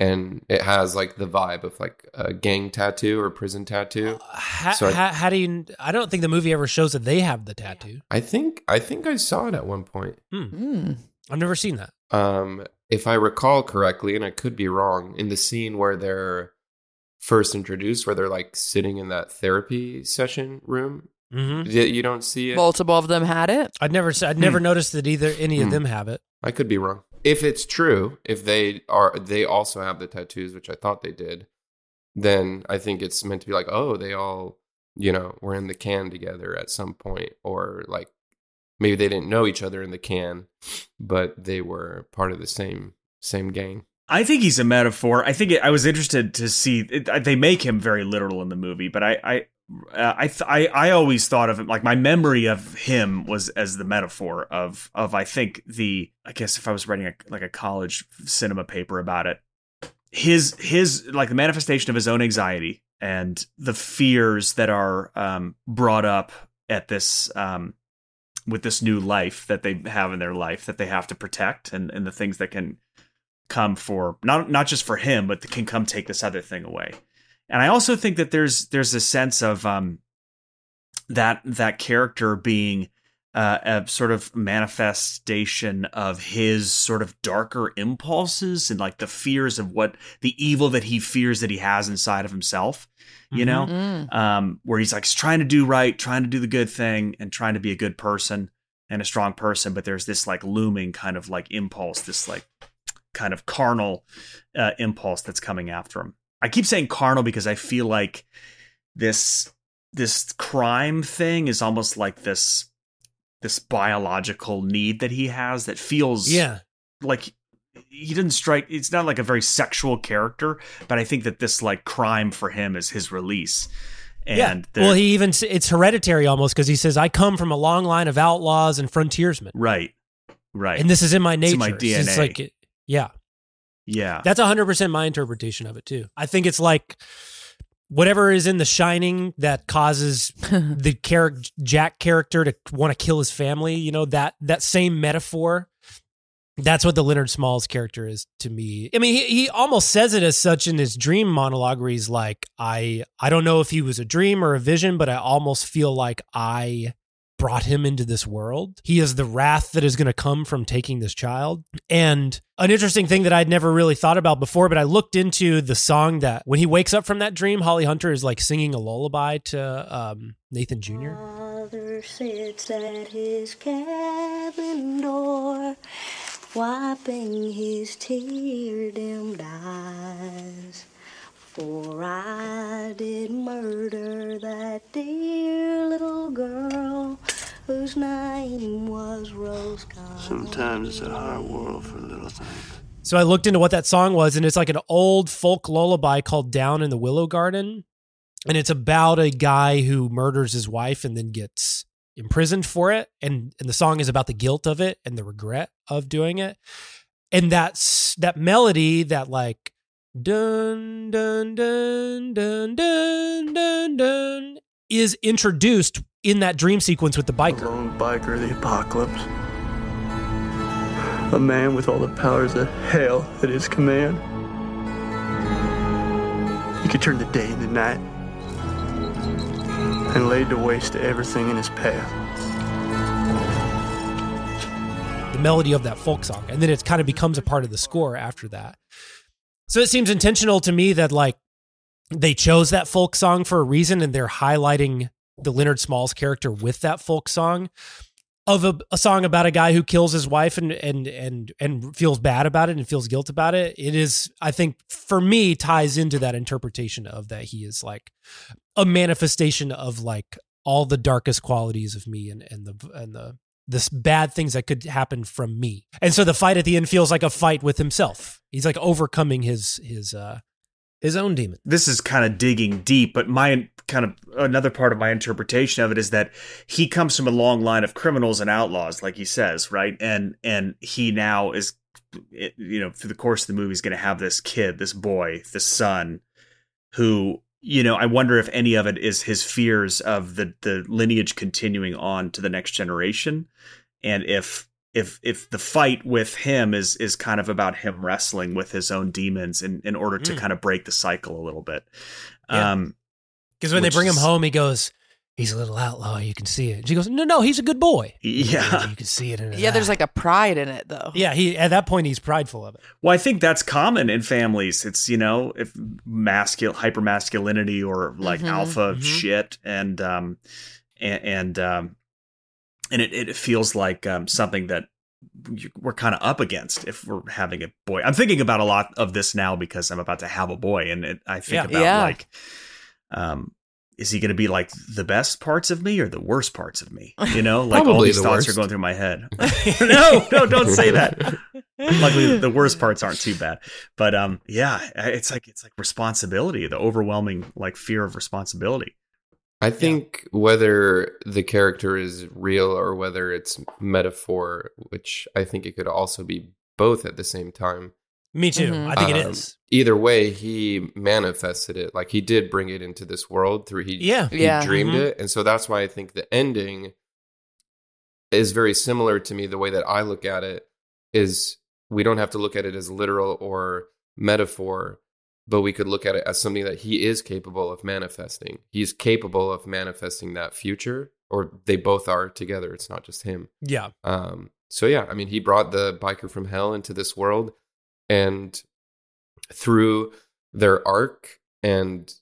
C: and it has like the vibe of like a gang tattoo or prison tattoo.
A: How,
C: So I-
A: how, how do you? I don't think the movie ever shows that they have the tattoo.
C: I think I think I saw it at one point.
A: Hmm. I've never seen that.
C: Um, if I recall correctly, and I could be wrong, in the scene where they're first introduced, where they're like sitting in that therapy session room,
A: Mhm.
C: y- you don't see it.
D: Multiple of them had it.
A: I'd never, I'd never noticed that either any of
C: Hmm.
A: them have it.
C: I could be wrong. If it's true, if they are, they also have the tattoos, which I thought they did. Then I think it's meant to be like, oh, they all, you know, were in the can together at some point, or like maybe they didn't know each other in the can, but they were part of the same same gang.
B: I think he's a metaphor. I think it, I was interested to see it, they make him very literal in the movie, but I I uh, I, th- I I always thought of him like my memory of him was as the metaphor of of I think the I guess if I was writing a, like a college cinema paper about it, his his like the manifestation of his own anxiety and the fears that are um, brought up at this um, with this new life that they have in their life that they have to protect and and the things that can come for not not just for him but can come take this other thing away and i also think that there's there's a sense of um that that character being uh, a sort of manifestation of his sort of darker impulses and like the fears of what the evil that he fears that he has inside of himself you know
D: Mhm.
B: um where he's like trying to do right trying to do the good thing and trying to be a good person and a strong person but there's this like looming kind of like impulse this like kind of carnal uh, impulse that's coming after him. I keep saying carnal because I feel like this this crime thing is almost like this this biological need that he has that feels
A: Yeah.
B: like he didn't strike it's not like a very sexual character but i think that this like crime for him is his release and
A: yeah. Well, he even it's hereditary almost because he says, "I come from a long line of outlaws and frontiersmen,
B: right right
A: and this is in my
B: It's
A: nature.
B: in my DNA.
A: like, yeah,
B: yeah
A: that's hundred percent my interpretation of it too. I think it's like whatever is in The Shining that causes the character Jack character to want to kill his family. You know that that same metaphor That's what the Leonard Smalls character is to me. I mean, he, he almost says it as such in his dream monologue where he's like, I I don't know if he was a dream or a vision, but I almost feel like I brought him into this world. He is the wrath that is going to come from taking this child. And an interesting thing that I'd never really thought about before, but I looked into the song that when he wakes up from that dream, Holly Hunter is like singing a lullaby to um, Nathan Jr.
N: Father sits at his cabin door, wiping his tear dimmed eyes. For I did murder that dear little girl whose name was Rose Garland.
H: Sometimes it's a hard world for little things.
A: So I looked into what that song was, and it's like an old folk lullaby called Down in the Willow Garden. And it's about a guy who murders his wife and then gets imprisoned for it. And, and the song is about the guilt of it and the regret of doing it. And that's that melody, that like dun dun dun dun dun dun dun is introduced in that dream sequence with the biker.
H: Lone biker, of the apocalypse. A man with all the powers of hell at his command. He could turn the day into night and laid to waste everything in his path.
A: the melody of that folk song and then it kind of becomes a part of the score after that so it seems intentional to me that like they chose that folk song for a reason and they're highlighting the leonard smalls character with that folk song of a, a song about a guy who kills his wife and and and and feels bad about it and feels guilt about it. It is i think for me ties into that interpretation of that he is like a manifestation of like all the darkest qualities of me and and the and the this bad things that could happen from me. And so the fight at the end feels like a fight with himself. He's like overcoming his his uh his own demon.
B: This is kind of digging deep, but my kind of another part of my interpretation of it is that he comes from a long line of criminals and outlaws, like he says, right? And and he now is, you know, through the course of the movie, he's going to have this kid, this boy, this son, who you know, I wonder if any of it is his fears of the the lineage continuing on to the next generation, and if if if the fight with him is is kind of about him wrestling with his own demons in in order to
A: Mm.
B: kind of break the cycle a little bit.
A: Yeah.
B: Um,
A: Because when they bring him home, he goes, "He's a little outlaw. You can see it." And she goes, "No, no, he's a good boy."
B: Yeah.
A: you can see it in his
D: Yeah, there's like a pride in it though.
A: yeah. He at that point he's prideful of it.
B: Well, I think that's common in families. It's you know, if masculine hyper masculinity or like
D: Mhm,
B: alpha
D: mhm.
B: shit, and um, and and um, and it it feels like um something that we're kind of up against if we're having a boy. I'm thinking about a lot of this now because I'm about to have a boy, and it, I think
A: Yeah.
B: about
D: Yeah.
B: like, um. Is he going to be like the best parts of me or the worst parts of me? You know, like all these
C: the
B: thoughts are going through my head. no, no, don't say that. Luckily, the worst parts aren't too bad. But um, yeah, it's like it's like responsibility, the overwhelming like fear of responsibility.
C: I think whether the character is real or whether it's metaphor, which I think it could also be both at the same time.
A: Me too.
D: Mhm.
A: I think it
C: Um,
A: is.
C: Either way, he manifested it. Like he did bring it into this world through he
A: Yeah.
C: he
D: Yeah.
C: dreamed
A: Mhm.
C: it, and so that's why I think the ending is very similar to me. The way that I look at it is we don't have to look at it as literal or metaphor, but we could look at it as something that he is capable of manifesting. He's capable of manifesting that future, or they both are together. It's not just him.
A: Yeah.
C: Um, so yeah, I mean, he brought the biker from hell into this world, and through their arc and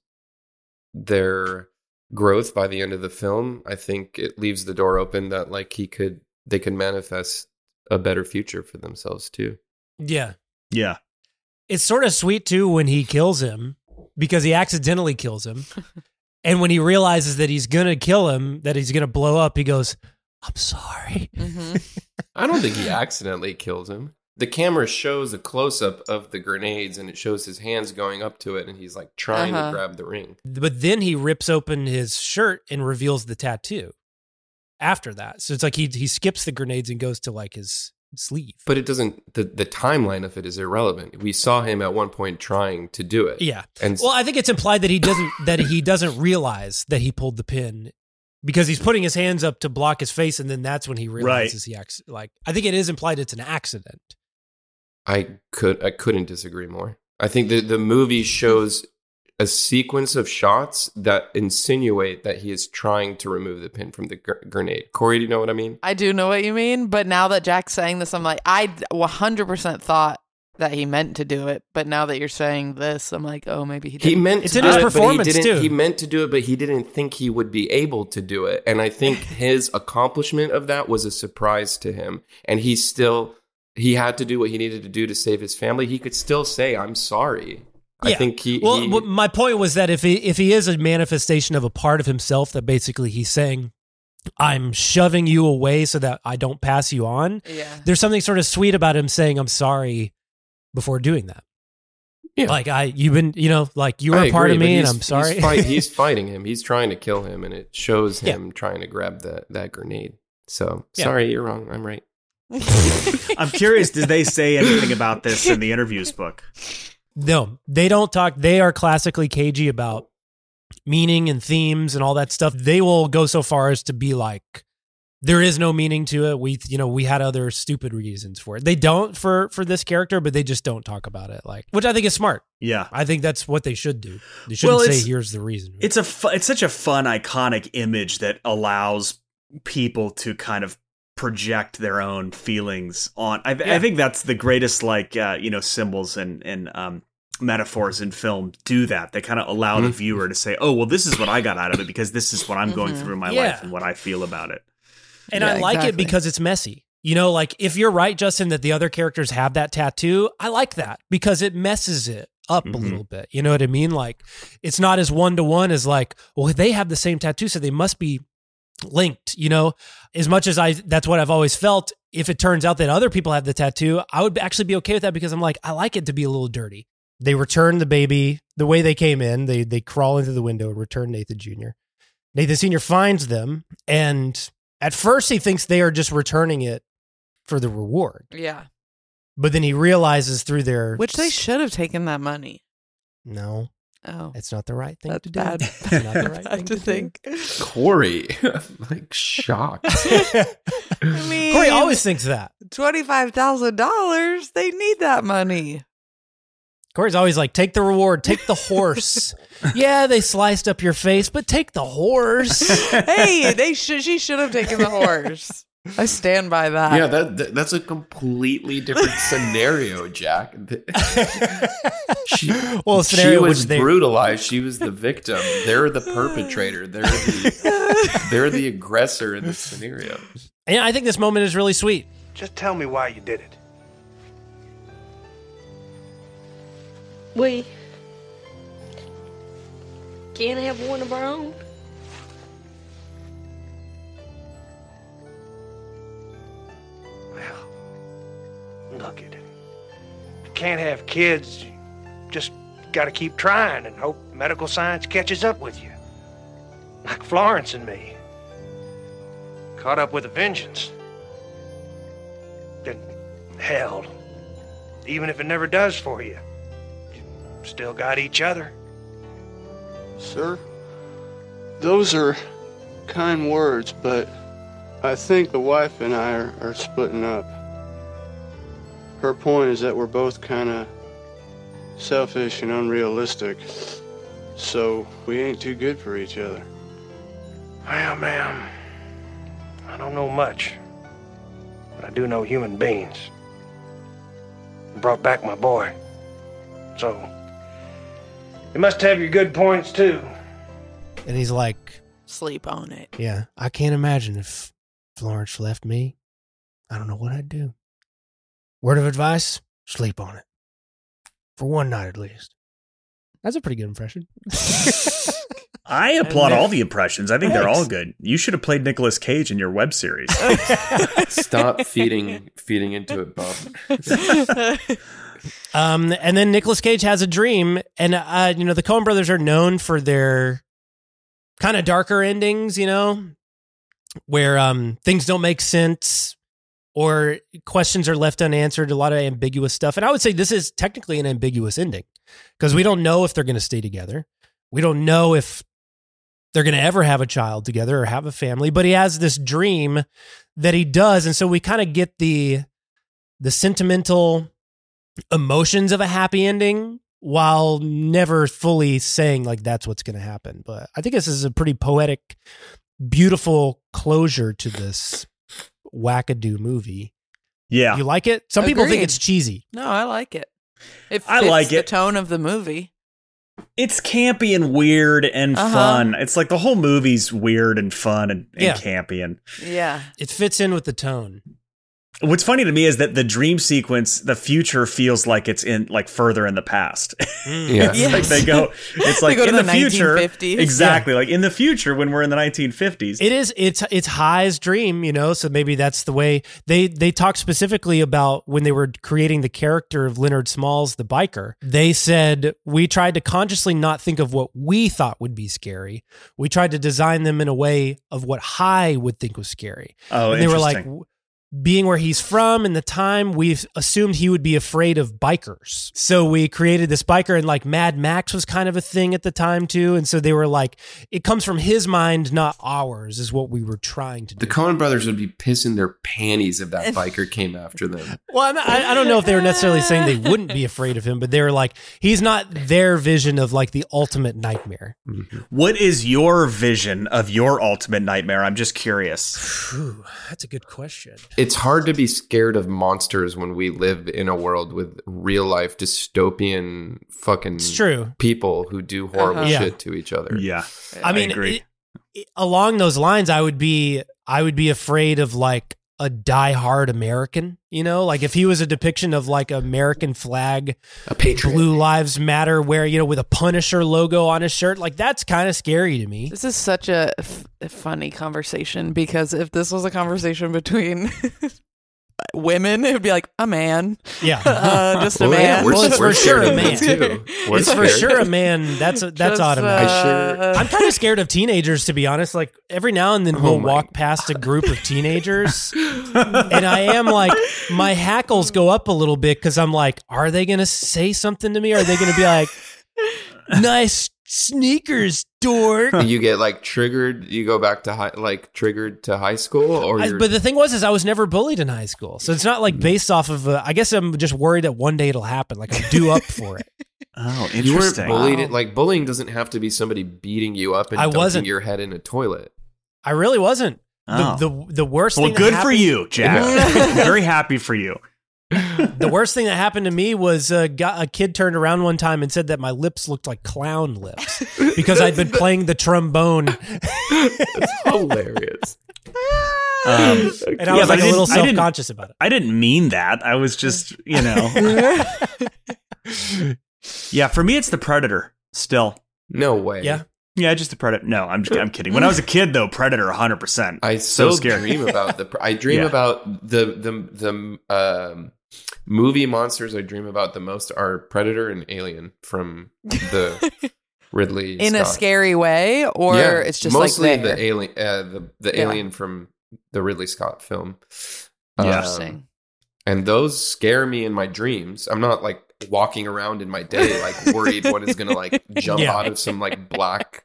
C: their growth by the end of the film, I think it leaves the door open that like he could, they could manifest a better future for themselves too.
A: Yeah.
B: Yeah,
A: It's sort of sweet too when he kills him because he accidentally kills him. and when he realizes that he's going to kill him, that he's going to blow up, he goes, I'm sorry.
D: hmm
C: I don't think he accidentally kills him. The camera shows a close up of the grenades, and it shows his hands going up to it, and he's like trying
D: Uh-huh.
C: to grab the ring.
A: But then he rips open his shirt and reveals the tattoo after that. So it's like he he skips the grenades and goes to like his sleeve.
C: But it doesn't. The the timeline of it is irrelevant. We saw him at one point trying to do it.
A: Yeah.
C: and
A: Well, I think it's implied that he doesn't that he doesn't realize that he pulled the pin because he's putting his hands up to block his face, and then that's when he realizes he acts like. I think it is implied it's an accident.
C: I could I couldn't disagree more. I think the the movie shows a sequence of shots that insinuate that he is trying to remove the pin from the gr- grenade. Corey, do you know what I mean?
D: I do know what you mean, but now that Jack's saying this, I'm like, I 100% thought that he meant to do it, but now that you're saying this, I'm like, oh, maybe he didn't.
C: He meant
A: It's
C: to
A: in his
C: it,
A: performance,
C: he
A: too.
C: He meant to do it, but he didn't think he would be able to do it. And I think his accomplishment of that was a surprise to him. And he still he had to do what he needed to do to save his family. He could still say, "I'm sorry."
A: Yeah.
C: I think he.
A: Well,
C: he-
A: what- my point was that if he if he is a manifestation of a part of himself, that basically he's saying, "I'm shoving you away so that I don't pass you on."
D: Yeah.
A: There's something sort of sweet about him saying, "I'm sorry," before doing that.
C: Yeah.
A: Like I, you've been, you know, like you were
C: I
A: a part of me, and I'm sorry.
C: He's, fight, he's fighting him. He's trying to kill him, and it shows
A: Yeah.
C: him trying to grab that that grenade. So
A: Yeah.
C: sorry, you're wrong. I'm right.
B: I'm curious, did they say anything about this in the interviews book?
A: No, they don't talk. They are classically cagey about meaning and themes and all that stuff. They will go so far as to be like, there is no meaning to it. We, you know, we had other stupid reasons for it. They don't for for this character, but they just don't talk about it. Like, which I think is smart.
B: Yeah.
A: I think that's what they should do. They shouldn't
B: Well,
A: say, "Here's the reason."
B: It's a fu- it's such a fun iconic image that allows people to kind of project their own feelings on. I, I think that's the greatest like uh, you know symbols and and um, metaphors in film do that. They kind of allow the
C: Mhm.
B: viewer to say, "Oh, well, this is what I got out of it because this is what I'm going
D: Mhm.
B: through in my
A: Yeah.
B: life and what I feel about it."
A: And
D: Yeah,
A: I like it because it's messy. You know, like if you're right, Justin, that the other characters have that tattoo, I like that because it messes it up a
B: Mhm.
A: little bit. You know what I mean? Like it's not as one to one as like, well, they have the same tattoo, so they must be linked. You know, as much as I, that's what I've always felt. If it turns out that other people have the tattoo, I would actually be okay with that because I'm like, I like it to be a little dirty. They return the baby the way they came in. They they crawl into the window and return Nathan Jr. Nathan Sr. finds them, and at first he thinks they are just returning it for the reward.
D: Yeah.
A: But then he realizes through their
D: Which they should have taken that money.
A: no,
D: Oh.
A: it's not the right thing
D: That's
A: to do.
D: bad.
A: It's not the right thing
D: to
A: do.
D: think.
C: Corey, like shocked.
D: I mean,
A: Corey always thinks that.
D: twenty-five thousand dollars. They need that money.
A: Corey's always like, take the reward, take the horse. yeah, they sliced up your face, but take the horse.
D: hey, they should. She should have taken the horse. I stand by that.
C: yeah, that, that that's a completely different scenario, Jack. she,
A: Well, a
C: she was
A: they-
C: brutalized. She was the victim. They're the perpetrator. They're the they're the aggressor in this scenario.
A: and I think this moment is really sweet.
O: Just tell me why you did it.
N: We can't have one of our own.
O: Look at it. You can't have kids. You just got to keep trying and hope medical science catches up with you. Like Florence and me. Caught up with a vengeance. Then, hell, even if it never does for you, you still got each other.
H: Sir, those are kind words, but I think the wife and I are, are splitting up. Her point is that we're both kind of selfish and unrealistic, so we ain't too good for each other.
O: Well, ma'am, I don't know much, but I do know human beings. I Brought back my boy. So, you must have your good points, too.
A: And he's like,
D: Sleep on it.
A: yeah, I can't imagine if Florence left me. I don't know what I'd do. Word of advice sleep on it. For one night at least. That's a pretty good impression.
B: I applaud all the impressions. I think they're all good. You should have played Nicolas Cage in your web series.
C: Stop feeding feeding into it, Bob.
A: Um, and then Nicolas Cage has a dream, and uh, you know the Coen Brothers are known for their kind of darker endings, you know, where um things don't make sense or questions are left unanswered. A lot of ambiguous stuff, and I would say this is technically an ambiguous ending because we don't know if they're going to stay together. We don't know if they're going to ever have a child together or have a family. But he has this dream that he does, and so we kind of get the the sentimental emotions of a happy ending while never fully saying like that's what's going to happen. But I think this is a pretty poetic, beautiful closure to this wackadoo movie.
B: Yeah.
A: You like it? Some people think it's cheesy.
D: No, I like it. It fits
B: I like
D: the
B: it.
D: tone of the movie.
B: It's campy and weird and
D: Uh-huh.
B: fun. It's like the whole movie's weird and fun and, and
A: Yeah.
B: campy. And
D: Yeah.
A: It fits in with the tone.
B: What's funny to me is that the dream sequence, the future feels like it's in like further in the past.
C: Yeah. Hmm.
B: it's like they go. It's like
D: go to
B: in the,
D: the
B: future.
D: 1950s.
B: Exactly. Like in the future when we're in the 1950s.
A: It is it's it's Hi's dream, you know, so maybe that's the way they they talk specifically about when they were creating the character of Leonard Smalls the biker. They said we tried to consciously not think of what we thought would be scary. We tried to design them in a way of what High would think was scary.
B: Oh,
A: and they were like
B: interesting.
A: w- being where he's from and the time we've assumed he would be afraid of bikers. So we created this biker and like Mad Max was kind of a thing at the time too. And so they were like, it comes from his mind, not ours, is what we were trying to do.
C: The Coen brothers would be pissing their panties if that biker came after them.
A: Well, I'm I, I don't know if they were necessarily saying they wouldn't be afraid of him, but they were like, he's not their vision of like the ultimate nightmare. Mm-hmm.
B: What is your vision of your ultimate nightmare? I'm just curious.
A: Ooh, that's a good question.
C: It's hard to be scared of monsters when we live in a world with real life dystopian fucking
A: It's true.
C: people who do horrible
A: Uh-huh. Yeah.
C: shit to each other.
B: Yeah.
A: I mean, it- it- along those lines, I would be I would be afraid of like a diehard American. You know, like if he was a depiction of like American flag,
C: a patriot,
A: Blue Lives Matter, where you know with a Punisher logo on his shirt, like that's kind of scary to me.
D: This is such a, f- a funny conversation because if this was a conversation between women, it would be like a man.
A: Yeah.
D: uh, just a
C: Well, yeah,
D: man.
C: we're-
A: well, it's
C: we're
A: for sure a man.
C: too. We're
A: It's for sure a man. That's a, that's
D: Just,
A: automatic.
C: I sure-
D: uh,
A: I'm kind of scared of teenagers, to be honest. Like every now and then
C: Oh
A: we'll
C: my
A: walk past a group of teenagers, and I am like, my hackles go up a little bit because I'm like, are they going to say something to me? Are they going to be like, nice sneakers, dork?
C: you get like triggered. You go back to high, like triggered to high school, or
A: I- but the thing was, is I was never bullied in high school, so it's not like based off of. Uh, I guess I'm just worried that one day it'll happen. Like I'm due up for it.
B: Oh, interesting.
C: you weren't
B: interesting.
C: bullied. Like bullying doesn't have to be somebody beating you up and
A: I
C: dunking
A: wasn't.
C: your head in a toilet.
A: I really wasn't.
B: Oh.
A: The, the the worst.
B: well,
A: thing that
B: good for you, Jack. Very happy for you.
A: The worst thing that happened to me was uh, got, a kid turned around one time and said that my lips looked like clown lips because I'd been playing the trombone,
C: That's hilarious.
B: Um,
A: and I
B: Yeah,
A: was
B: but
A: like a
B: didn't-
A: little self conscious about it.
B: I didn't mean that. I was just, you know. yeah, for me, it's the Predator still.
C: No way.
A: Yeah.
B: Yeah, just the Predator. No, I'm just, I'm kidding. When I was a kid, though, Predator 100%.
C: I
B: so
C: still
B: scared.
C: dream about the. I dream
B: Yeah.
C: about the the the um, movie monsters. I dream about the most are Predator and Alien from the Ridley
D: in a scary way, or
C: Yeah,
D: it's just
C: mostly
D: like
C: the alien, uh, the the
D: Yeah.
C: alien from the Ridley Scott film.
B: Yeah.
D: Interesting.
C: and those scare me in my dreams. I'm not like walking around in my day like worried what is gonna like jump
A: Yeah.
C: out of some like black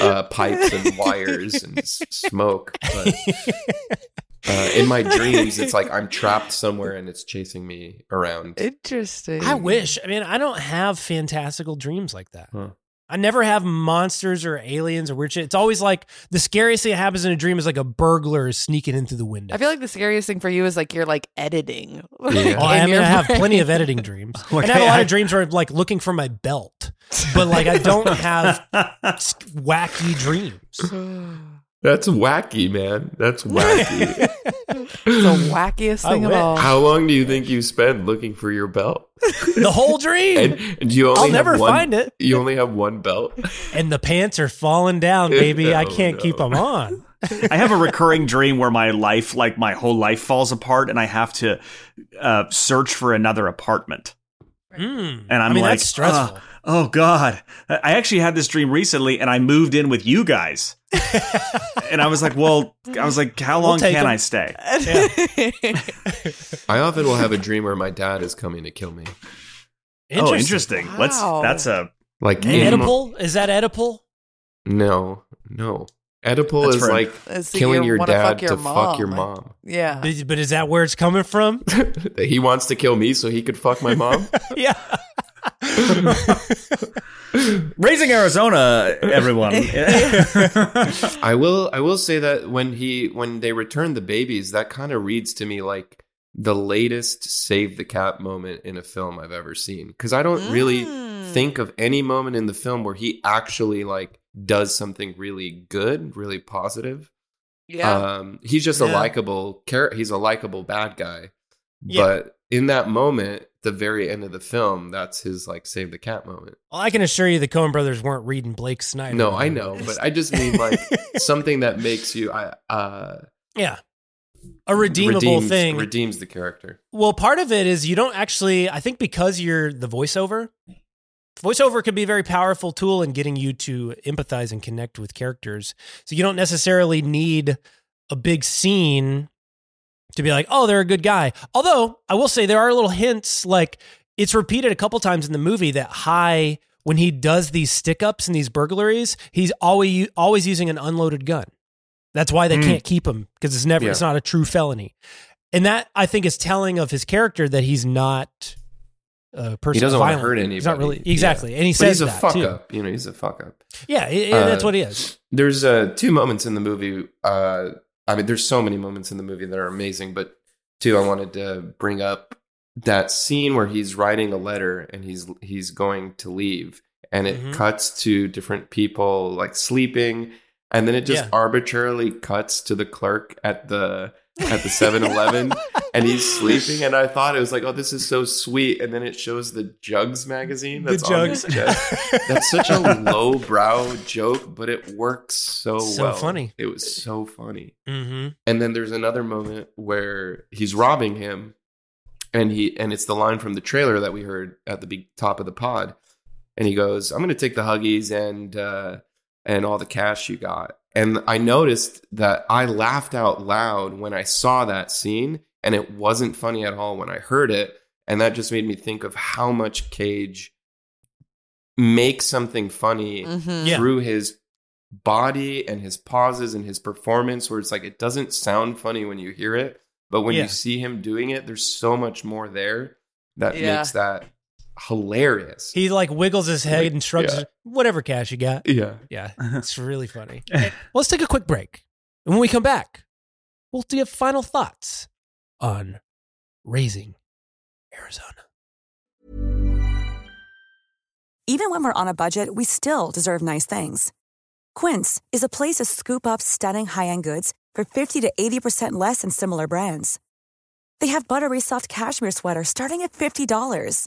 C: uh, pipes and wires and s- smoke. But uh, in my dreams, it's like I'm trapped somewhere and it's chasing me around.
D: Interesting.
A: I wish. I mean, I don't have fantastical dreams like that.
C: Huh.
A: I never have monsters or aliens or weird shit. It's always like the scariest thing that happens in a dream is like a burglar is sneaking in through the window.
D: I feel like the scariest thing for you is like you're like editing.
C: Yeah.
A: Oh, I
D: in
A: mean,
D: your
A: I have
D: brain.
A: plenty of editing dreams.
B: Like,
A: and I have a lot
B: I-
A: of dreams where I'm like looking for my belt, but like I don't have wacky dreams.
C: That's wacky, man. That's wacky.
D: the wackiest thing of all.
C: How long do you think you spend looking for your belt?
A: The whole dream.
C: And, and you only
A: I'll never
C: one-
A: find it.
C: You only have one belt.
A: And the pants are falling down, baby. I can't
C: no.
A: keep them on.
B: I have a recurring dream where my life, like my whole life, falls apart, and I have to uh, search for another apartment.
A: Mm.
B: And I'm
A: I mean,
B: like,
A: that's stressful.
B: "Oh, oh God! I actually had this dream recently, and I moved in with you guys. and I was like, well, I was like, how
A: We'll
B: long
A: take
B: can
A: 'em.
B: I stay?
C: I often will have a dream where my dad is coming to kill me.
B: Oh, interesting. Let's. That's a
C: Like in-
A: Oedipal? Is that Oedipal?
C: No, no. Oedipal
B: That's
C: is
B: right.
C: like
D: Is
C: killing
D: you
C: your dad
D: fuck your
C: to fuck your
D: mom.
C: mom.
D: Yeah.
A: But, but is that where it's coming from?
C: he wants to kill me so he could fuck my mom.
A: yeah.
B: Raising Arizona, everyone.
C: I will I will say that when he when they return the babies, that kind of reads to me like the latest save the cat moment in a film I've ever seen. Because I don't really think of any moment in the film where he actually like does something really good, really positive.
D: Yeah.
C: Um, he's just a likable character. He's a likable bad guy.
A: Yeah.
C: But in that moment, the very end of the film, that's his like save the cat moment.
A: Well, I can assure you the Coen brothers weren't reading Blake Snyder.
C: No, I know, but I just mean like something that makes you I uh
A: yeah. A redeemable
C: redeems,
A: thing.
C: redeems the character.
A: Well, part of it is you don't actually, I think because you're the voiceover, voiceover can be a very powerful tool in getting you to empathize and connect with characters. So you don't necessarily need a big scene to be like, oh, they're a good guy. Although I will say there are little hints, like it's repeated a couple times in the movie that Hi, when he does these stick ups and these burglaries, he's always always using an unloaded gun. That's why they
C: Mm.
A: can't keep him because it's never,
C: Yeah.
A: it's not a true felony. And that I think is telling of his character that he's not a person.
C: He doesn't want to hurt anybody.
A: He's not really
C: Yeah.
A: exactly, and he
C: But
A: says
C: he's a fuck
A: too.
C: up. You know, he's a fuck up.
A: Yeah, i-
C: Uh,
A: that's what he is.
C: There's uh, two moments in the movie. Uh, I mean, there's so many moments in the movie that are amazing, but two I wanted to bring up that scene where he's writing a letter and he's he's going to leave, and it
A: Mhm.
C: cuts to different people like sleeping, and then it just
A: Yeah.
C: arbitrarily cuts to the clerk at the at the 7-Eleven and he's sleeping and I thought it was like oh this is so sweet and then it shows the Jugs magazine
A: The
C: that's on his
A: Jugs.
C: chest. That's such a low brow joke, but it works so,
A: So
C: well.
A: funny.
C: It was so funny.
A: Mm-hmm.
C: And then there's another moment where he's robbing him, and he and it's the line from the trailer that we heard at the be- top of the pod, and he goes, "I'm going to take the huggies and uh, and all the cash you got." And I noticed that I laughed out loud when I saw that scene, and it wasn't funny at all when I heard it, and that just made me think of how much Cage makes something funny
D: Mhm.
A: Yeah.
C: through his body and his pauses and his performance where it's like it doesn't sound funny when you hear it but when
A: Yeah.
C: you see him doing it there's so much more there that
D: Yeah.
C: makes that hilarious
A: He like wiggles his head and shrugs.
C: Yeah.
A: Whatever cash you got.
C: yeah
A: Yeah, it's really funny. Well, let's take a quick break. And when we come back, we'll give final thoughts on raising Arizona.
P: Even when we're on a budget, we still deserve nice things. Quince is a place to scoop up stunning high-end goods for 50 to 80% less than similar brands. They have buttery soft cashmere sweaters starting at $50,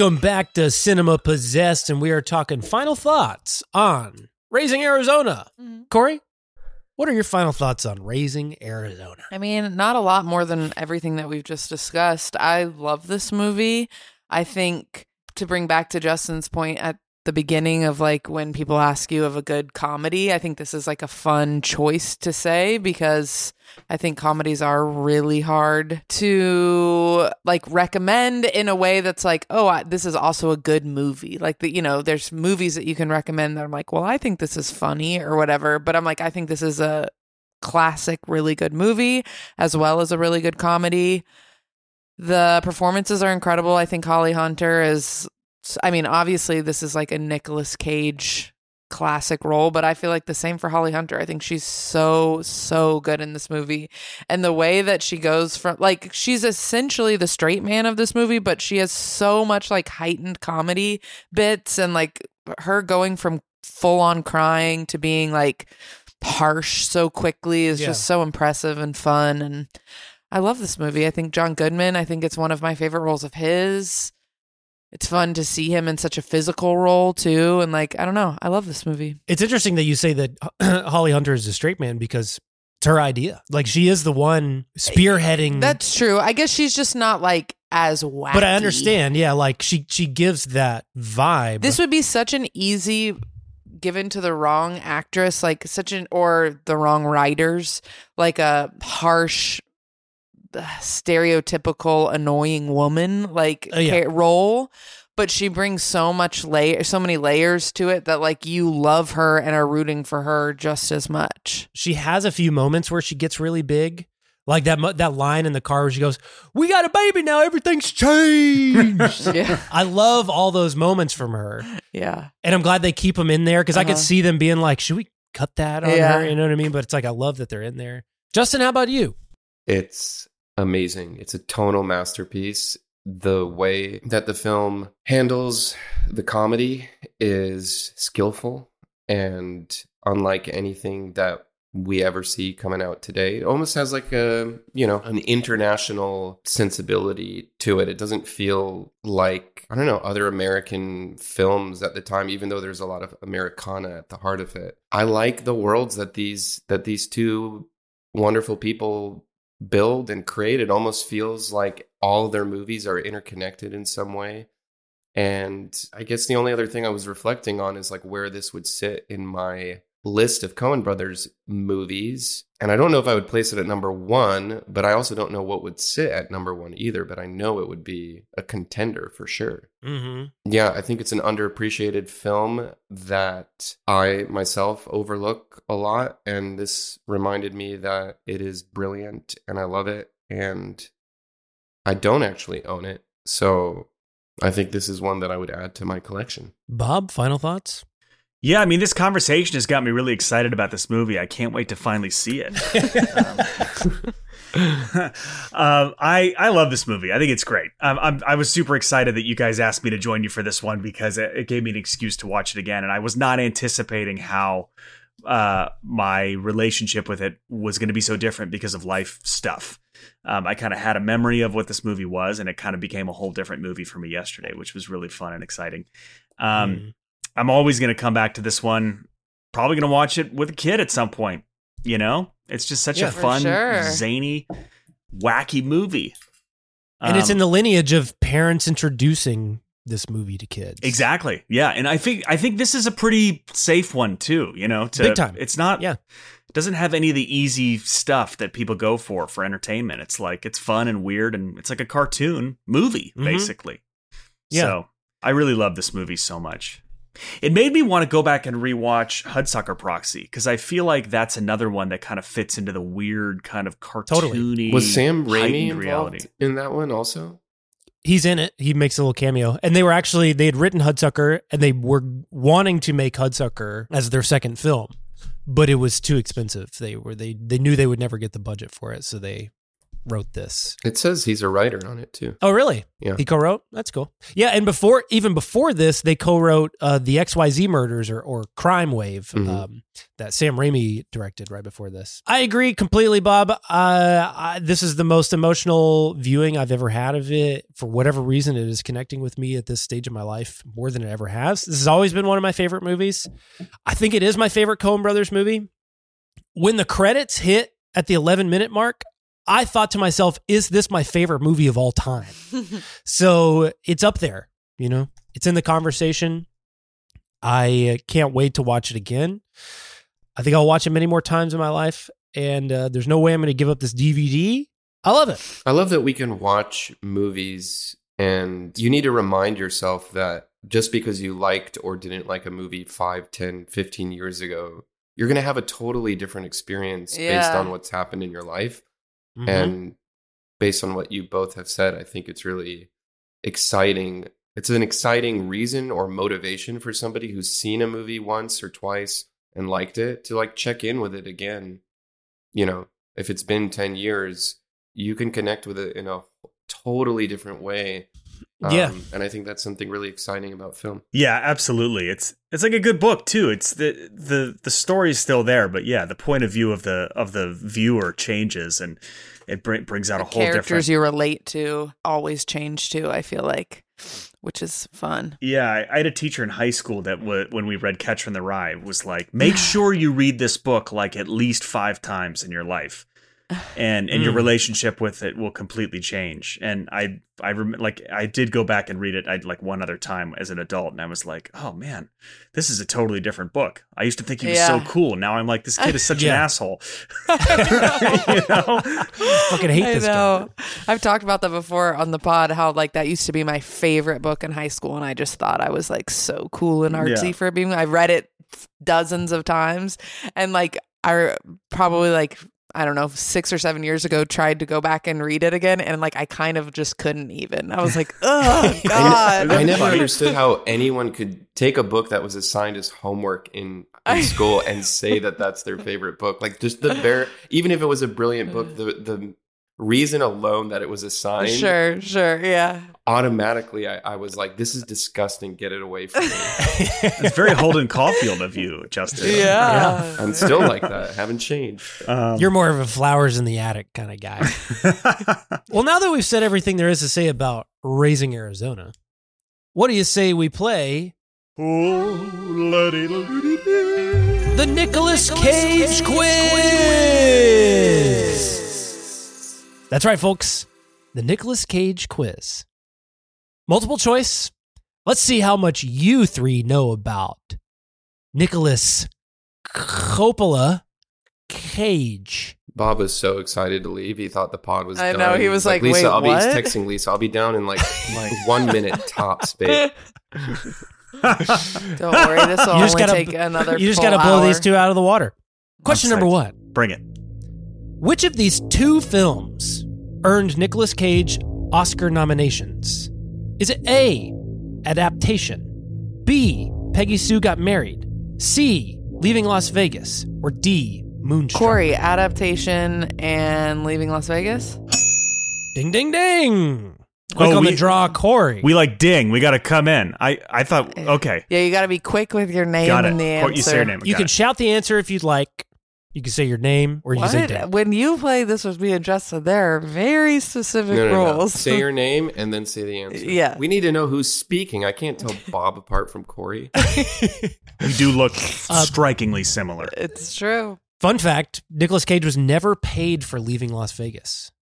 A: Welcome back to Cinema Possessed, and we are talking final thoughts on Raising Arizona. Mm-hmm. Corey, what are your final thoughts on Raising Arizona?
D: I mean, not a lot more than everything that we've just discussed. I love this movie. I think to bring back to Justin's point at the beginning of like when people ask you of a good comedy, I think this is like a fun choice to say because I think comedies are really hard to like recommend in a way that's like, oh, I, this is also a good movie. Like the, you know, there's movies that you can recommend that I'm like, well, I think this is funny or whatever, but I'm like, I think this is a classic, really good movie as well as a really good comedy. The performances are incredible. I think Holly Hunter is I mean, obviously this is like a Nicolas Cage classic role, but I feel like the same for Holly Hunter. I think she's so so good in this movie. And the way that she goes from like she's essentially the straight man of this movie, but she has so much like heightened comedy bits and like her going from full on crying to being like harsh so quickly is
A: Yeah.
D: just so impressive and fun and I love this movie. I think John Goodman, I think it's one of my favorite roles of his. It's fun to see him in such a physical role too and like I don't know, I love this movie.
A: It's interesting that you say that Holly Hunter is a straight man because it's her idea. Like she is the one spearheading.
D: That's true. I guess she's just not like as wacky.
A: but I understand. Yeah, like she she gives that vibe.
D: This would be such an easy given to the wrong actress, like such an or the wrong writers, like a harsh, stereotypical, annoying woman like
A: Oh, yeah.
D: role. But she brings so much layer, so many layers to it that like you love her and are rooting for her just as much.
A: she has a few moments where she gets really big. Like that that line in the car where she goes, "We got a baby now. Everything's changed."
D: Yeah.
A: I love all those moments from her,
D: Yeah.
A: and I'm glad they keep them in there because I could
D: Uh-huh.
A: see them being like, "Should we cut that on
D: Yeah.
A: her?" You know what I mean? But it's like I love that they're in there. Justin, how about you?
C: It's amazing. It's a tonal masterpiece. The way that the film handles the comedy is skillful and unlike anything that we ever see coming out today. It almost has like a, you know, an international sensibility to it. It doesn't feel like, I don't know, other American films at the time, even though there's a lot of Americana at the heart of it. I like the worlds that these that these two wonderful people build and create. It almost feels like all their movies are interconnected in some way. And I guess the only other thing I was reflecting on is like where this would sit in my list of Coen Brothers movies. And I don't know if I would place it at number one, but I also don't know what would sit at number one either. But I know it would be a contender for sure.
A: Mm-hmm.
C: Yeah, I think it's an underappreciated film that I myself overlook a lot. And this reminded me that it is brilliant and I love it. And I don't actually own it. So I think this is one that I would add to my collection.
A: Bob, final thoughts?
B: Yeah, I mean, this conversation has got me really excited about this movie. I can't wait to finally see it. um, um, I I love this movie. I think it's great. Um, I'm, I was super excited that you guys asked me to join you for this one because it, it gave me an excuse to watch it again, and I was not anticipating how uh, my relationship with it was going to be so different because of life stuff. Um, I kind of had a memory of what this movie was, and it kind of became a whole different movie for me yesterday, which was really fun and exciting. Um,
A: Mm.
B: I'm always going to come back to this one. Probably going to watch it with a kid at some point. You know, it's just such
A: Yeah.
B: a fun,
D: sure.
B: zany, wacky movie.
A: And it's
B: Um,
A: in the lineage of parents introducing this movie to kids.
B: Exactly. Yeah, and I think I think this is a pretty safe one too. You know, to,
A: Big time.
B: It's not.
A: Yeah.
B: It doesn't have any of the easy stuff that people go for for entertainment. It's like it's fun and weird, and it's like a cartoon movie
A: Mhm.
B: basically.
A: Yeah.
B: So I really love this movie so much. It made me want to go back and rewatch Hudsucker Proxy because I feel like that's another one that kind of fits into the weird kind of cartoony.
A: Totally.
C: Was Sam Raimi involved
B: reality.
C: in that one also?
A: He's in it. He makes a little cameo. And they were actually they had written Hudsucker and they were wanting to make Hudsucker as their second film, but it was too expensive. They were they they knew they would never get the budget for it, so they wrote this.
C: It says he's a writer on it too.
A: Oh, really?
C: Yeah.
A: He co-wrote. That's cool. Yeah, and before even before this, they co-wrote uh, the XYZ Murders or, or Crime Wave
C: Mhm.
A: um, that Sam Raimi directed right before this. I agree completely, Bob. Uh, I, this is the most emotional viewing I've ever had of it. For whatever reason, it is connecting with me at this stage of my life more than it ever has. This has always been one of my favorite movies. I think it is my favorite Coen Brothers movie. When the credits hit at the 11 minute mark, I thought to myself, is this my favorite movie of all time? so it's up there, you know, it's in the conversation. I uh, can't wait to watch it again. I think I'll watch it many more times in my life. And uh, there's no way I'm going to give up this DVD. I love it.
C: I love that we can watch movies and you need to remind yourself that just because you liked or didn't like a movie 5, 10, 15 years ago, you're going to have a totally different experience based on what's happened in your life.
A: Mhm.
C: And based on what you both have said, I think it's really exciting. It's an exciting reason or motivation for somebody who's seen a movie once or twice and liked it to like check in with it again. You know, if it's been 10 years, you can connect with it in a totally different way.
A: Yeah.
C: Um, and I think that's something really exciting about film.
B: Yeah, absolutely. It's it's like a good book too. It's the the the story's still there, but yeah, the point of view of the of the viewer changes, and it br- brings out a whole
D: Characters
B: different.
D: you relate to always change too. I feel like, which is fun.
B: Yeah, I, I had a teacher in high school that w- when we read Catcher in the Rye was like, make sure you read this book like at least five times in your life, and and your
A: Mm.
B: relationship with it will completely change. And I I rem- like I did go back and read it I like one other time as an adult, and I was like, oh man, this is a totally different book. I used to think he was so
D: Yeah.
B: cool. Now I'm like, this kid is such an asshole. you know?
A: Fucking hate
D: I
A: this guy.
D: know. I've talked about that before on the pod. How like that used to be my favorite book in high school, and I just thought I was like so cool and artsy
B: Yeah.
D: for being. I read it dozens of times, and like I probably like I don't know six or seven years ago tried to go back and read it again, and like I kind of just couldn't even. I was like, oh god.
C: I never understood how anyone could take a book that was assigned as homework in, in school and say that that's their favorite book. Like just the bare, even if it was a brilliant book, mm. the the reason alone that it was assigned,
D: Sure, sure, yeah.
C: automatically I, I was like, this is disgusting. Get it away from me.
B: It's very Holden Caulfield of you, Justin.
D: Yeah.
C: I'm still like that. Haven't changed.
B: Um,
A: You're more of a flowers in the attic kind of guy. well, now that we've said everything there is to say about raising Arizona, what do you say we play the Nicolas Cage quiz? That's right, folks. The Nicolas Cage quiz. Multiple choice. Let's see how much you three know about Nicolas Coppola Cage.
C: Bob was so excited to leave. He thought the pod was
D: I
C: done.
D: know, he was like,
C: Lisa,
D: "Wait,
C: I'll
D: what?"
C: be texting Lisa. I'll be down in like, like one minute tops, babe.
D: Don't worry, this will only
A: gotta-
D: take another.
A: You just
D: got to
A: blow these two out of the water. Question number one.
B: Bring it.
A: Which of these two films earned Nicolas Cage Oscar nominations? Is it A, Adaptation, B, Peggy Sue Got Married, C, Leaving Las Vegas, or D, Moonstruck?
D: Corey, adaptation and leaving Las Vegas.
A: Ding, ding, ding. Quick
B: Oh,
A: on
B: we-
A: the draw, Corey.
B: We like ding. We got to come in. I I thought okay.
D: Yeah, you got to be quick with your name
B: Got it.
D: and the answer.
B: you say your name.
A: you can
B: it.
A: shout the answer if you'd like. You can say your name or you can say
D: What? When you play this with me and Justin, there are very specific
C: No, no, no. Say your name and then say the answer.
D: Yeah.
C: We need to know who's speaking. I can't tell Bob apart from Corey.
B: You do look
A: Uh,
B: strikingly similar.
D: it's true.
A: Fun fact: Nicolas Cage was never paid for leaving Las Vegas.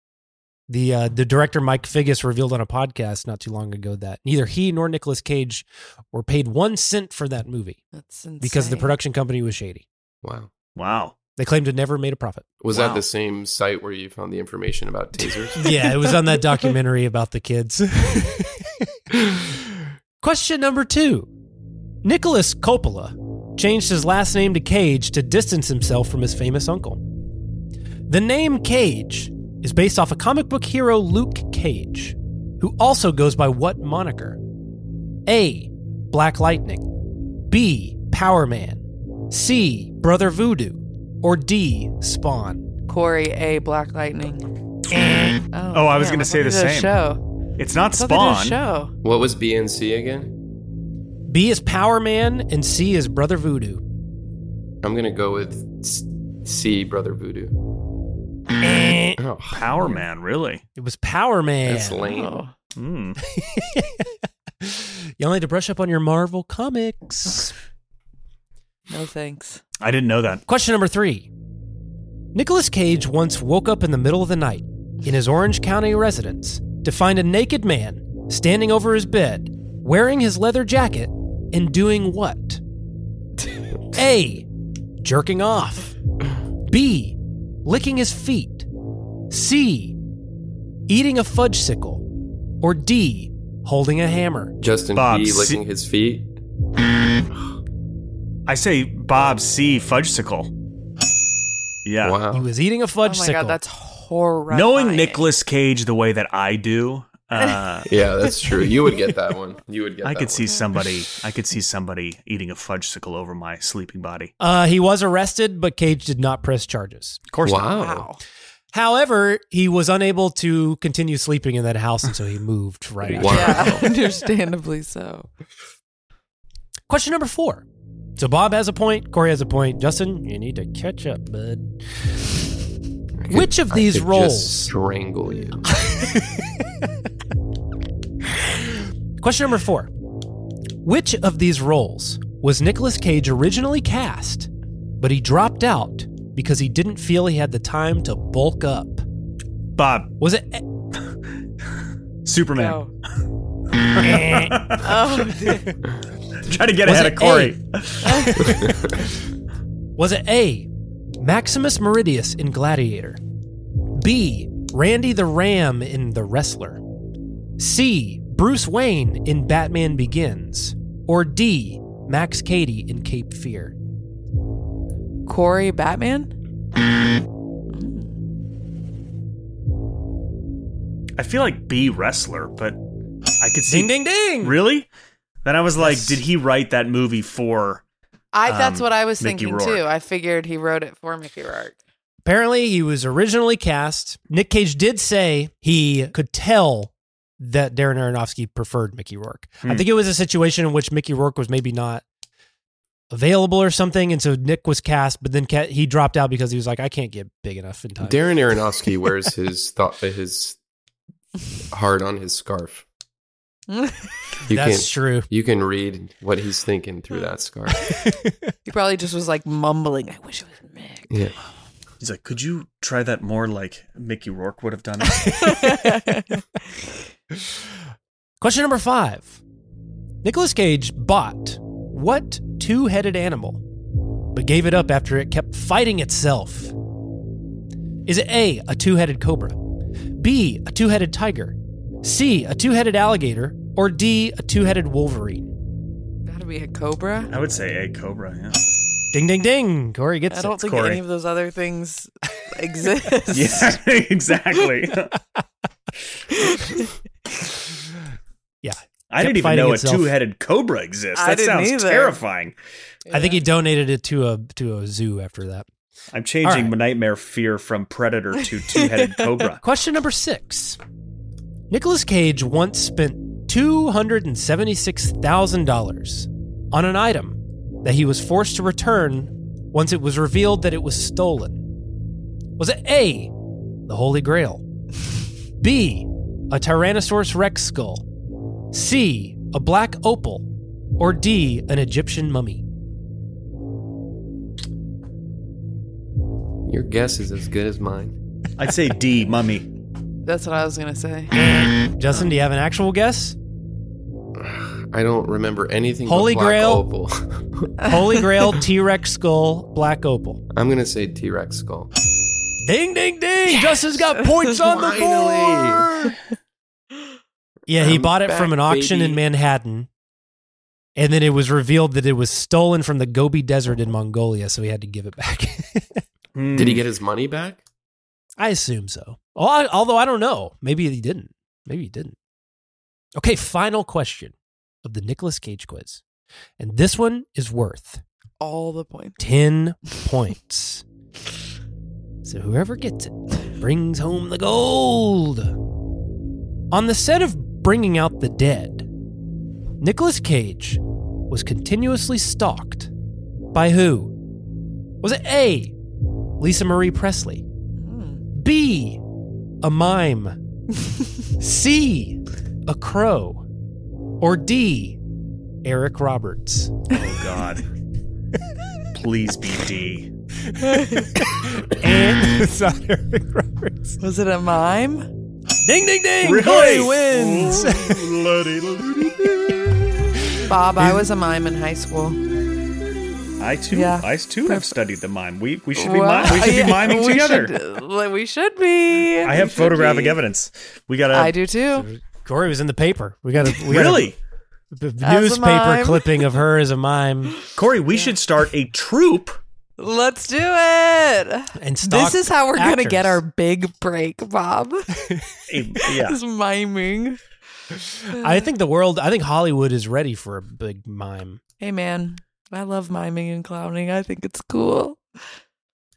A: The uh, the director Mike Figgis revealed on a podcast not too long ago that neither he nor Nicolas Cage were paid one cent for that movie
D: That's insane.
A: because the production company was shady.
C: Wow.
B: Wow.
A: They claimed it never made a profit.
C: Was
B: Wow.
C: that the same site where you found the information about tasers?
A: Yeah, it was on that documentary about the kids. Question number two Nicolas Coppola changed his last name to Cage to distance himself from his famous uncle. The name Cage is based off a comic book hero Luke Cage, who also goes by what moniker? A. Black Lightning, B. Power Man, C. Brother Voodoo, or D. Spawn?
D: Corey A. Black Lightning.
B: Oh, I was gonna say
D: thought
B: the
D: a
B: same.
D: Show.
B: It's not
D: I thought a
B: Spawn.
D: show.
C: what was BNC again?
A: B is Power Man and C is Brother Voodoo.
C: I'm going to go with C, Brother Voodoo. Oh,
B: Power Man, really?
A: It was Power Man.
C: that's lame.
D: Oh.
B: Hmm.
A: You only need to brush up on your Marvel comics.
D: No thanks.
B: I didn't know that.
A: Question number three. Nicolas Cage once woke up in the middle of the night in his Orange County residence to find a naked man standing over his bed, wearing his leather jacket, and doing what? A. Jerking off. B. Licking his feet. C. Eating a fudgesicle. Or D. Holding a hammer.
C: Justin
B: Bob,
C: B
B: C-
C: licking his feet.
B: I say Bob C. Fudgesicle. Yeah.
C: Wow.
A: He was eating a fudge.
D: Oh
A: my
D: god, that's horrifying.
B: Knowing Nicolas Cage the way that I do, uh,
C: Yeah, that's true. You would get that one. You would get.
B: I
C: that
B: could
C: one.
B: see somebody. I could see somebody eating a fudgesicle over my sleeping body.
A: Uh, he was arrested, but Cage did not press charges.
B: Of course, not.
C: Wow.
A: However, he was unable to continue sleeping in that house, and so he moved right after.
C: Wow.
D: Yeah, understandably so.
A: Question number four. So Bob has a point, Corey has a point. Justin, you need to catch up, bud.
C: Could-
A: Which of
C: I
A: these
C: could just
A: roles?
C: strangle you?
A: Question number four. Which of these roles was Nicolas Cage originally cast, but he dropped out because he didn't feel he had the time to bulk up?
B: Bob,
A: Was it
B: Superman.
D: Go. Oh, dear.
B: Try to get
A: Was
B: ahead of Corey.
A: Was it A, Maximus Meridius in Gladiator? B, Randy the Ram in The Wrestler? C, Bruce Wayne in Batman Begins? Or D, Max Cady in Cape Fear?
D: Corey Batman?
B: I feel like B wrestler, but I could see.
A: Ding, ding, ding!
B: Really? Then I was like, did he write that movie for?
D: I that's
B: Um,
D: what I was
B: Mickey
D: thinking
B: Rourke.
D: too. I figured he wrote it for Mickey Rourke.
A: Apparently, he was originally cast. Nick Cage did say he could tell that Darren Aronofsky preferred Mickey Rourke. I
B: Hmm.
A: think it was a situation in which Mickey Rourke was maybe not available or something, and so Nick was cast, but then ca- he dropped out because he was like, "I can't get big enough in time."
C: Darren Aronofsky wears his thought his heart on his scarf. You
A: That's
C: can,
A: true.
C: You can read what he's thinking through that scar.
D: He probably just was like mumbling. I wish it was Mick.
C: Yeah.
B: He's like, could you try that more like Mickey Rourke would have done it?
A: Question number five: Nicolas Cage bought what two-headed animal, but gave it up after it kept fighting itself? Is it A, a two-headed cobra, B, a two-headed tiger, C, a two-headed alligator, or D, a two-headed wolverine?
D: Gotta be a cobra.
B: I would say a cobra. Yeah.
A: Ding, ding, ding! Corey gets
D: I don't
A: it.
D: think
B: Corey.
D: any of those other things exist.
B: Yeah, exactly.
A: Yeah,
B: I didn't even know
A: itself.
B: a two-headed cobra exists.
D: I
B: That
D: didn't
B: sounds
D: either.
B: terrifying.
A: I think he donated it to a to a zoo after that.
B: I'm changing
A: All right.
B: my nightmare fear from predator to two-headed cobra.
A: Question number six. Nicolas Cage once spent $276,000 on an item that he was forced to return once it was revealed that it was stolen. Was it A, the Holy Grail? B, a Tyrannosaurus Rex skull? C, a black opal? Or D, an Egyptian mummy?
C: Your guess is as good as mine.
B: I'd say D, mummy.
D: That's what I was gonna say.
A: Justin, do you have an actual guess?
C: I don't remember anything. but
A: Holy
C: Black
A: Grail.
C: Opal.
A: Holy Grail, T Rex skull, black opal.
C: I'm gonna say T Rex skull.
A: Ding, ding, ding! Justin's got points on the
C: Finally.
A: board. Yeah, he
C: I'm
A: bought it from an auction in. Manhattan, and then it was revealed that it was stolen from the Gobi Desert in Mongolia, so he had to give it back.
C: Did he get his money back?
A: I assume so. Although I don't know. Maybe he didn't. Maybe he didn't. Okay, final question of the Nicolas Cage quiz. And this one is worth
D: All the points.
A: 10 points. So whoever gets it brings home the gold. On the set of Bringing Out the Dead, Nicolas Cage was continuously stalked by who? Was it A, Lisa Marie Presley? B, a mime? C, a crow? Or D, Eric Roberts?
B: Oh God. Please be D.
A: and it's not Eric Roberts.
D: Was it a mime?
A: Ding, ding, ding!
B: Really?
A: Corey wins.
D: Bob, I was a mime in high school.
B: I too,
D: Yeah.
B: I too have studied the mime. We we should be
D: Well,
B: mi- we should
D: yeah,
B: be miming
D: we
B: together.
D: should- we should be.
B: I have photographic
D: be.
B: evidence. We gotta.
D: I do too.
A: Corey was in the paper. We got a we got
B: Really?
A: a, b-
D: As a
A: newspaper clipping of her as a mime.
B: Corey, we should start a troupe
D: Let's do it.
A: And
D: this is how we're gonna get our big break, Bob.
B: yeah.
D: Is miming.
A: I think the world, I think Hollywood is ready for a big mime.
D: Hey man, I love miming and clowning. I think it's cool.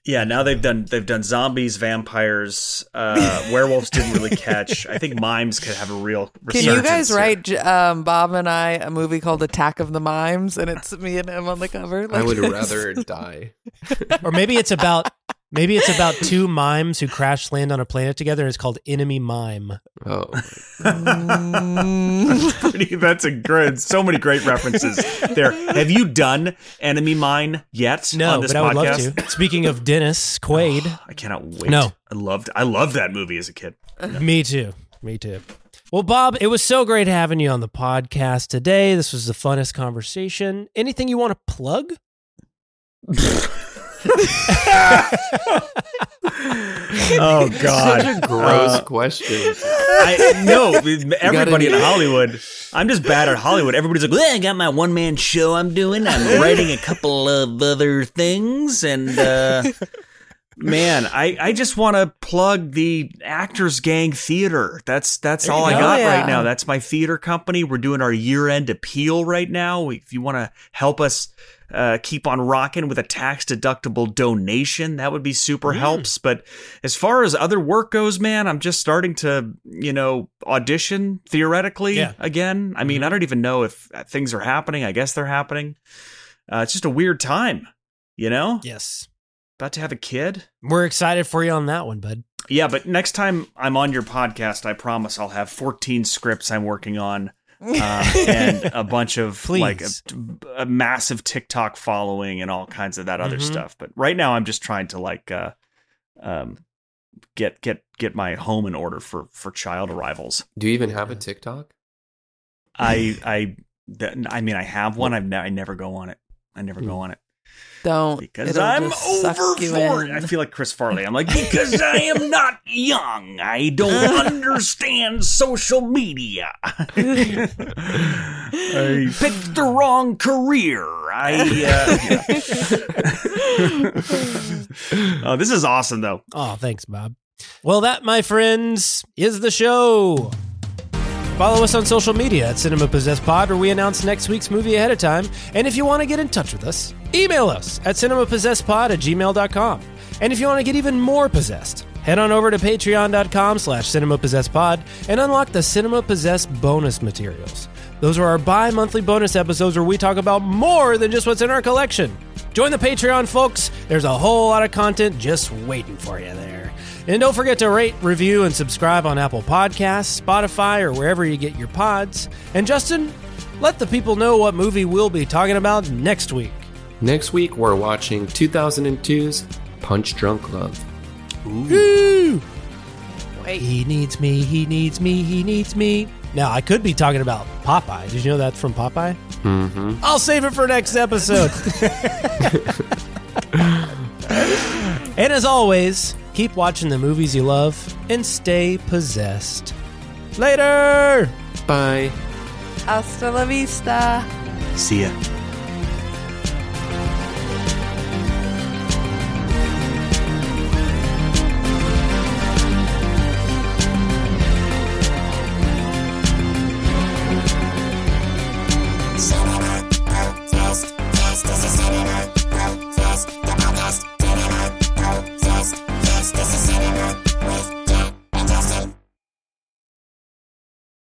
B: Yeah, now they've done they've done zombies, vampires, uh, werewolves didn't really catch. I think mimes could have a real.
D: Can you guys
B: resurgence
D: write um, Bob and I a movie called Attack of the Mimes, and it's me and him on the cover?
C: I would
D: this?
C: rather die.
A: Or maybe it's about maybe it's about two mimes who crash land on a planet together and it's called Enemy Mime.
C: Oh, that's, mm.
B: Pretty- That's a great. So many great references there. Have you done Enemy Mine yet?
A: No,
B: on this
A: but I would love to. Speaking of Dennis Quaid,
B: I cannot wait.
A: No.
B: I loved. I loved that movie as a kid.
A: me too. Me too. Well, Bob, it was so great having you on the podcast today. This was the funnest conversation. Anything you want to plug?
B: Oh God,
C: such a gross
B: Uh,
C: question.
B: I no, everybody in Hollywood. I'm just bad at Hollywood. Everybody's like, well, I got my one man show I'm doing. I'm writing a couple of other things, and uh, man, I I just want to plug the Actors Gang Theater. That's that's all
A: you
B: I
A: go.
B: got
D: Yeah.
B: right now. That's my theater company. We're doing our year end appeal right now. If you want to help us. Uh, keep on rocking with a tax deductible donation. That would be super helps. But as far as other work goes, man, I'm just starting to, you know, audition theoretically
A: Yeah.
B: again. I mean, I don't even know if things are happening. I guess they're happening. Uh, it's just a weird time, you know?
A: Yes.
B: About to have a kid.
A: We're excited for you on that one, bud.
B: Yeah, but next time I'm on your podcast, I promise I'll have 14 scripts I'm working on. um, and a bunch of like a, a massive TikTok following and all kinds of that other
A: Mhm.
B: stuff. But right now, I'm just trying to like uh, um, get get get my home in order for for child arrivals.
C: Do you even have a TikTok?
B: I I th- I mean, I have one. I've ne- I never go on it. I never go on it
D: Don't
B: because
D: It'll
B: I'm over 40. I feel like Chris Farley. I'm like because I am not young. I don't understand social media. I picked the wrong career. I. Uh, oh, this is awesome though.
A: Oh, thanks, Bob. Well, that, my friends, is the show. Follow us on social media at Cinema Possessed Pod, where we announce next week's movie ahead of time. And if you want to get in touch with us, email us at cinemapossessedpod at gmail.com. And if you want to get even more possessed, head on over to patreon.com slash cinemapossessedpod and unlock the Cinema Possessed bonus materials. Those are our bi-monthly bonus episodes where we talk about more than just what's in our collection. Join the Patreon, folks. There's a whole lot of content just waiting for you there. And don't forget to rate, review, and subscribe on Apple Podcasts, Spotify, or wherever you get your pods. And Justin, let the people know what movie we'll be talking about next week.
C: Next week, we're watching 2002's Punch Drunk Love.
A: Woo!
D: Wait.
A: He needs me, he needs me, he needs me. Now, I could be talking about Popeye. Did you know that's from Popeye?
C: Mm-hmm.
A: I'll save it for next episode. and as always, keep watching the movies you love and stay possessed. Later!
C: Bye.
D: Hasta la vista.
B: See ya.